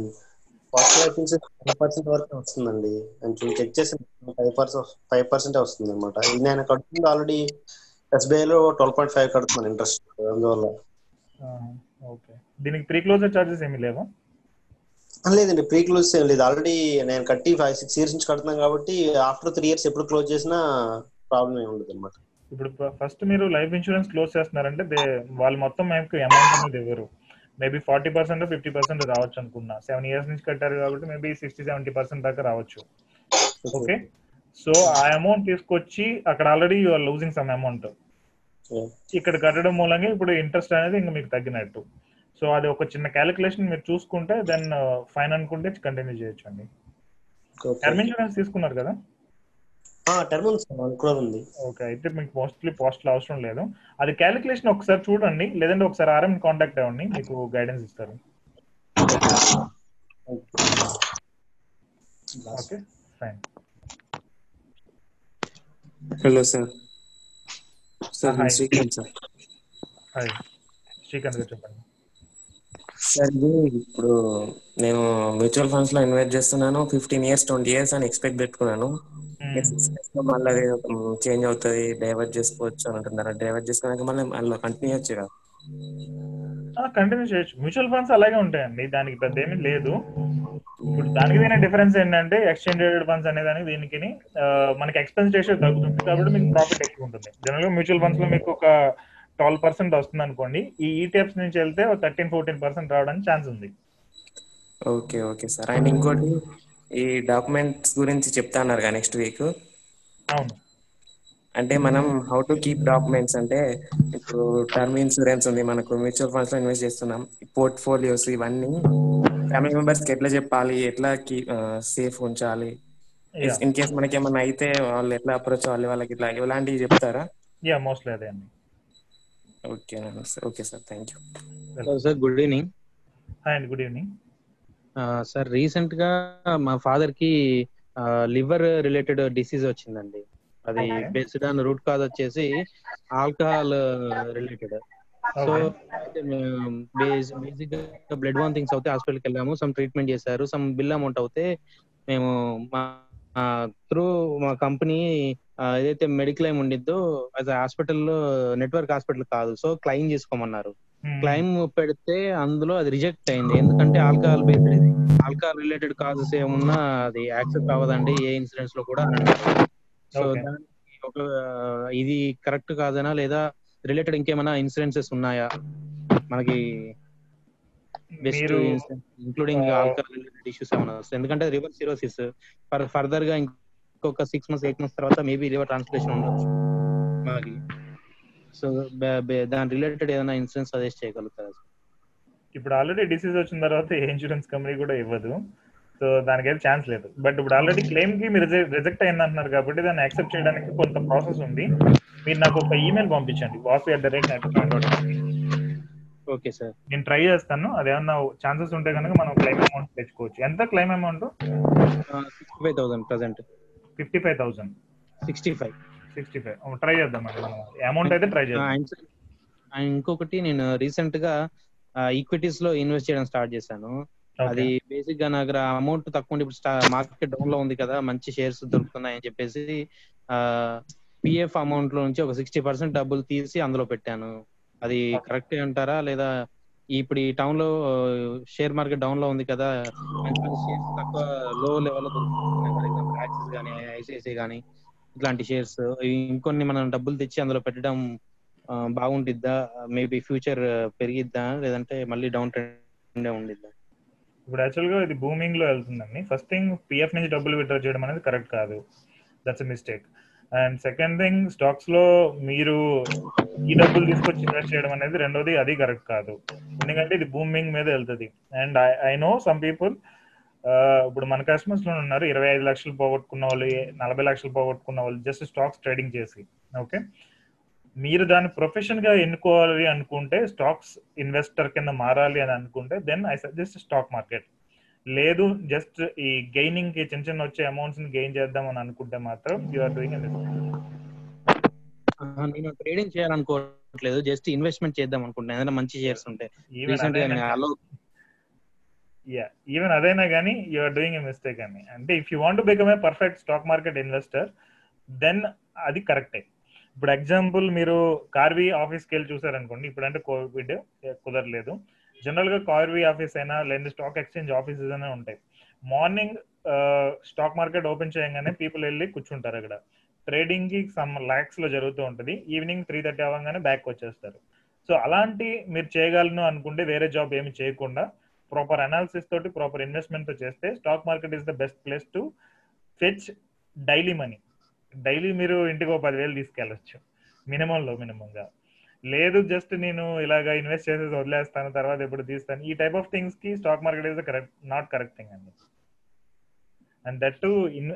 insurance five percent వరకు వస్తుందండి. నేను చెక్ చేసాను ఫైవ్ పర్సెంట్ ఫైవ్ పర్సెంట్ వస్తుంది అనమాట ఇది నేను కడుతుంది ఆల్రెడీ ఎస్బీఐ లో ట్వెల్వ్ పాయింట్ ఫైవ్ కడుతున్నాను ఇంట్రెస్ట్ అందువల్ల. ఓకే. దీనికి ప్రీ క్లోజర్ చార్జెస్ ఏమీ లేవా? లేదండి. ప్రీ క్లోజ్ ఏం లేదు. ఆల్రెడీ నేను కట్టి ఫైవ్ సిక్స్ ఇయర్స్ నుంచి కడుతున్నాను కాబట్టి ఆఫ్టర్ త్రీ ఇయర్స్ ఎప్పుడు క్లోజ్ చేసినా ప్రాబ్లం ఏమి ఉండదు అనమాట ఇప్పుడు ఫస్ట్ మీరు లైఫ్ ఇన్సూరెన్స్ క్లోజ్ చేస్తున్నారంటే వాళ్ళు మొత్తం అమౌంట్ అనేది ఇవ్వరు. Maybe forty percent fifty percent రావచ్చు అనుకున్నా. సెవెన్ ఇయర్స్ నుంచి కట్టారు కాబట్టి మేబీ సిక్స్టీ సెవెంటీ పర్సెంట్ దాకా రావచ్చు. ఓకే? సో ఆ అమౌంట్ తీసుకొచ్చి అక్కడ already you are losing some amount. ఇక్కడ కట్టడం మూలంగా ఇప్పుడు ఇంట్రెస్ట్ అనేది ఇంకా మీకు తగ్గినట్టు. సో అది ఒక చిన్న క్యాలిక్యులేషన్ మీరు చూసుకుంటే దెన్ ఫైన్ అనుకుంటే కంటిన్యూ చేయొచ్చు అండి టర్మ్ ఇన్సూరెన్స్ తీసుకున్నారు కదా? టర్మ్ ఉంది సార్ క్రోర్ ఉంది. ఓకే అయితే మీకు మోస్ట్లీ పోస్ట్లో అవసరం లేదు. అది క్యాలిక్యులేషన్ ఒకసారి చూడండి లేదంటే ఒకసారి ఆర్ఎం కాంటాక్ట్ అవ్వండి మీకు గైడెన్స్ ఇస్తారు okay. Fine hello sir sir Srikanth sir hi Srikanth garu చెప్పండి. సార్ ఇప్పుడు నేను మ్యూచువల్ ఫండ్స్లో ఇన్వెస్ట్ చేస్తున్నాను ఫిఫ్టీన్ ఇయర్స్ ట్వంటీ ఇయర్స్ అని ఎక్స్పెక్ట్ పెట్టుకున్నాను. మళ్ళీ చేంజ్ అవుతుంది డైవర్ట్ చేసుకోవచ్చు అని అంటున్నారు డైవర్ట్ చేసుకున్నాక మళ్ళీ మళ్ళీ కంటిన్యూ వచ్చు కదా? కంటిన్యూ చేయొచ్చు. మ్యూచువల్ ఫండ్స్ అలాగే ఉంటాయండి. దానికి పెద్ద ఏమీ లేదు. ఇప్పుడు దానికి దీని డిఫరెన్స్ ఏంటంటే ఎక్స్చేంజ్ రేటెడ్ ఫండ్స్ అనే దానికి దీనికి మనకి ఎక్స్పెన్స్ రేషియో తగ్గుతుంది. కాబట్టి మీకు ప్రాఫిట్ ఎక్కువ ఉంటుంది. జనరల్గా మ్యూచువల్ ఫండ్స్లో మీకు ఒక ట్వెల్వ్ పర్సెంట్ వస్తుంది అనుకోండి. ఈ ఈటీఎఫ్స్ నుంచి వెళ్తే థర్టీన్ ఫోర్టీన్ పర్సెంట్ రావడానికి ఛాన్స్ ఉంది. Okay okay sir. అండ్ ఇంకోటి ఈ డాక్యుమెంట్స్ గురించి చెప్తా అన్నారు నెక్స్ట్ వీక్. అవును. అంటే మనం హౌ టు కీప్ డాక్యుమెంట్స్ అంటే ఇప్పుడు టర్మ్ ఇన్సూరెన్స్ ఉంది మనకు మ్యూచువల్ ఫండ్స్లో ఇన్వెస్ట్ చేస్తున్నాం. పోర్ట్ఫోలియోస్ ఇవన్నీ ఫ్యామిలీ మెంబర్స్కి ఎట్లా చెప్పాలి ఎట్లా సేఫ్ ఉంచాలి. ఇన్ కేస్ మనకి ఏమన్నా అయితే వాళ్ళు ఎట్లా అప్రోచ్ అవ్వాలి వాళ్ళకి ఇట్లా ఇలాంటివి చెప్తారా? యా మోస్ట్లీ అదే అండి. Okay sir okay sir thank you hello sir good evening hi అండి. గుడ్ ఈవినింగ్ సార్ రీసెంట్గా మా ఫాదర్కి లివర్ రిలేటెడ్ డిసీజ్ వచ్చిందండి. అది. బేస్డ్ ఆన్ రూట్ కాజ్ వచ్చేసి ఆల్కహాల్ రిలేటెడ్. సో బేసిక్గా బ్లడ్ వామిటింగ్స్ అవుతే హాస్పిటల్కి వెళ్ళాము సమ్ ట్రీట్మెంట్ చేశారు సమ్ బిల్ అమౌంట్ అవుతే మేము మా త్రూ మా కంపెనీ ఏదైతే మెడిక్లైమ్ ఉండిద్దో అది హాస్పిటల్లో నెట్వర్క్ హాస్పిటల్ కాదు సో క్లెయిమ్ చేసుకోమన్నారు. క్లెయిమ్ పెడితే అందులో అది రిజెక్ట్ అయింది. ఎందుకంటే ఆల్కహాల్ బేస్డ్ ఇది. ఆల్కహాల్ రిలేటెడ్ కాజెస్ ఏమున్నా అది యాక్సెప్ట్ అవ్వదండి ఏ ఇన్సూరెన్స్లో కూడా. సో. దానికి ఒక ఇది కరెక్ట్ కాదనా లేదా రిలేటెడ్ ఇంకేమైనా ఇన్సూరెన్సెస్ ఉన్నాయా? మనకి ఇంక్లూడింగ్ ఆల్కహాల్ రిలేటెడ్ ఇష్యూస్ ఏమైనా వస్తాయి? ఎందుకంటే రివర్ సిరోసిస్. ఫర్ ఫర్దర్గా ఇంకొక సిక్స్ మంత్స్ ఎయిట్ మంత్స్ తర్వాత మేబీ లివర్ ట్రాన్స్ప్లేషన్ ఉండొచ్చు. మనకి సో దాని రిలేటెడ్ ఏదైనా ఇన్సూరెన్స్ సజెస్ట్ చేయగలుగుతారా ఇప్పుడు ఆల్రెడీ డిసీజ్ వచ్చిన తర్వాత ఏ ఇన్సూరెన్స్ కంపెనీ కూడా ఇవ్వదు. సో దానికి అయితే ఛాన్స్ లేదు. బట్ ఇప్పుడు ఆల్రెడీ క్లెయిమ్కి మీరు రిజెక్ట్ అయింది అంటున్నారు కాబట్టి దాన్ని యాక్సెప్ట్ చేయడానికి కొంత ప్రాసెస్ ఉంది. మీరు నాకు ఒక ఈమెయిల్ పంపించండి. Vasu at the rate okay sir. నేను ట్రై చేస్తాను. అదేమన్నా ఛాన్సెస్ ఉంటే కనుక మనం క్లెయిమ్ అమౌంట్ తెచ్చుకోవచ్చు. ఎంత claim amount? Sixty five thousand present fifty five thousand. Sixty five. Sixty five try చేద్దాం అమౌంట్ అయితే ట్రై చేద్దాం. ఇంకొకటి నేను రీసెంట్గా ఈక్విటీస్లో ఇన్వెస్ట్ చేయడం స్టార్ట్ చేశాను. అది బేసిక్గా నా దగ్గర అమౌంట్ తక్కువ ఇప్పుడు మార్కెట్ డౌన్లో ఉంది కదా మంచి షేర్స్ దొరుకుతున్నాయి అని చెప్పేసి పిఎఫ్ అమౌంట్లో నుంచి ఒక సిక్స్టీ పర్సెంట్ డబ్బులు తీసి అందులో పెట్టాను. అది కరెక్ట్ అంటారా? లేదా ఇప్పుడు ఈ టౌన్లో షేర్ మార్కెట్ డౌన్లో ఉంది కదా మంచి మంచి షేర్స్ తక్కువ లో లెవెల్లో దొరుకుతున్నాయి. ఫర్ ఎగ్జాంపుల్ యాక్సిస్ కానీ ఐసిఐసి కానీ ఇట్లాంటి షేర్స్ ఇంకొన్ని మనం డబ్బులు తెచ్చి అందులో పెట్టడం బాగుంటుందా మేబీ ఫ్యూచర్ పెరిగిద్దా? లేదంటే మళ్ళీ డౌన్ ట్రెండ్ ఉండిద్దా? ఇప్పుడు యాక్చువల్గా ఇది బూమింగ్లో వెళ్తుందండి. ఫస్ట్ థింగ్ పిఎఫ్ నుంచి డబ్బులు విత్డ్రా చేయడం అనేది కరెక్ట్ కాదు. That's mistake and second thing స్టాక్స్లో మీరు ఈ డబ్బులు తీసుకొచ్చి ఇన్వెస్ట్ చేయడం అనేది రెండోది అది కరెక్ట్ కాదు. ఎందుకంటే ఇది బూమింగ్ మీద వెళ్తుంది. And I know some people ఇప్పుడు మన కస్టమర్స్లో ఉన్నారు. ఇరవై ఐదు లక్షలు పోగొట్టుకున్న వాళ్ళు నలభై లక్షలు పోగొట్టుకున్న వాళ్ళు జస్ట్ స్టాక్స్ ట్రేడింగ్ చేసి ఓకే మీరు దాన్ని ప్రొఫెషన్గా ఎన్నుకోవాలి అనుకుంటే స్టాక్స్ ఇన్వెస్టర్ కింద మారాలి అని అనుకుంటే then I suggest stock market లేదు జస్ట్ ఈ గెయినింగ్కి చిన్న చిన్న వచ్చే అమౌంట్స్ని గెయిన్ చేద్దాం అని అనుకుంటే మాత్రం యు ఆర్ డూయింగ్ నేను ట్రేడింగ్ చేయాలనుకోవట్లేదు జస్ట్ ఇన్వెస్ట్మెంట్ చేద్దాం అనుకుంటున్నాను ఏదైనా మంచి షేర్స్ ఉంటాయి రీసెంట్గా యా ఈవెన్ అదైనా కానీ you are doing a mistake అని. అంటే if you want become a perfect stock market investor then అది కరెక్టే ఇప్పుడు ఎగ్జాంపుల్ మీరు కార్వి ఆఫీస్కి వెళ్ళి చూసారనుకోండి ఇప్పుడు అంటే కోవిడ్ కుదరలేదు. జనరల్గా కార్వి ఆఫీస్ అయినా లేదా స్టాక్ ఎక్స్చేంజ్ ఆఫీసెస్ అయినా ఉంటాయి. మార్నింగ్ స్టాక్ మార్కెట్ ఓపెన్ చేయగానే పీపుల్ వెళ్ళి కూర్చుంటారు అక్కడ. ట్రేడింగ్కి సమ్ లాక్స్లో జరుగుతూ ఉంటుంది. ఈవినింగ్ త్రీ థర్టీ అవ్వగానే బ్యాక్ వచ్చేస్తారు. సో అలాంటి మీరు చేయగలను అనుకుంటే వేరే జాబ్ ఏమి చేయకుండా ప్రాపర్ అనాలిసిస్ తోటి ప్రాపర్ ఇన్వెస్ట్మెంట్ చేస్తే stock market is the best place to fetch daily money daily మీరు ఇంటికి ఒక పదివేలు తీసుకెళ్ళచ్చు. మినిమంలో మినిమంగా లేదు జస్ట్ నేను ఇలాగా ఇన్వెస్ట్ చేసేసి వదిలేస్తాను తర్వాత ఎప్పుడు తీస్తాను. ఈ type of థింగ్స్కి stock market is correct not correct thing అండి. And that to in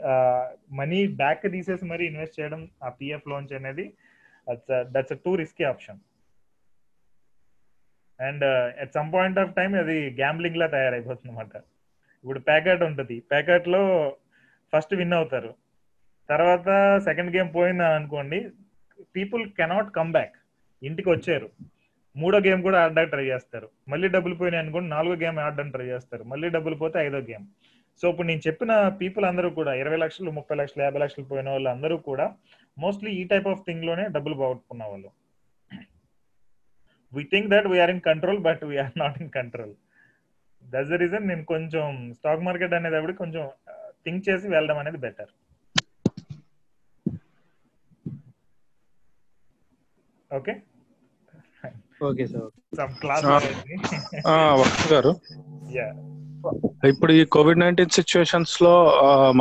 money back తీసేసి మరి ఇన్వెస్ట్ చేయడం ఆ పిఎఫ్ లోన్స్ అనేది that's too risky option and at some point of time అది గ్యాంబ్లింగ్ లా తయారైపోతుంది అనమాట ఇప్పుడు ప్యాకెట్ ఉంటుంది. ప్యాకెట్లో ఫస్ట్ విన్ అవుతారు. తర్వాత సెకండ్ గేమ్ పోయింది అని అనుకోండి పీపుల్ కెనాట్ కమ్ బ్యాక్. ఇంటికి వచ్చారు మూడో గేమ్ కూడా ఆడడానికి ట్రై చేస్తారు. మళ్ళీ డబ్బులు పోయినాయి అనుకోండి నాలుగో గేమ్ ఆడడానికి ట్రై చేస్తారు. మళ్ళీ డబ్బులు పోతే ఐదో గేమ్. సో ఇప్పుడు నేను చెప్పిన పీపుల్ అందరూ కూడా ఇరవై లక్షలు ముప్పై లక్షలు యాభై లక్షలు పోయిన వాళ్ళు అందరూ కూడా మోస్ట్లీ ఈ టైప్ ఆఫ్ థింగ్లోనే డబ్బులు పోగొట్టుకున్న వాళ్ళు. We think that we are in control but we are not in control that's the reason నేను కొంచెం స్టాక్ మార్కెట్ అనేది అప్పుడు కొంచెం థింక్ చేసి వెళ్ళడం అనేది బెటర్ ఓకే ఓకే సార్ సమ్ క్లాస్ గారు. యా ఇప్పుడు ఈ కోవిడ్ నైన్టీన్ సిచ్యువేషన్స్లో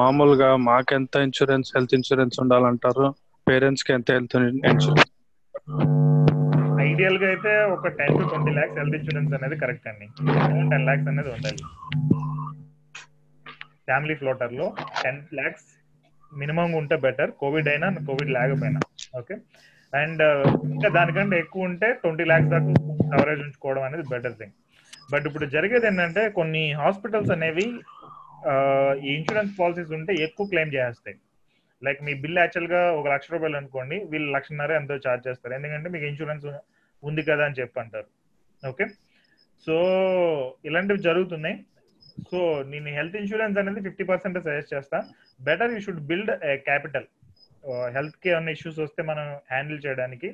మామూలుగా మాకెంత ఇన్సూరెన్స్ హెల్త్ ఇన్సూరెన్స్ ఉండాలంటారు? పేరెంట్స్కి ఎంత హెల్త్ ఇన్సూరెన్స్ ఐడియల్గా అయితే ఒక ten to twenty lakhs health insurance అనేది కరెక్ట్ అండి. టెన్ లాక్స్ అనేది ఉండాలి. ఫ్యామిలీ ఫ్లోటర్లో టెన్ లాక్స్ మినిమం ఉంటే బెటర్ కోవిడ్ అయినా కోవిడ్ లేకపోయినా. ఓకే అండ్ uh, ఇంకా దానికంటే ఎక్కువ ఉంటే ట్వంటీ లాక్స్ దాకా కవరేజ్ ఉంచుకోవడం అనేది బెటర్ థింగ్ బట్ ఇప్పుడు జరిగేది ఏంటంటే కొన్ని హాస్పిటల్స్ అనేవి uh, ఈ ఇన్సూరెన్స్ పాలసీస్ ఉంటే ఎక్కువ క్లెయిమ్ చేస్తాయి. లైక్ మీ బిల్ యాక్చువల్గా ఒక లక్ష రూపాయలు అనుకోండి వీళ్ళు లక్షన్నర ఎంతో చార్జ్ చేస్తారు. ఎందుకంటే మీకు ఇన్సూరెన్స్ ఉంది కదా అని చెప్పి అంటారు ఓకే? సో ఇలాంటివి జరుగుతున్నాయి. సో నేను హెల్త్ ఇన్సూరెన్స్ అనేది ఫిఫ్టీ పర్సెంట్ సజెస్ట్ చేస్తా. Better you should build capital. హెల్త్కి ఏమైనా ఇష్యూస్ వస్తే మనం హ్యాండిల్ చేయడానికి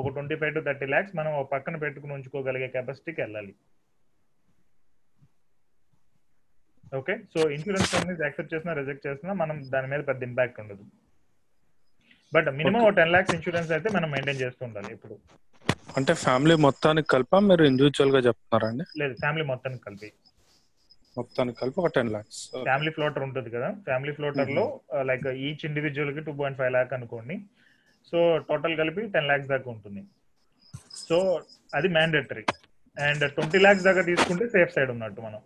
ఒక twenty five to thirty lakhs మనం పక్కన పెట్టుకుని ఉంచుకోగలిగే కెపాసిటీకి వెళ్ళాలి. Okay? So insurance companies accept చేసినా రిజెక్ట్ చేసినా మనం దాని మీద పెద్ద ఇంపాక్ట్ ఉండదు. బట్ మినిమం ఒక టెన్ ల్యాక్స్ ఇన్సూరెన్స్ అయితే మనం మెయింటైన్ చేస్తూ ఉండాలి ఇప్పుడు అంటే ఫ్యామిలీ మొత్తానికి కలిపా? మీరు ఇండివిజువల్గా చెప్తున్నారండి లేదు ఫ్యామిలీ మొత్తానికి కలిపి. మొత్తానికి కలిపి ఒక టెన్ లాక్స్ ఫ్యామిలీ ఫ్లోటర్ ఉంటుంది కదా? ఫ్యామిలీ ఫ్లోటర్లో లైక్ ఈచ్ ఇండివిజువల్కి టూ పాయింట్ ఫైవ్ ల్యాక్ అనుకోండి. సో టోటల్ కలిపి టెన్ ల్యాక్స్ దాకా ఉంటుంది. సో అది మ్యాండేటరీ అండ్ ట్వంటీ ల్యాక్స్ దాకా తీసుకుంటే సేఫ్ సైడ్ ఉన్నట్టు మనం.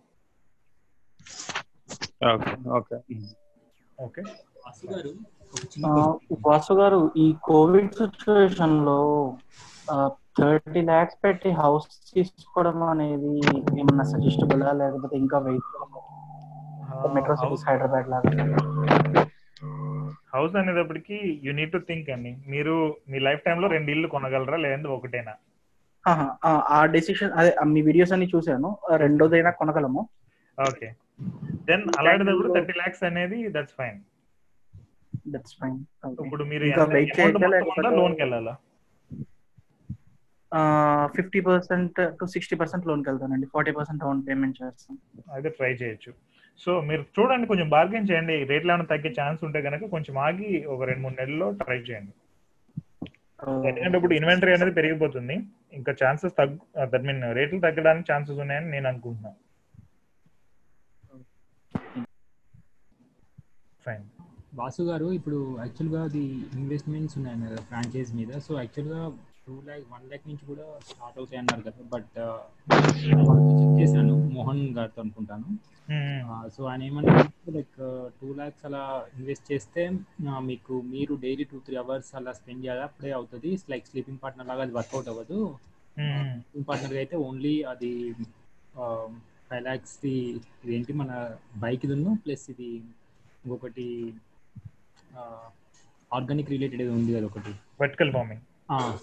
ఓకే ఓకే ఓకే ఆ, వాసు గారు ఈ కోవిడ్ సిచ్యువేషన్లో థర్టీ ల్యాక్స్ పెట్టి హౌస్ తీసుకోవడం అనేది ఏమన్నా సజెస్టబుల్? లేకపోతే ఇంకా వెయిట్ మెట్రో సిటీస్ హైదరాబాద్ లాగా. హౌస్ అనేటప్పటికి యూ నీడ్ టు థింక్ అండి. మీరు మీ లైఫ్ టైమ్లో రెండు ఇల్లు కొనగలరా? లేదంటే ఒకటేనా? ఆ, డెసిషన్ అదే మీ వీడియోస్ అన్ని చూశాను. ఆ, రెండోదైనా కొనగలము. ఓకే. దెన్ అలాంటిదప్పుడు థర్టీ ల్యాక్స్ అనేది దట్స్ ఫైన్. That's fine. ఇప్పుడు మీరు లోన్కి వెళ్ళాలా? Fifty percent to sixty percent లోన్కి వెళ్తానండి ఫార్టీ పర్సెంట్ డౌన్ పేమెంట్ చేస్తాను అయితే ట్రై చేయొచ్చు. సో మీరు చూడండి కొంచెం బార్గెన్ చేయండి. రేట్లు ఏమైనా తగ్గే ఛాన్స్ ఉంటే కనుక కొంచెం ఆగి ఒక రెండు మూడు నెలల్లో ట్రై చేయండి. ఎందుకంటే ఇప్పుడు ఇన్వెంటరీ అనేది పెరిగిపోతుంది. ఇంకా ఛాన్సెస్ తగ్గు దట్ మీన్ రేట్లు తగ్గడానికి ఛాన్సెస్ ఉన్నాయని నేను అనుకుంటున్నాను ఫైన్ వాసు గారు ఇప్పుడు యాక్చువల్గా అది ఇన్వెస్ట్మెంట్స్ ఉన్నాయి కదా ఫ్రాంచైజ్ మీద. సో యాక్చువల్గా టూ ల్యాక్ వన్ ల్యాక్ నుంచి కూడా స్టార్ట్ అవుతాయి అన్నారు కదా. బట్ చెక్ చేశాను. మోహన్ గారితో అనుకుంటాను. సో ఆయన ఏమన్నా లైక్ టూ ల్యాక్స్ అలా ఇన్వెస్ట్ చేస్తే ఆ, మీకు మీరు డైలీ టూ త్రీ అవర్స్ అలా స్పెండ్ చేయాలి? అప్పుడే అవుతుంది. లైక్ స్లీపింగ్ పార్ట్నర్ లాగా అది వర్కౌట్ అవ్వదు. స్లీపింగ్ పార్ట్నర్ అయితే ఓన్లీ అది ఫైవ్ ల్యాక్స్ ది ఇదేంటి మన బైక్ దున్ను ప్లస్ ఇది ఇంకొకటి ఆర్గానిక్ రిలేటెడ్ ఉంది కదా ఒకటి. Vertical farming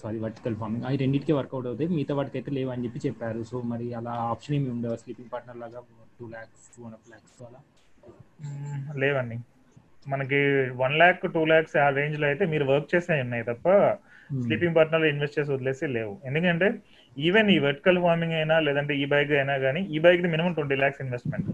sorry vertical farming అవి రెండింటికి వర్కౌట్ అవుతాయి. మిగతా వాటికి అయితే లేవు అని చెప్పి చెప్పారు. సో మరి అలా ఆప్షన్ ఏమి ఉండవు? స్లీపింగ్ పార్ట్నర్ లాగా two lakhs two and half lakhs అలా? లేవండి. మనకి వన్ ల్యాక్ టూ ల్యాక్స్ ఆ రేంజ్లో అయితే మీరు వర్క్ చేసే ఉన్నాయి తప్ప స్లీపింగ్ పార్ట్నర్లో ఇన్వెస్ట్ చేసి వదిలేసి లేవు. ఎందుకంటే ఈవెన్ ఈ వర్టికల్ ఫార్మింగ్ అయినా లేదంటే ఈ బైక్ అయినా కానీ ఈ bike minimum twenty lakhs investment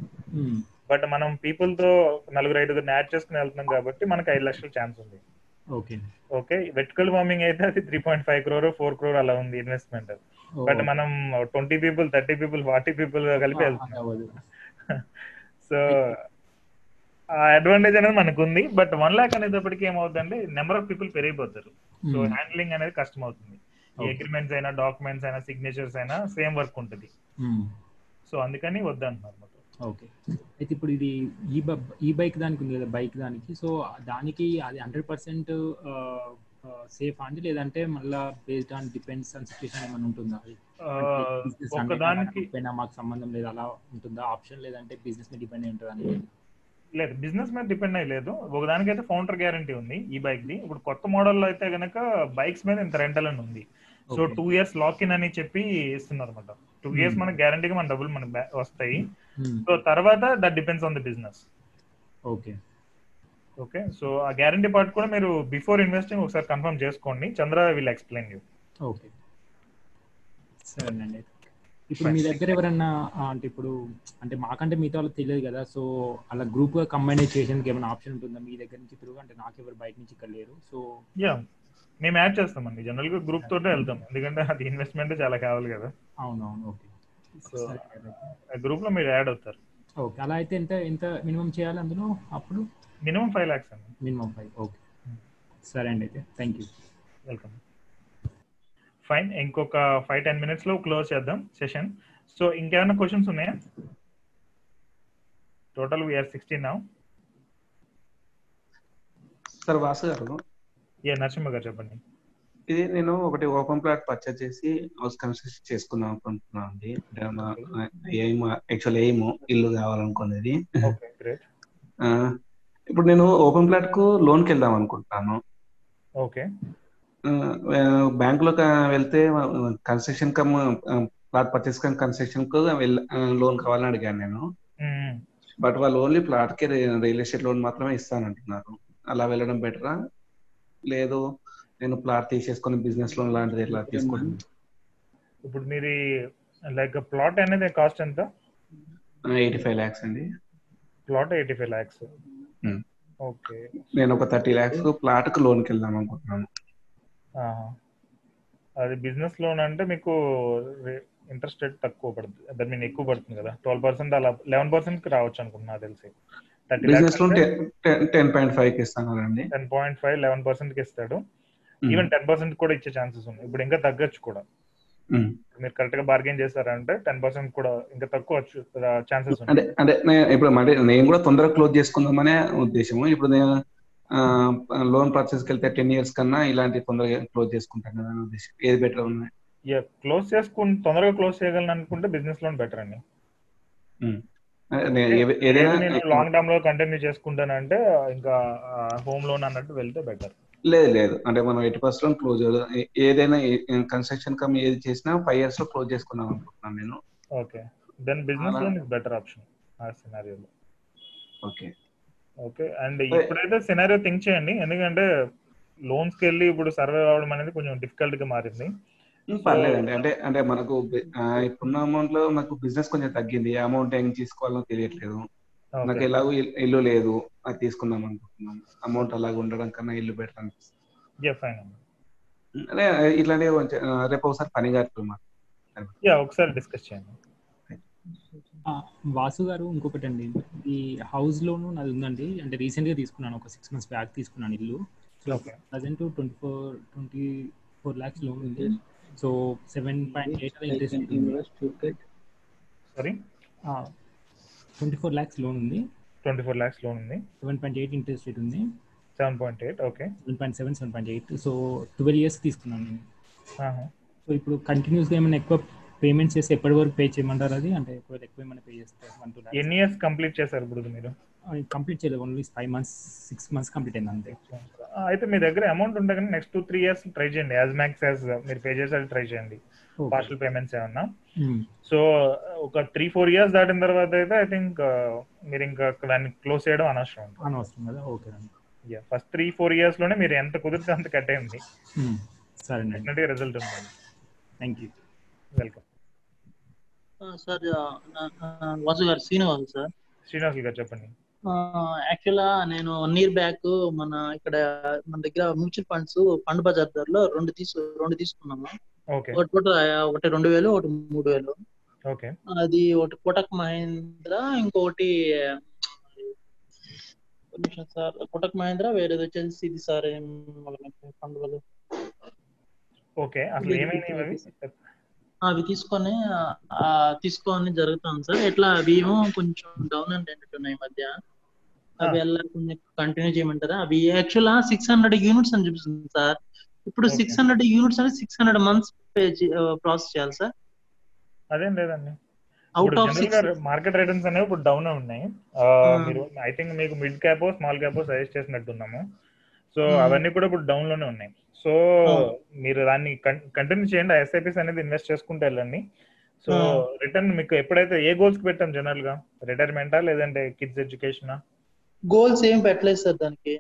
but మనం పీపుల్తో నలుగురు ఐదుగురు యాడ్ చేసుకుని వెళ్తున్నాం కాబట్టి మనకి ఐదు లక్షల ఛాన్స్ ఉంది. ఓకే. ఓకే వెర్టికల్ ఫార్మింగ్ అయితే అది three point five crore four crore అలా ఉంది ఇన్వెస్ట్మెంట్ బట్ మనం twenty people thirty people forty people కలిపి వెళ్తున్నాం సో ఆ అడ్వాంటేజ్ అనేది మనకు ఉంది బట్ వన్ లాక్ అనేటప్పటికి ఏమవుతుందంటే నెంబర్ ఆఫ్ పీపుల్ పెరిగిపోతారు. So Hmm. హ్యాండ్లింగ్ అనేది కష్టం అవుతుంది. అగ్రిమెంట్స్ అయినా డాక్యుమెంట్స్ అయినా సిగ్నేచర్స్ అయినా సేమ్ వర్క్ ఉంటుంది. సో అందుకని వద్దంటున్నారు. ఓకే. అయితే ఇప్పుడు ఇది ఈ ఈ బైక్ దానికి ఉంది కదా బైక్ దానికి. సో దానికి అది హండ్రెడ్ పర్సెంట్ సేఫ్ అండి? లేదంటే మళ్ళా based on depends on situation ఏమైనా ఉంటుందా? ఒకదానికి- పైన మాకు సంబంధం లేదు అలా ఉంటుందా? ఆప్షన్ లేదంటే బిజినెస్ మీద డిపెండ్ అయి ఉంటుందా లేదు బిజినెస్ మీద డిపెండ్ అయ్యి లేదు. ఒకదానికైతే ఫౌండర్ గ్యారంటీ ఉంది ఈ బైక్ ది. ఇప్పుడు కొత్త మోడల్లో అయితే గనక బైక్స్ మీద ఇంత రెంటల్ అని ఉంది. So. Two years lock in అని చెప్పి ఇస్తున్నారు అనమాట టూ ఇయర్స్ Hmm. మనకి గ్యారంటీగా మన డబ్బులు మనకి వస్తాయి. సో తర్వాత that depends on the business okay okay so ఆ గ్యారంటీ పార్ట్ కూడా మీరు బిఫోర్ ఇన్వెస్టింగ్ ఒకసారి కన్ఫర్మ్ చేసుకోండి. Chandra will explain you okay సరేనండి. ఇప్పుడు మీ దగ్గర ఎవరన్నా అంటే ఇప్పుడు అంటే మాకంటే మిగతా వాళ్ళకి తెలియదు కదా సో అలా గ్రూప్గా కంబైన్ చేసేందుకు ఏమైనా ఆప్షన్ ఉంటుందా? మీ దగ్గర నుంచి తిరుగు అంటే నాకు ఎవరు బయట నుంచి ఇక్కడ లేరు సో యా మేము యాడ్ చేస్తామండి. జనరల్గా గ్రూప్ తోటే వెళ్తాం. ఎందుకంటే అది ఇన్వెస్ట్మెంట్ చాలా కావాలి కదా. అవునవును ఓకే సో గ్రూప్లో మీరు యాడ్ అవుతారు. ఓకే. అలా అయితే ఎంత ఎంత మినిమం చేయాలి అందులో అప్పుడు? మినిమం ఫైవ్ లాక్స్ అండి. Minimum five. ఓకే. సరే అండి అయితే. Thank you. వెల్కమ్. ఫైన్. ఇంకొక ఫైవ్ టెన్ మినిట్స్లో క్లోజ్ చేద్దాం సెషన్. సో ఇంకేమైనా క్వశ్చన్స్ ఉన్నాయా? Total we are sixteen now. Sir Vasu garu. ఏ నరసింహ గారు చెప్పండి. ఇది నేను ఒకటి ఓపెన్ ప్లాట్ పర్చేజ్ చేసి హౌస్ కన్స్ట్రక్షన్ చేసుకుందాం అనుకుంటున్నాను అండి. ఎయిమ్ యాక్చువల్ ఎయిమ్ ఇల్లు కావాలనుకునేది ఇప్పుడు నేను ఓపెన్ ప్లాట్కు లోన్ వెళ్దాం అనుకుంటున్నాను. ఓకే. బ్యాంక్లో వెళ్తే construction cum plot purchase cum కన్స్ట్రక్షన్కు loan కావాలని అడిగాను నేను. బట్ వాళ్ళు ఓన్లీ ప్లాట్కి రియల్ ఎస్టేట్ లోన్ మాత్రమే ఇస్తానంటున్నారు. అలా వెళ్ళడం బెటరా? లేదు. నేను ప్లాట్ తీసేసుకొని బిజినెస్ లోన్ లాంటిది ఎట్లా తీసుకోవడం ఇప్పుడు మీరు లైక్ ప్లాట్ అనేది కాస్ట్ ఎంత? ఎయిటీ ఫైవ్ ల్యాక్స్ అండి. Plot eighty five lakhs. Okay. నేను ఒక థర్టీ ల్యాక్స్ ప్లాట్కు లోన్కి వెళ్దాం అనుకుంటున్నాను. అది బిజినెస్ లోన్ అంటే మీకు ఇంట్రెస్ట్ రేట్ తక్కువ పడుతుంది. దట్ మీన్ ఎక్కువ పడుతుంది కదా. ట్వెల్వ్ పర్సెంట్ అలా లెవెన్ పర్సెంట్కి రావచ్చు అనుకుంటున్నా నాకు తెలిసి. బిజినెస్ లోన్ టెన్ పాయింట్ ఫైవ్కి ఇస్తాను టెన్ పాయింట్ ఫైవ్ లెవెన్ పర్సెంట్కి ఇస్తాడు. ఈవెన్ టెన్ పర్సెంట్ కూడా ఇచ్చే ఛాన్సెస్ ఉన్నాయి. ఇప్పుడు ఇంకా తగ్గచ్చు కూడా. మీరు కరెక్ట్గా బార్గెన్ చేస్తారంటే టెన్ పర్సెంట్ కూడా ఇంకా తక్కువ ఛాన్సెస్ అంటే అంటే ఇప్పుడు నేను కూడా తొందరగా క్లోజ్ చేసుకుందామనే ఉద్దేశము. ఇప్పుడు నేను లోన్ పర్చేస్కి వెళ్తే టెన్ ఇయర్స్ కన్నా ఇలాంటి తొందరగా క్లోజ్ చేసుకుంటాను కదా అనే ఉద్దేశం. ఏది బెటర్ ఉన్నాయి క్లోజ్ చేసుకుని తొందరగా క్లోజ్ చేయగలను అనుకుంటే బిజినెస్ లోన్ బెటర్ అండి. లాంగ్ టర్మ్లో కంటిన్యూ చేసుకుంటానంటే ఇంకా హోమ్ లోన్ అన్నట్టు వెళ్తే బెటర్ లేదు లేదు. అంటే మనం ఎయిటీ పర్సెంట్ క్లోజ్ ఏదైనా కన్స్ట్రక్షన్ కమ్ ఏది చేసినా ఫైవ్ ఇయర్స్లో క్లోజ్ చేసుకుందాం అనుకుంటున్నాను నేను. Okay. Then business loan is better option ఆ సినారియోలో ఓకే. ఓకే. అండ్ ఇప్పుడైతే సినారియో థింక్ చేయండి. ఎందుకంటే లోన్స్కి వెళ్ళి ఇప్పుడు సర్వే అవ్వడం అనేది కొంచెం డిఫికల్ట్గా మారింది. పర్లేదండి. అంటే అంటే మనకు ఇప్పుడున్న అమౌంట్లో నాకు బిజినెస్ కొంచెం తగ్గింది. అమౌంట్ ఏం తీసుకోవాలో తెలియట్లేదు. నాకు ఎలాగో ఇల్- ఇల్లు లేదు. అది తీసుకుందాం అనుకుంటున్నాం. అమౌంట్ అలాగ ఉండడం కన్నా ఇల్లు బెటర్ అనిపిస్తుంది. యా ఫైన్ అదే ఇట్లాంటివి కొంచెం, రేపు ఒకసారి పని గారు యా ఒకసారి డిస్కస్ చేయండి. ఆ, వాసు గారు ఇంకొకటి అండి. ఈ హౌస్ లోన్ నాది ఉందండి. అంటే రీసెంట్గా తీసుకున్నాను. ఒక సిక్స్ మంత్స్ బ్యాక్ తీసుకున్నాను ఇల్లు. Present twenty four twenty four lakhs loan ఉంది. So seven point eight interest sorry twenty four lakhs loan ఉంది. ట్వంటీ ఫోర్ ల్యాక్స్ లోన్ ఉంది. Seven point eight interest rate ఉంది. Seven point eight okay seven point seven seven point eight so twelve years తీసుకున్నాను నేను. So ఇప్పుడు కంటిన్యూస్గా ఏమైనా ఎక్కువ payments చేసి ఎప్పటి వరకు పే చేయమంటారు అది? అంటే ఒకవేళ ఎక్కువ ఏమైనా పే చేస్తే వన్ టూ ఎన్ని ఇయర్స్ కంప్లీట్ చేశారు ఇప్పుడు మీరు? కంప్లీట్ చేయలేదు. Only five months six months complete అయింది అంతే. అయితే మీ దగ్గర అమౌంట్ ఉంటే కానీ next two three years try చేయండి. యాజ్ మ్యాక్స్ యాజ్ మీరు పే చేసేది ట్రై చేయండి. పార్షల్ పేమెంట్స్ ఏమన్నా. Hmm. సో ఒక త్రీ ఫోర్ ఇయర్స్ దాటిన తర్వాత అయితే ఐ థింక్ మీరు ఇంకా దాన్ని క్లోజ్ చేయడం అనవసరం. అనవసరం కదా? ఓకే అండి ఫస్ట్ త్రీ ఫోర్ ఇయర్స్లోనే మీరు ఎంత కుదిరితే అంత కట్టేయండి సరేనండి డెఫినెట్గా రిజల్ట్ ఉంది. Thank you welcome sir Vasu garu Srinivas sir. Srinivas గారు చెప్పండి. యాక్చువల్గా నేను వన్ ఇయర్ బ్యాక్ మన ఇక్కడ మన దగ్గర మ్యూచువల్ ఫండ్స్ ఫండ్ బజార్ ధరలో రెండు తీసు రెండు తీసుకున్నాము. ఒకటి ఒకటి రెండు వేలు ఒకటి మూడు వేలు. ఓకే. అది ఒకటి కోటక్ మహేంద్ర నిమిషం సార్. కోటక్ మహేంద్ర వేరేది వచ్చేసి ఇది సార్ ఏం వాళ్ళు. ఓకే. అసలు ఏమైనాయి అవి? తీసుకొని ఆ, తీసుకొని జరుగుతాను సార్. ఎట్లా అవి ఏమో కొంచెం డౌన్ అండ్ ఉన్నాయి మధ్య. అవి ఎలా కొంచెం కంటిన్యూ చేయమంటారా? అవి యాక్చువల్ సిక్స్ హండ్రెడ్ యూనిట్స్ అని చూపిస్తుంది సార్. ఇప్పుడు. సిక్స్ హండ్రెడ్ యూనిట్స్ అని సిక్స్ హండ్రెడ్ మంత్స్ ప్రాసెస్ చేయాలి సార్. అదేం లేదండి. అవుట్ ఆఫ్ మార్కెట్ రిటర్న్స్ అనేవి ఇప్పుడు డౌన్ ఉన్నాయి. ఆ, మీరు ఐ థింక్ మీకు mid cap small cap suggest చేసినట్టున్నాము. So Hmm. అవన్నీ కూడా ఇప్పుడు డౌన్లోనే ఉన్నాయి. So Oh. మీరు దాన్ని కంటిన్యూ చేయండి. ఎస్ఐపిస్ అనేది ఇన్వెస్ట్ చేసుకుంటే వెళ్ళండి. So Hmm. రిటర్న్ మీకు ఎప్పుడైతే ఏ గోల్స్కి పెట్టాం జనరల్గా? రిటైర్మెంటా లేదంటే కిడ్స్ ఎడ్యుకేషనా గోల్స్ ఏం పెట్టలేదు సార్ దానికి.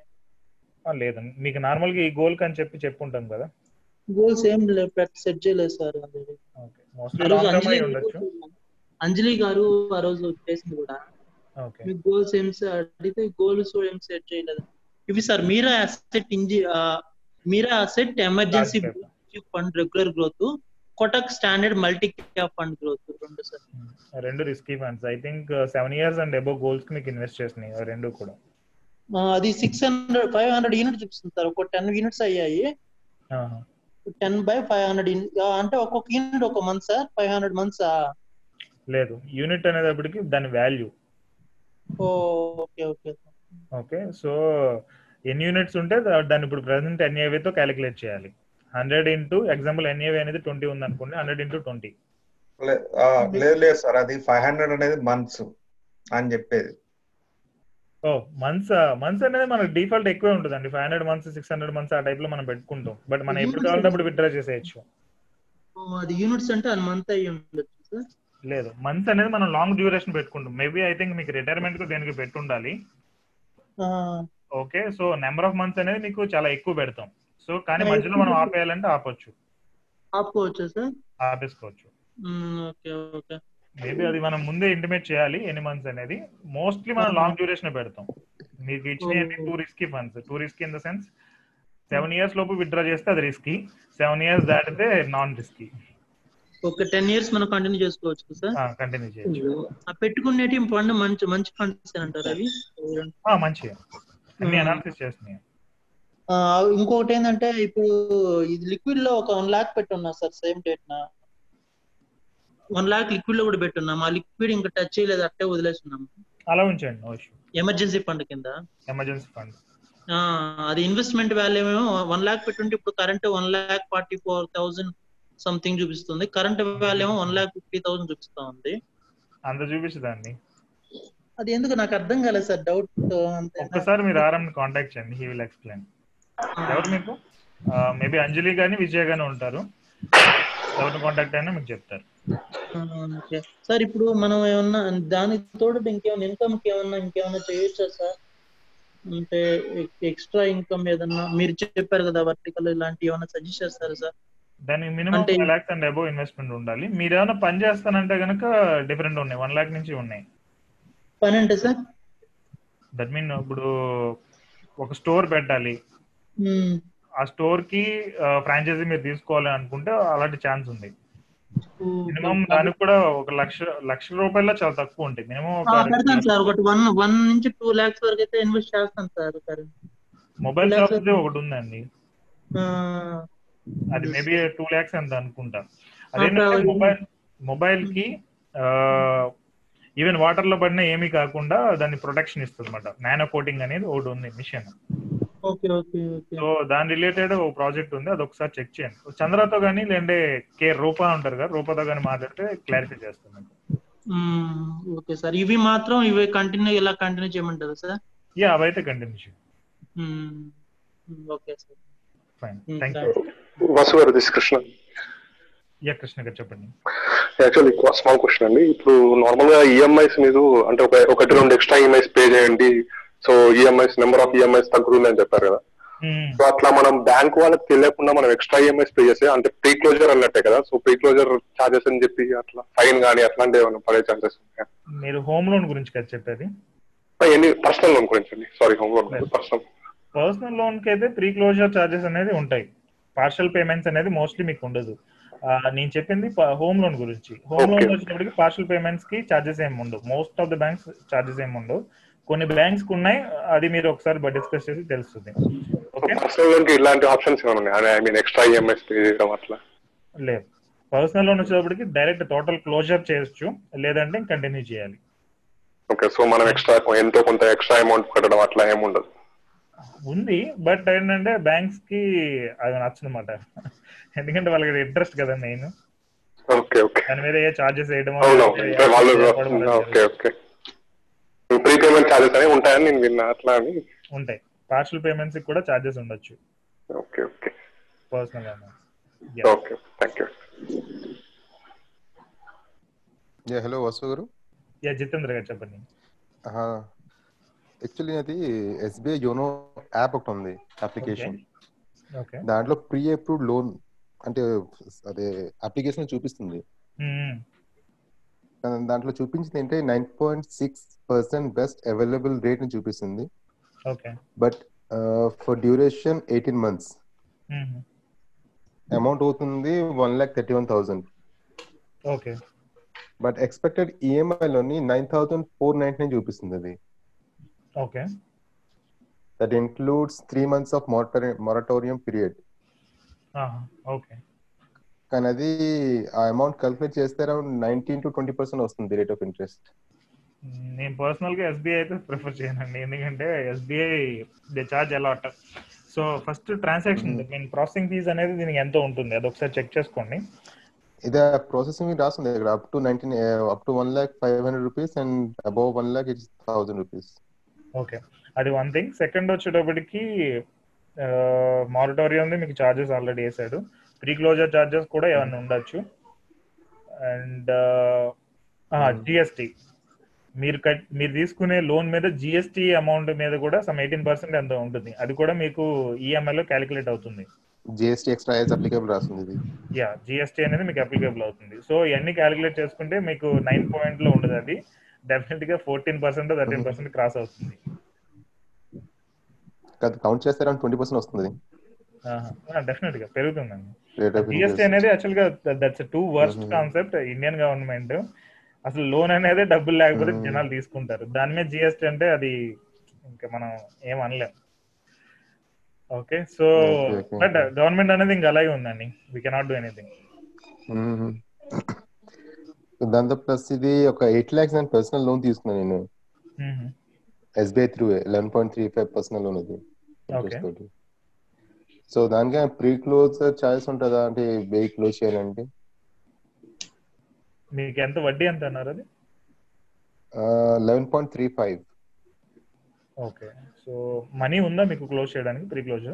లేదండి. మీకు నార్మల్గా ఈ గోల్ అని చెప్పి చెప్పుంటాం కదా? గోల్స్ ఏం సెట్ చేయలేదు సార్ అంజలి అయి ఉండొచ్చు. అంజలి గారు ఆ రోజు చేసింది కూడా. మీ గోల్స్ ఏం అడిగితే గోల్స్ ఏం సెట్ చేయలేదు. ఇవి sir Mirae asset ఇంజి Mirae asset emergency fund regular growth Kotak standard multi cap fund growth రెండు సార్. రెండు risky funds I think seven years and above goals మీకు ఇన్వెస్ట్ చేసినాయి రెండు కూడా. అది six hundred five hundred unit చూపిస్తుంది sir. ఒక ten units అయ్యాయి. టెన్ బై ఫైవ్ హండ్రెడ్ అంటే ఒక్కొక్క యూనిట్ ఒక month sir. Five hundred months లేదు. యూనిట్ అనేటప్పటికి దాని value okay okay. Okay. So ఎన్ని యూనిట్స్ ఉంటే దాన్ని ఇప్పుడు ప్రెసెంట్ ఎన్ఏవితో క్యాలిక్యులేట్ చేయాలి. హండ్రెడ్ ఇంటూ ఎగ్జాంపుల్ ఎన్ఏవి అనేది ట్వంటీ ఉంది అనుకోండి హండ్రెడ్ ఇంటూ ట్వంటీ లేదు లేదు సార్. అది ఫైవ్ హండ్రెడ్ అనేది మంత్స్ అని చెప్పేది. ఓ మంత్స్ మంత్స్ అనేది మనకు డిఫాల్ట్ ఎక్కువే ఉంటుందండి. Five hundred months six hundred months ఆ టైప్లో మనం పెట్టుకుంటాం. బట్ మనం ఎప్పుడు కావాలంటే విత్డ్రా చేసేయచ్చు. అది యూనిట్స్ అంటే మంత్ అయ్యి ఉండొచ్చు లేదు మంత్స్ అనేది మనం లాంగ్ డ్యూరేషన్ పెట్టుకుంటాం. మేబీ ఐ థింక్ మీకు రిటైర్మెంట్కు దేనికి పెట్టుండాలి. Okay so number of months అనేది మీకు చాలా ఎక్కువ పెడతాం. సో కానీ మధ్యలో మనం ఆపేయాలంటే ఆపొచ్చు. ఆపుకోవచ్చా సార్? ఆపేసుకోవచ్చు. Okay okay. మేబీ అది మనం ముందే ఇంటిమేట్ చేయాలి ఎన్ని మంత్స్ అనేది. మోస్ట్లీ మనం లాంగ్ డ్యూరేషన్ పెడతాం. మీకు ఇచ్చినవి two risky funds two risky in the sense seven years లోపు విత్డ్రా చేస్తే అది రిస్కీ సెవెన్ ఇయర్స్ దాటితే నాన్ రిస్కీ ఒక టెన్ ఇయర్స్ మనం కంటిన్యూ చేసుకోవచ్చు సార్? కంటిన్యూ చేయొచ్చు. పెట్టుకునేటి ఫండ్ మంచి మంచి ఫండ్స్ అంటారు అవి? అన్ని అనాలిసిస్ చేస్తున్నాయి. ఆ, ఇంకొకటి ఏంటంటే ఇప్పుడు ఇది లిక్విడ్లో ఒక వన్ లాక్ పెట్టున్నా సార్ సేమ్ డేట్ నా. వన్ లాక్ లిక్విడ్లో కూడా పెట్టున్నాం. ఆ లిక్విడ్ ఇంకా టచ్ చేయలేదు అట్టే వదిలేస్తున్నాం. అలా ఉంచండి ఎమర్జెన్సీ ఫండ్ కింద. ఎమర్జెన్సీ ఫండ్ అది ఇన్వెస్ట్మెంట్ వాల్యూ ఏమో వన్ లాక్ పెట్టుంటే ఇప్పుడు current one lakh forty four thousand something చూపిస్తుంది. కరెంట్ వాల్యూ ఏమో వన్ లాక్ ఫిఫ్టీ థౌసండ్ చూపిస్తా ఉంది. అంత చూపించదండి అది ఎందుకు నాకు అర్థం కాలేదు సార్ డౌట్ అంతే. ఒక్కసారి మీరు ఆర్ఎం కాంటాక్ట్ చేయండి హీ విల్ ఎక్స్ప్లెయిన్ ఎవరు మీకు? మేబీ అంజలి కానీ విజయ్ కానీ ఉంటారు. ఎవరిని కాంటాక్ట్ అయినా మీకు చెప్తారు. సార్ ఇప్పుడు మనం ఏమన్నా దానికి తోడు ఇంకేమైనా ఇన్కమ్కి ఏమన్నా ఇంకేమన్నా చేయొచ్చా సార్? అంటే ఎక్స్ట్రా ఇన్కమ్ ఏదన్నా? మీరు చెప్పారు కదా వర్టికల్ ఇలాంటి ఏమన్నా సజెస్ట్ చేస్తారా సార్? దానికి minimum five lakhs and above investment ఉండాలి. మీరు ఏమైనా పని చేస్తానంటే కనుక డిఫరెంట్ ఉన్నాయి. వన్ లాక్ నుంచి ఉన్నాయి. పని అంటే సార్? దట్ మీన్ ఇప్పుడు ఒక స్టోర్ పెట్టాలి. ఆ స్టోర్కి ఫ్రాంచైజీ మీరు తీసుకోవాలి అనుకుంటే అలాంటి ఛాన్స్ ఉంది. మినిమం దానికి కూడా ఒక లక్ష లక్ష రూపాయల చాలా తక్కువ ఉంటాయి. మినిమం పెడతాను సార్. ఒకటి వన్ వన్ నుంచి టూ లాక్స్ వరకు అయితే ఇన్వెస్ట్ చేస్తాను sir mobile Two lakhs shop ఒకటి ఉందండి. అది మేబీ టూ లాక్స్ ఎంత అనుకుంటా. అదేంటంటే మొబైల్ మొబైల్కి ఈవెన్ వాటర్లో పడినా ఏమీ కాకుండా దాన్ని ప్రొటెక్షన్ ఇస్తుంది అనమాట నానో కోటింగ్ అనేది ఒకటి ఉంది మిషన్. సో దాని రిలేటెడ్ ఒక ప్రాజెక్ట్ ఉంది. అది ఒకసారి చెక్ చేయండి. చంద్రతో కానీ లేదంటే కే రూపా ఉంటారు కదా రూపాతో కానీ మాట్లాడితే క్లారిఫై చేస్తాను. Okay sir. ఇవి మాత్రం ఇవి కంటిన్యూ ఇలా కంటిన్యూ చేయమంటారా సార్? యా అవైతే కంటిన్యూ చేయండి. Okay sir. Fine Mm, thank thanks. You Vasu గారు దిస్ కృష్ణ. యా కృష్ణ గారు చెప్పండి. యాక్చువల్లీ స్మాల్ క్వశ్చన్ అండి. ఇప్పుడు నార్మల్గా ఈఎంఐస్ మీద అంటే ఒక ఒకటి రెండు ఎక్స్ట్రా ఈఎంఐస్ పే చేయండి. So EMIs number of EMIs తగ్గుతుంది అని చెప్పారు కదా. సో అట్లా మనం బ్యాంక్ వాళ్ళకి తెలియకుండా మనం ఎక్స్ట్రా ఈఎంఐస్ పే చేస్తే అంటే ప్రీ క్లోజర్ అన్నట్టే కదా. సో ప్రీ క్లోజర్ చార్జెస్ అని చెప్పి అట్లా ఫైన్ కానీ అట్లాంటివి ఏమైనా పడే ఛాన్సెస్ మీరు హోమ్ లోన్ గురించి కదా చెప్పేది. పర్సనల్ లోన్ గురించి అండి. Sorry home loan personal personal లోన్కి అయితే ప్రీ క్లోజర్ చార్జెస్ అనేది ఉంటాయి. పార్షల్ పేమెంట్స్ అనేది మోస్ట్లీ మీకు ఉండదు. నేను చెప్పింది హోమ్ లోన్ గురించి. హోమ్ లోన్ వచ్చినప్పటికి పార్షల్ పేమెంట్స్కి చార్జెస్ ఏమి ఉండవు. Most of the banks charges ఏమి ఉండవు. కొన్ని బ్యాంక్స్కు ఉన్నాయి అది మీరు ఒకసారి డిస్కస్ చేసి తెలుస్తుంది. ఓకే? పర్సనల్ లోన్కి ఇలాంటి ఆప్షన్స్ ఏమైనా I mean extra EMIs pay చేయడం అట్లా. లేదు. పర్సనల్ లోన్ వచ్చేటప్పటికి డైరెక్ట్ టోటల్ క్లోజర్ చేయొచ్చు లేదంటే కంటిన్యూ చేయాలి. ఓకే సో మనం ఎక్స్ట్రా ఎంతో కొంత ఎక్స్ట్రా అమౌంట్ కట్టడం అట్లా ఏమి ఉండదు. ఉంది బట్ ఏంటంటే బ్యాంక్స్కి అది నచ్చదన్నమాట. ఎందుకంటే వాళ్ళకి ఇంట్రెస్ట్ కదా మెయిన్. Okay okay. దాని మీద ఏ చార్జెస్ వేయడం okay okay. Pre payment charges అనేవి ఉంటాయని నేను విన్నా అట్లా అని. ఉంటాయి. పార్షల్ పేమెంట్స్ కూడా చార్జెస్ ఉండొచ్చు. Okay okay. Personal okay thank you yeah hello Vasu గారు. యా జితేంద్ర గారు చెప్పండి. యాక్చువల్లీ అది ఎస్బీఐ యోనో యాప్ ఒకటి ఉంది అప్లికేషన్ ఓకే దాంట్లో ప్రీ అప్రూవ్డ్ లోన్ అంటే అదే అప్లికేషన్ చూపిస్తుంది. కానీ దాంట్లో చూపించింది ఏంటంటే nine point six percent best available రేట్ని చూపిస్తుంది but for duration eighteen months. Amount అవుతుంది one lakh thirty one thousand. Okay. But expected EMI లోని nine thousand four ninety nine చూపిస్తుంది అది. Okay. That includes three months of moratorium period okay. కానీ అది ఆ amount calculate చేస్తే around nineteen to twenty percent వస్తుంది rate of interest నేను పర్సనల్గా ఎస్బీఐ అయితే ప్రిఫర్ చేయనండి. ఎందుకంటే SBI they charge a lot so first transaction mean processing fees అనేది దీనికి ఎంతో ఉంటుంది. అది ఒకసారి చెక్ చేసుకోండి. ఇది ప్రాసెసింగ్ రాస్తుంది ఇక్కడ. Up to nineteen up to one lakh five hundred rupees and above one lakh it's thousand rupees okay అది వన్ థింగ్ సెకండ్ వచ్చేటప్పటికి మారిటోరియం మీకు చార్జెస్ ఆల్రెడీ వేసాడు ప్రీ క్లోజర్ చార్జెస్ కూడా ఏమైనా ఉండొచ్చు? అండ్ జిఎస్టి మీరు కట్ మీరు తీసుకునే లోన్ మీద జిఎస్టీ అమౌంట్ మీద కూడా సమ్ ఎయిటీన్ పర్సెంట్ ఎంత ఉంటుంది. అది కూడా మీకు ఈఎంఐ లో క్యాలిక్యులేట్ అవుతుంది. జిఎస్టీ ఎక్స్ట్రా ఏజ్ అప్లికేబుల్ రాస్తుంది ఇది. యా జిఎస్టీ అనేది మీకు అప్లికేబుల్ అవుతుంది. సో ఇవన్నీ క్యాలిక్యులేట్ చేసుకుంటే మీకు నైన్ పాయింట్లో ఉండదు అది. డెఫినెట్గా fourteen percent thirteen percent cross అవుతుంది. కాదు కౌంట్ చేస్తే ట్వంటీ పర్సెంట్ వస్తుంది. డెఫినెట్గా పెరుగుతుందండి. జిఎస్టీ. అనేది యాక్చువల్గా that's too worst. Concept Indian government అసలు లోన్ అనేది డబ్బులు లేకపోతే Mhm. జనాలు తీసుకుంటారు. దాని మీద జిఎస్టీ అంటే అది ఇంకా మనం ఏం అనలేం. ఓకే సో బట్ గవర్నమెంట్ అనేది ఇంకా అలాగే ఉందండి. We cannot do anything. దాంతో ప్లస్ ఇది ఒక ఎయిట్ ల్యాక్స్ నేను. పర్సనల్ లోన్ తీసుకున్నాను నేను SBI through eleven point three five personal loan అది. సో దానికి ప్రీ క్లోజ్ ఛాయిస్ ఉంటుందా? అంటే వెయ్యి క్లోజ్ చేయాలంటే? మీకు ఎంత వడ్డీ ఎంత అన్నారు అది? Eleven point three five okay. So money ఉందా మీకు క్లోజ్ చేయడానికి ప్రీ క్లోజ్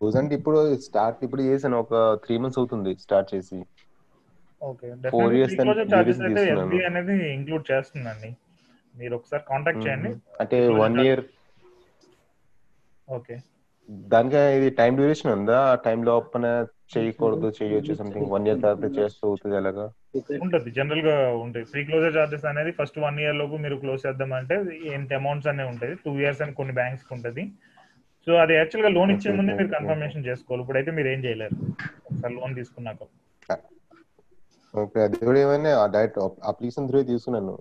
క్లోజ్ అంటే ఇప్పుడు స్టార్ట్ ఇప్పుడు చేశాను. ఒక త్రీ మంత్స్ అవుతుంది స్టార్ట్ చేసి. ఓకే. ఫోర్ ఇయర్స్ అనేది ఇంక్లూడ్ చేస్తుందండి. మీరు ఒకసారి కాంటాక్ట్ చేయండి. అంటే వన్ ఇయర్ దానికి ఇది టైం డ్యూరేషన్ ఉందా? ఆ టైం లోపల చేయకూడదు చేయొచ్చు సంథింగ్ వన్ ఇయర్ తర్వాత చేస్తూ అవుతుంది అలాగా ఉంటుంది. జనరల్గా ఉంటాయి. ప్రీ క్లోజర్ చార్జెస్ అనేది ఫస్ట్ వన్ ఇయర్ లోపు మీరు క్లోజ్ చేద్దామంటే ఎంత అమౌంట్స్ అనేవి ఉంటాయి. టూ ఇయర్స్ అని కొన్ని బ్యాంక్స్ ఉంటుంది. సో అది యాక్చువల్గా లోన్ ఇచ్చే ముందే మీరు కన్ఫర్మేషన్ చేసుకోవాలి. ఇప్పుడైతే మీరు ఏం చేయలేరు. ఒకసారి లోన్ తీసుకున్నాక. ఓకే అది కూడా ఏమైనా డైరెక్ట్ అప్లికేషన్ త్రూ తీసుకున్నాను.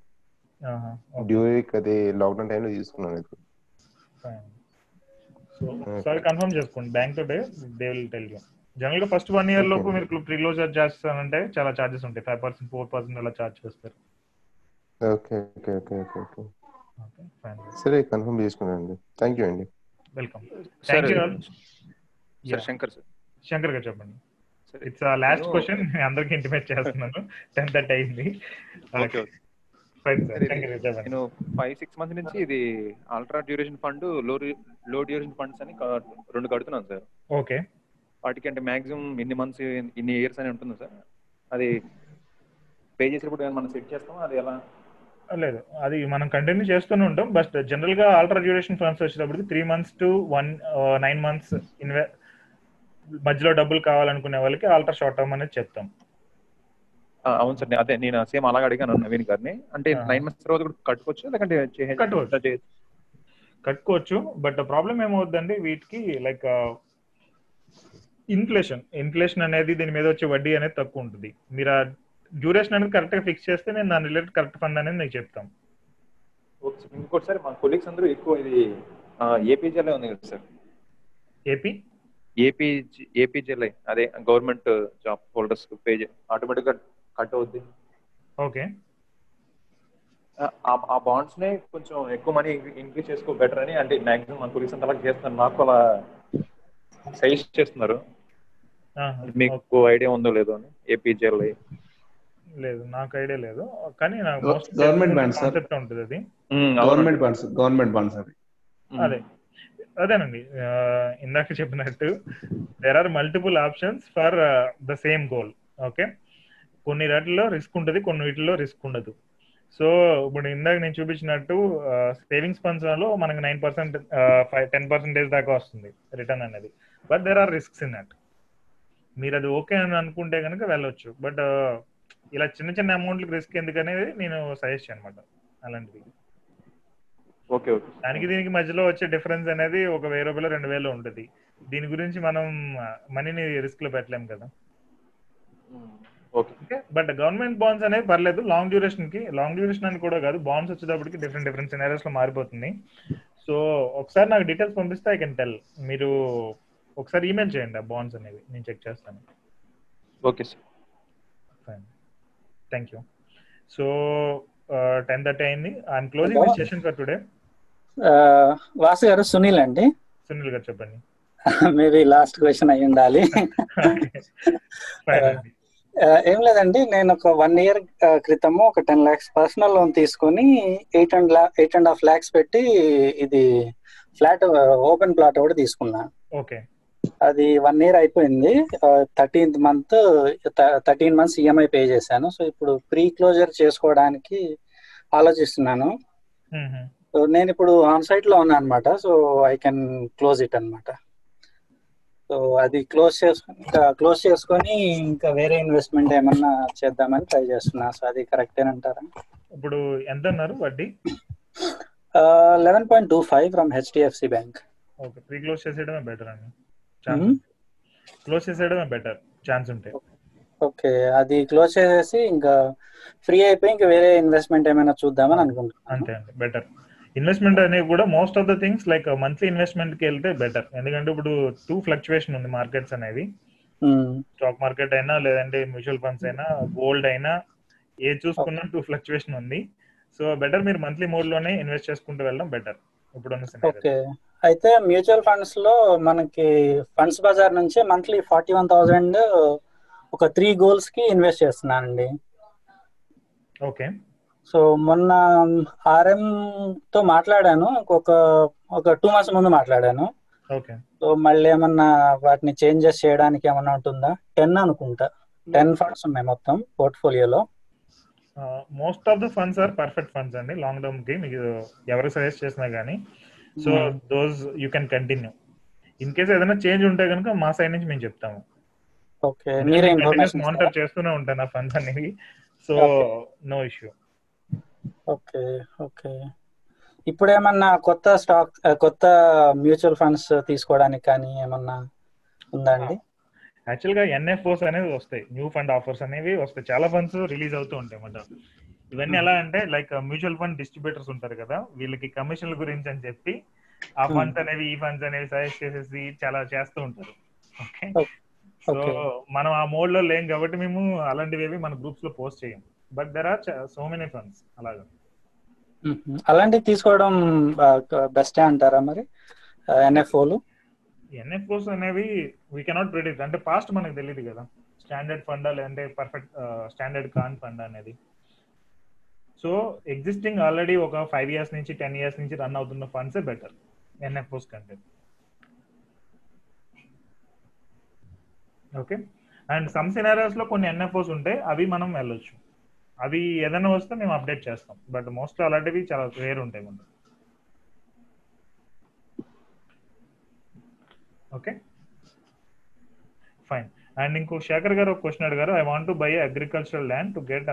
ఆహా, డ్యూరిక్ అది లాక్డౌన్ టైంలో తీసుకున్నాను. సో ఒకసారి కన్ఫర్మ్ చేసుకోండి. బ్యాంక్ తోటే దే విల్ టెల్ యూ జనరల్గా ఫస్ట్ వన్ ఇయర్ లోపు మీరు ప్రీ క్లోజర్ చేస్తానంటే చాలా చార్జెస్ ఉంటాయి. ఫైవ్ పర్సెంట్ ఫోర్ పర్సెంట్ అలా చార్జ్ చేస్తారు. Okay okay okay okay okay సరే కన్ఫర్మ్ చేసుకున్నానండి. థ్యాంక్ యూ అండి. Welcome Sir, thank you Sir, Shankar sir. Shankar గారు చెప్పండి. ఇట్స్ లాస్ట్ నేను- క్వశ్చన్ అందరికి ఇంటిమేట్ చేస్తున్నాను. టెన్ థర్టీ అయింది. ఓకే సార్ నేను ఫైవ్ సిక్స్ మంత్స్ నుంచి ఇది అల్ట్రా డ్యూరేషన్ ఫండ్లో లో డ్యూరేషన్ ఫండ్స్ అని రెండు కడుతున్నాను సార్. ఓకే. వాటికి అంటే మాక్సిమం ఇన్ని మంత్స్ ఇన్ని ఇయర్స్ అని ఉంటుంది సార్. అది పే చేసేటప్పుడు ఏమైనా మనం సెట్ చేస్తామా? అది ఎలా? లేదు అది మనం కంటిన్యూ చేస్తూనే ఉంటాం. బట్ జనరల్గా ఆల్ట్రా డ్యూరేషన్ ఫండ్స్ వచ్చేటప్పటికి three months to one nine months ఇన్వె మధ్యలో డబ్బులు కావాలనుకునే వాళ్ళకి ఆల్ట్రా షార్ట్ టర్మ్ అనేది చెప్తాం. అవును సార్. అదే నేను సేమ్ అలాగే అడిగాను నవీన్ గారిని. అంటే. నైన్ మంత్స్ తర్వాత కూడా కట్టుకోవచ్చు లేకంటే కట్టుకోవచ్చు. కట్టుకోవచ్చు బట్ ప్రాబ్లం ఏమవుతుందండి? వీటికి లైక్ ఇన్ఫ్లేషన్ ఇన్ఫ్లేషన్ అనేది దీని మీద వచ్చే వడ్డీ అనేది తక్కువ ఉంటుంది. మీరు ఆ డ్యూరేషన్ అనేది కరెక్ట్గా ఫిక్స్ చేస్తే నేను దాని రిలేటెడ్ కరెక్ట్ ఫండ్ అనేది మీకు చెప్తాం. ఇంకోటిసారి మా కొలీగ్స్ అందరూ ఎక్కువ ఇది ఏపీజీఎల్ఐ ఉంది కదా సార్ ఏపీ ఏపీ ఏపీజీఎల్ఐ అదే గవర్నమెంట్ జాబ్ హోల్డర్స్ పేజ్ ఆటోమేటిక్గా కట్ అవుద్ది. ఓకే ఆ- ఆ బాండ్స్ నే కొంచెం ఎక్కువ మనీ ఇంక్రీజ్ చేసుకో బెటర్ అని అంటే మాక్సిమం మన కొలీగ్స్ అంతా అలా చేస్తున్నారు. నాకు అలా సజెస్ట్ చేస్తున్నారు. మీకు ఐడియా ఉందో లేదో అని ఏపీజీఎల్ఐ లేదు నాకు ఐడియా లేదు. కానీ నాకు bonds, sir. కాన్సెప్ట్ ఉంటుంది అది. గవర్నమెంట్ బాండ్స్ గవర్నమెంట్ బాండ్స్ అవి. అదే. అదేనండి. ఇందాక చెప్పినట్టు there are multiple options for the same goal okay కొన్ని వాటిల్లో రిస్క్ ఉంటుంది కొన్ని వీటిల్లో రిస్క్ ఉండదు. సో ఇప్పుడు ఇందాక నేను చూపించినట్టు సేవింగ్స్ ఫండ్స్లో మనకి nine percent five ten percentage దాకా వస్తుంది రిటర్న్ అనేది. But there are risks in that మీరు అది ఓకే అని అనుకుంటే కనుక వెళ్ళొచ్చు. బట్ ఇలా చిన్న చిన్న అమౌంట్లకు రిస్క్ ఎందుకనేది నేను సజెస్ట్ అనమాట అలాంటిది. ఓకే ఓకే దానికి దీనికి మధ్యలో వచ్చే డిఫరెన్స్ అనేది ఒక వెయ్యి రూపాయలు రెండు వేలు ఉంటుంది. దీని గురించి మనం మనీని రిస్క్లో పెట్టలేం కదా. ఓకే బట్ గవర్నమెంట్ బాండ్స్ అనేవి పర్లేదు. లాంగ్ డ్యూరేషన్కి లాంగ్ డ్యూరేషన్ అని కూడా కాదు. బాండ్స్ వచ్చేటప్పటికి డిఫరెంట్ డిఫరెంట్ సినారీస్లో మారిపోతుంది. సో ఒకసారి నాకు డీటెయిల్స్ పంపిస్తే ఐ కెన్ టెల్ మీరు ఒకసారి ఈమెయిల్ చేయండి ఆ బాండ్స్ అనేవి. నేను చెక్ చేస్తాను. Okay sir fine thank you so ten thirty అయింది. I'm closing this session for today Vasu గారు సునీల్ అండి. సునీల్ గారు చెప్పండి. మేబీ లాస్ట్ క్వశ్చన్ అయి ఉండాలి ఫైన్ అండి ఆ, ఏం లేదండి. నేను ఒక వన్ ఇయర్ క్రితము ఒక టెన్ లాక్స్ పర్సనల్ లోన్ తీసుకొని eight and eight and half lakhs పెట్టి ఇది ఫ్లాట్ ఓపెన్ ప్లాట్ కూడా తీసుకున్నా. ఓకే. అది వన్ ఇయర్ అయిపోయింది. Thirteenth month thirteen months EMI pay చేశాను. సో ఇప్పుడు ప్రీ క్లోజర్ చేసుకోవడానికి ఆలోచిస్తున్నాను. సో నేను ఇప్పుడు ఆన్ సైట్లో ఉన్నా అనమాట so I can close it అన్నమాట. సో అది క్లోజ్ చేసుకుని ఇంకా క్లోజ్ చేసుకొని ఇంకా వేరే ఇన్వెస్ట్మెంట్ ఏమన్నా చేద్దామని ట్రై చేస్తున్నా. సో అది కరెక్టేనంటారా ఇప్పుడు ఎంత అన్నారు వడ్డీ eleven point two five from HDFC bank. Okay pre close చేసేయడమే better అండి. క్లోజ్ చేసేయడమే బెటర్ ఛాన్స్ ఉంటే. ఓకే అది క్లోజ్ చేసేసి ఇంకా ఫ్రీ అయిపోయి ఇంకా వేరే ఇన్వెస్ట్మెంట్ ఏమైనా చూద్దామని అనుకుంటున్నాను. అంతే అండి బెటర్. ఇన్వెస్ట్మెంట్ అనేవి కూడా most of the things like monthly ఇన్వెస్ట్మెంట్కి వెళ్తే బెటర్ ఎందుకంటే ఇప్పుడు టూ ఫ్లక్చువేషన్ ఉంది మార్కెట్స్ అనేవి. స్టాక్ మార్కెట్ అయినా లేదంటే మ్యూచువల్ ఫండ్స్ అయినా గోల్డ్ అయినా ఏ చూసుకున్నా టూ ఫ్లక్చువేషన్ ఉంది. సో బెటర్ మీరు మంత్లీ మోడ్లోనే ఇన్వెస్ట్ చేసుకుంటూ వెళ్ళడం బెటర్ scenario. ఓకే అయితే మ్యూచువల్ ఫండ్స్లో మనకి ఫండ్స్ బజార్ నుంచి మంత్లీ ఫార్టీ వన్ థౌసండ్ ఒక త్రీ గోల్స్కి ఇన్వెస్ట్ చేస్తున్నానండి ఓకే సో మొన్న ఆర్ఎం తో మాట్లాడాను ఇంకొక ఒక టూ మంత్స్ ముందు మాట్లాడాను. ఓకే. సో మళ్ళీ ఏమన్నా వాటిని చేంజెస్ చేయడానికి ఏమన్నా ఉంటుందా? టెన్ అనుకుంటా. టెన్ ఫండ్స్ ఉన్నాయి మొత్తం పోర్ట్ఫోలియోలో. Most of the funds are perfect funds అండి. లాంగ్ టర్మ్కి మీకు ఎవరు సజెస్ట్ చేసినా కానీ so Hmm. Those you can continue. In case ఏదైనా చేంజ్ ఉంటే కనుక మా సైడ్ నుంచి మేము చెప్తాము. ఓకే. మానిటర్ చేస్తూనే ఉంటాను ఆ ఫండ్స్ అనేవి. So no issue. Okay okay. ఇప్పుడు ఏమన్నా కొత్త స్టాక్ కొత్త మ్యూచువల్ ఫండ్స్ తీసుకోవడానికి కానీ ఏమన్నా ఉందా అండి? యాక్చువల్గా ఎన్ఎఫ్ఓస్ అనేవి వస్తాయి. న్యూ ఫండ్ ఆఫర్స్ అనేవి వస్తాయి. చాలా ఫండ్స్ రిలీజ్ అవుతూ ఉంటాయి అన్నమాట. ఇవన్నీ ఎలా అంటే లైక్ మ్యూచువల్ ఫండ్ డిస్ట్రిబ్యూటర్స్ ఉంటారు కదా వీళ్ళకి కమిషన్ల గురించి అని చెప్పి ఆ. ఫండ్స్ అనేవి ఈ ఫండ్స్ అనేవి సజెస్ట్ చేసేసి చాలా చేస్తూ ఉంటారు. ఓకే? సో. మనం ఆ మోడ్లో లేం కాబట్టి మేము అలాంటివి ఏవి మన గ్రూప్స్లో పోస్ట్ చేయం. But there are so many funds అలాగా. అలాంటివి తీసుకోవడం బెస్టే అంటారా మరి? ఎన్ఎఫ్ఓలు? ఎన్ఎఫ్ఓస్ అనేవి వీ కెనాట్ ప్రిడిక్ట్ అంటే పాస్ట్ మనకు తెలియదు కదా. స్టాండర్డ్ ఫండ్ లేదంటే పర్ఫెక్ట్ స్టాండర్డ్ కాన్ ఫండ్ అనేది. సో ఎగ్జిస్టింగ్ ఆల్రెడీ ఒక ఫైవ్ ఇయర్స్ నుంచి టెన్ ఇయర్స్ నుంచి రన్ అవుతున్న ఫండ్స్ బెటర్ ఎన్ఎఫ్ఓస్ కంటే. ఓకే అండ్ సమ్ సినారియోస్లో కొన్ని ఎన్ఎఫ్ఓస్ ఉంటాయి అవి మనం వెళ్ళొచ్చు. అవి ఏదైనా వస్తే మేము అప్డేట్ చేస్తాం. బట్ మోస్ట్ అలాంటివి చాలా రేర్ ఉంటాయి మనకు ఓకే? ఫైన్. అండ్ ఇంకో శేఖర్ గారు ఒక క్వశ్చన్ అడిగారు I want to buy agricultural land to get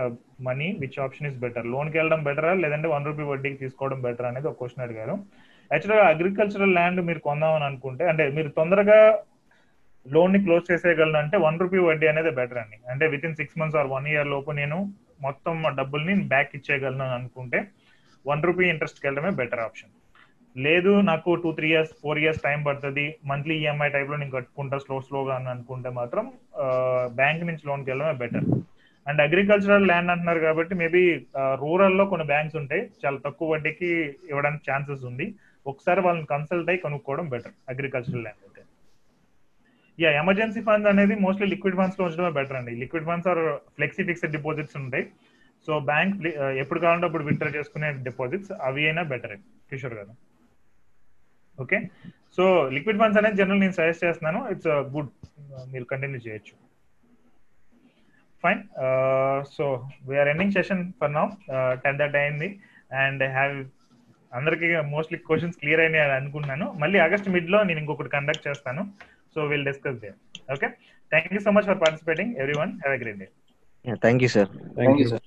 money which option is better లోన్కి వెళ్ళడం బెటరా లేదంటే వన్ రూపీ వడ్డీకి తీసుకోవడం బెటర్ అనేది ఒక క్వశ్చన్ అడిగారు. యాక్చువల్గా అగ్రికల్చరల్ ల్యాండ్ మీరు కొందామని అనుకుంటే అంటే మీరు తొందరగా లోన్ని క్లోజ్ చేసేయగలను అంటే వన్ రూపీ వడ్డీ అనేది బెటర్ అండి. అంటే within six months or one year లోపు నేను మొత్తం డబ్బుల్ని బ్యాక్ ఇచ్చేయగలను అనుకుంటే వన్ రూపీ ఇంట్రెస్ట్కి వెళ్ళడమే బెటర్ ఆప్షన్ లేదు నాకు two three years four years time పడుతుంది. మంత్లీ ఈఎంఐ టైప్లో నేను కట్టుకుంటా స్లో స్లోగా అని అనుకుంటే మాత్రం బ్యాంక్ నుంచి లోన్కి వెళ్ళడమే బెటర్ అండ్ అగ్రికల్చరల్ ల్యాండ్ అంటున్నారు కాబట్టి మేబీ రూరల్లో కొన్ని బ్యాంక్స్ ఉంటాయి. చాలా తక్కువ వడ్డీకి ఇవ్వడానికి ఛాన్సెస్ ఉంది. ఒకసారి వాళ్ళని కన్సల్ట్ అయ్యి కొనుక్కోవడం better agricultural land yeah emergency funds అనేది మోస్ట్లీ లిక్విడ్ ఫండ్స్లో ఉంచడమే బెటర్ అండి. Liquid funds or flexi fixed deposits ఉంటాయి. సో బ్యాంక్ uh, ఎప్పుడు కావాలంటే అప్పుడు విత్డ్రా చేసుకునే డిపాజిట్స్ అవి అయినా బెటర్ కిషోర్ గారు. ఓకే సో లిక్విడ్ ఫండ్స్ అనేది జనరల్ నేను సజెస్ట్ చేస్తున్నాను. ఇట్స్ గుడ్ uh, మీరు కంటిన్యూ చేయొచ్చు. Fine so we're ending session for now ten that అయింది. అండ్ హ్యావ్ అందరికి మోస్ట్లీ క్వశ్చన్స్ క్లియర్ అయినాయి అని అనుకుంటున్నాను మళ్ళీ ఆగస్ట్ మిడ్లో నేను ఇంకొకటి కండక్ట్ చేస్తాను. So we'll discuss there. Okay. Thank you so much for participating, everyone. Have a great day. Yeah. Thank you, sir. Thank, thank you, sir.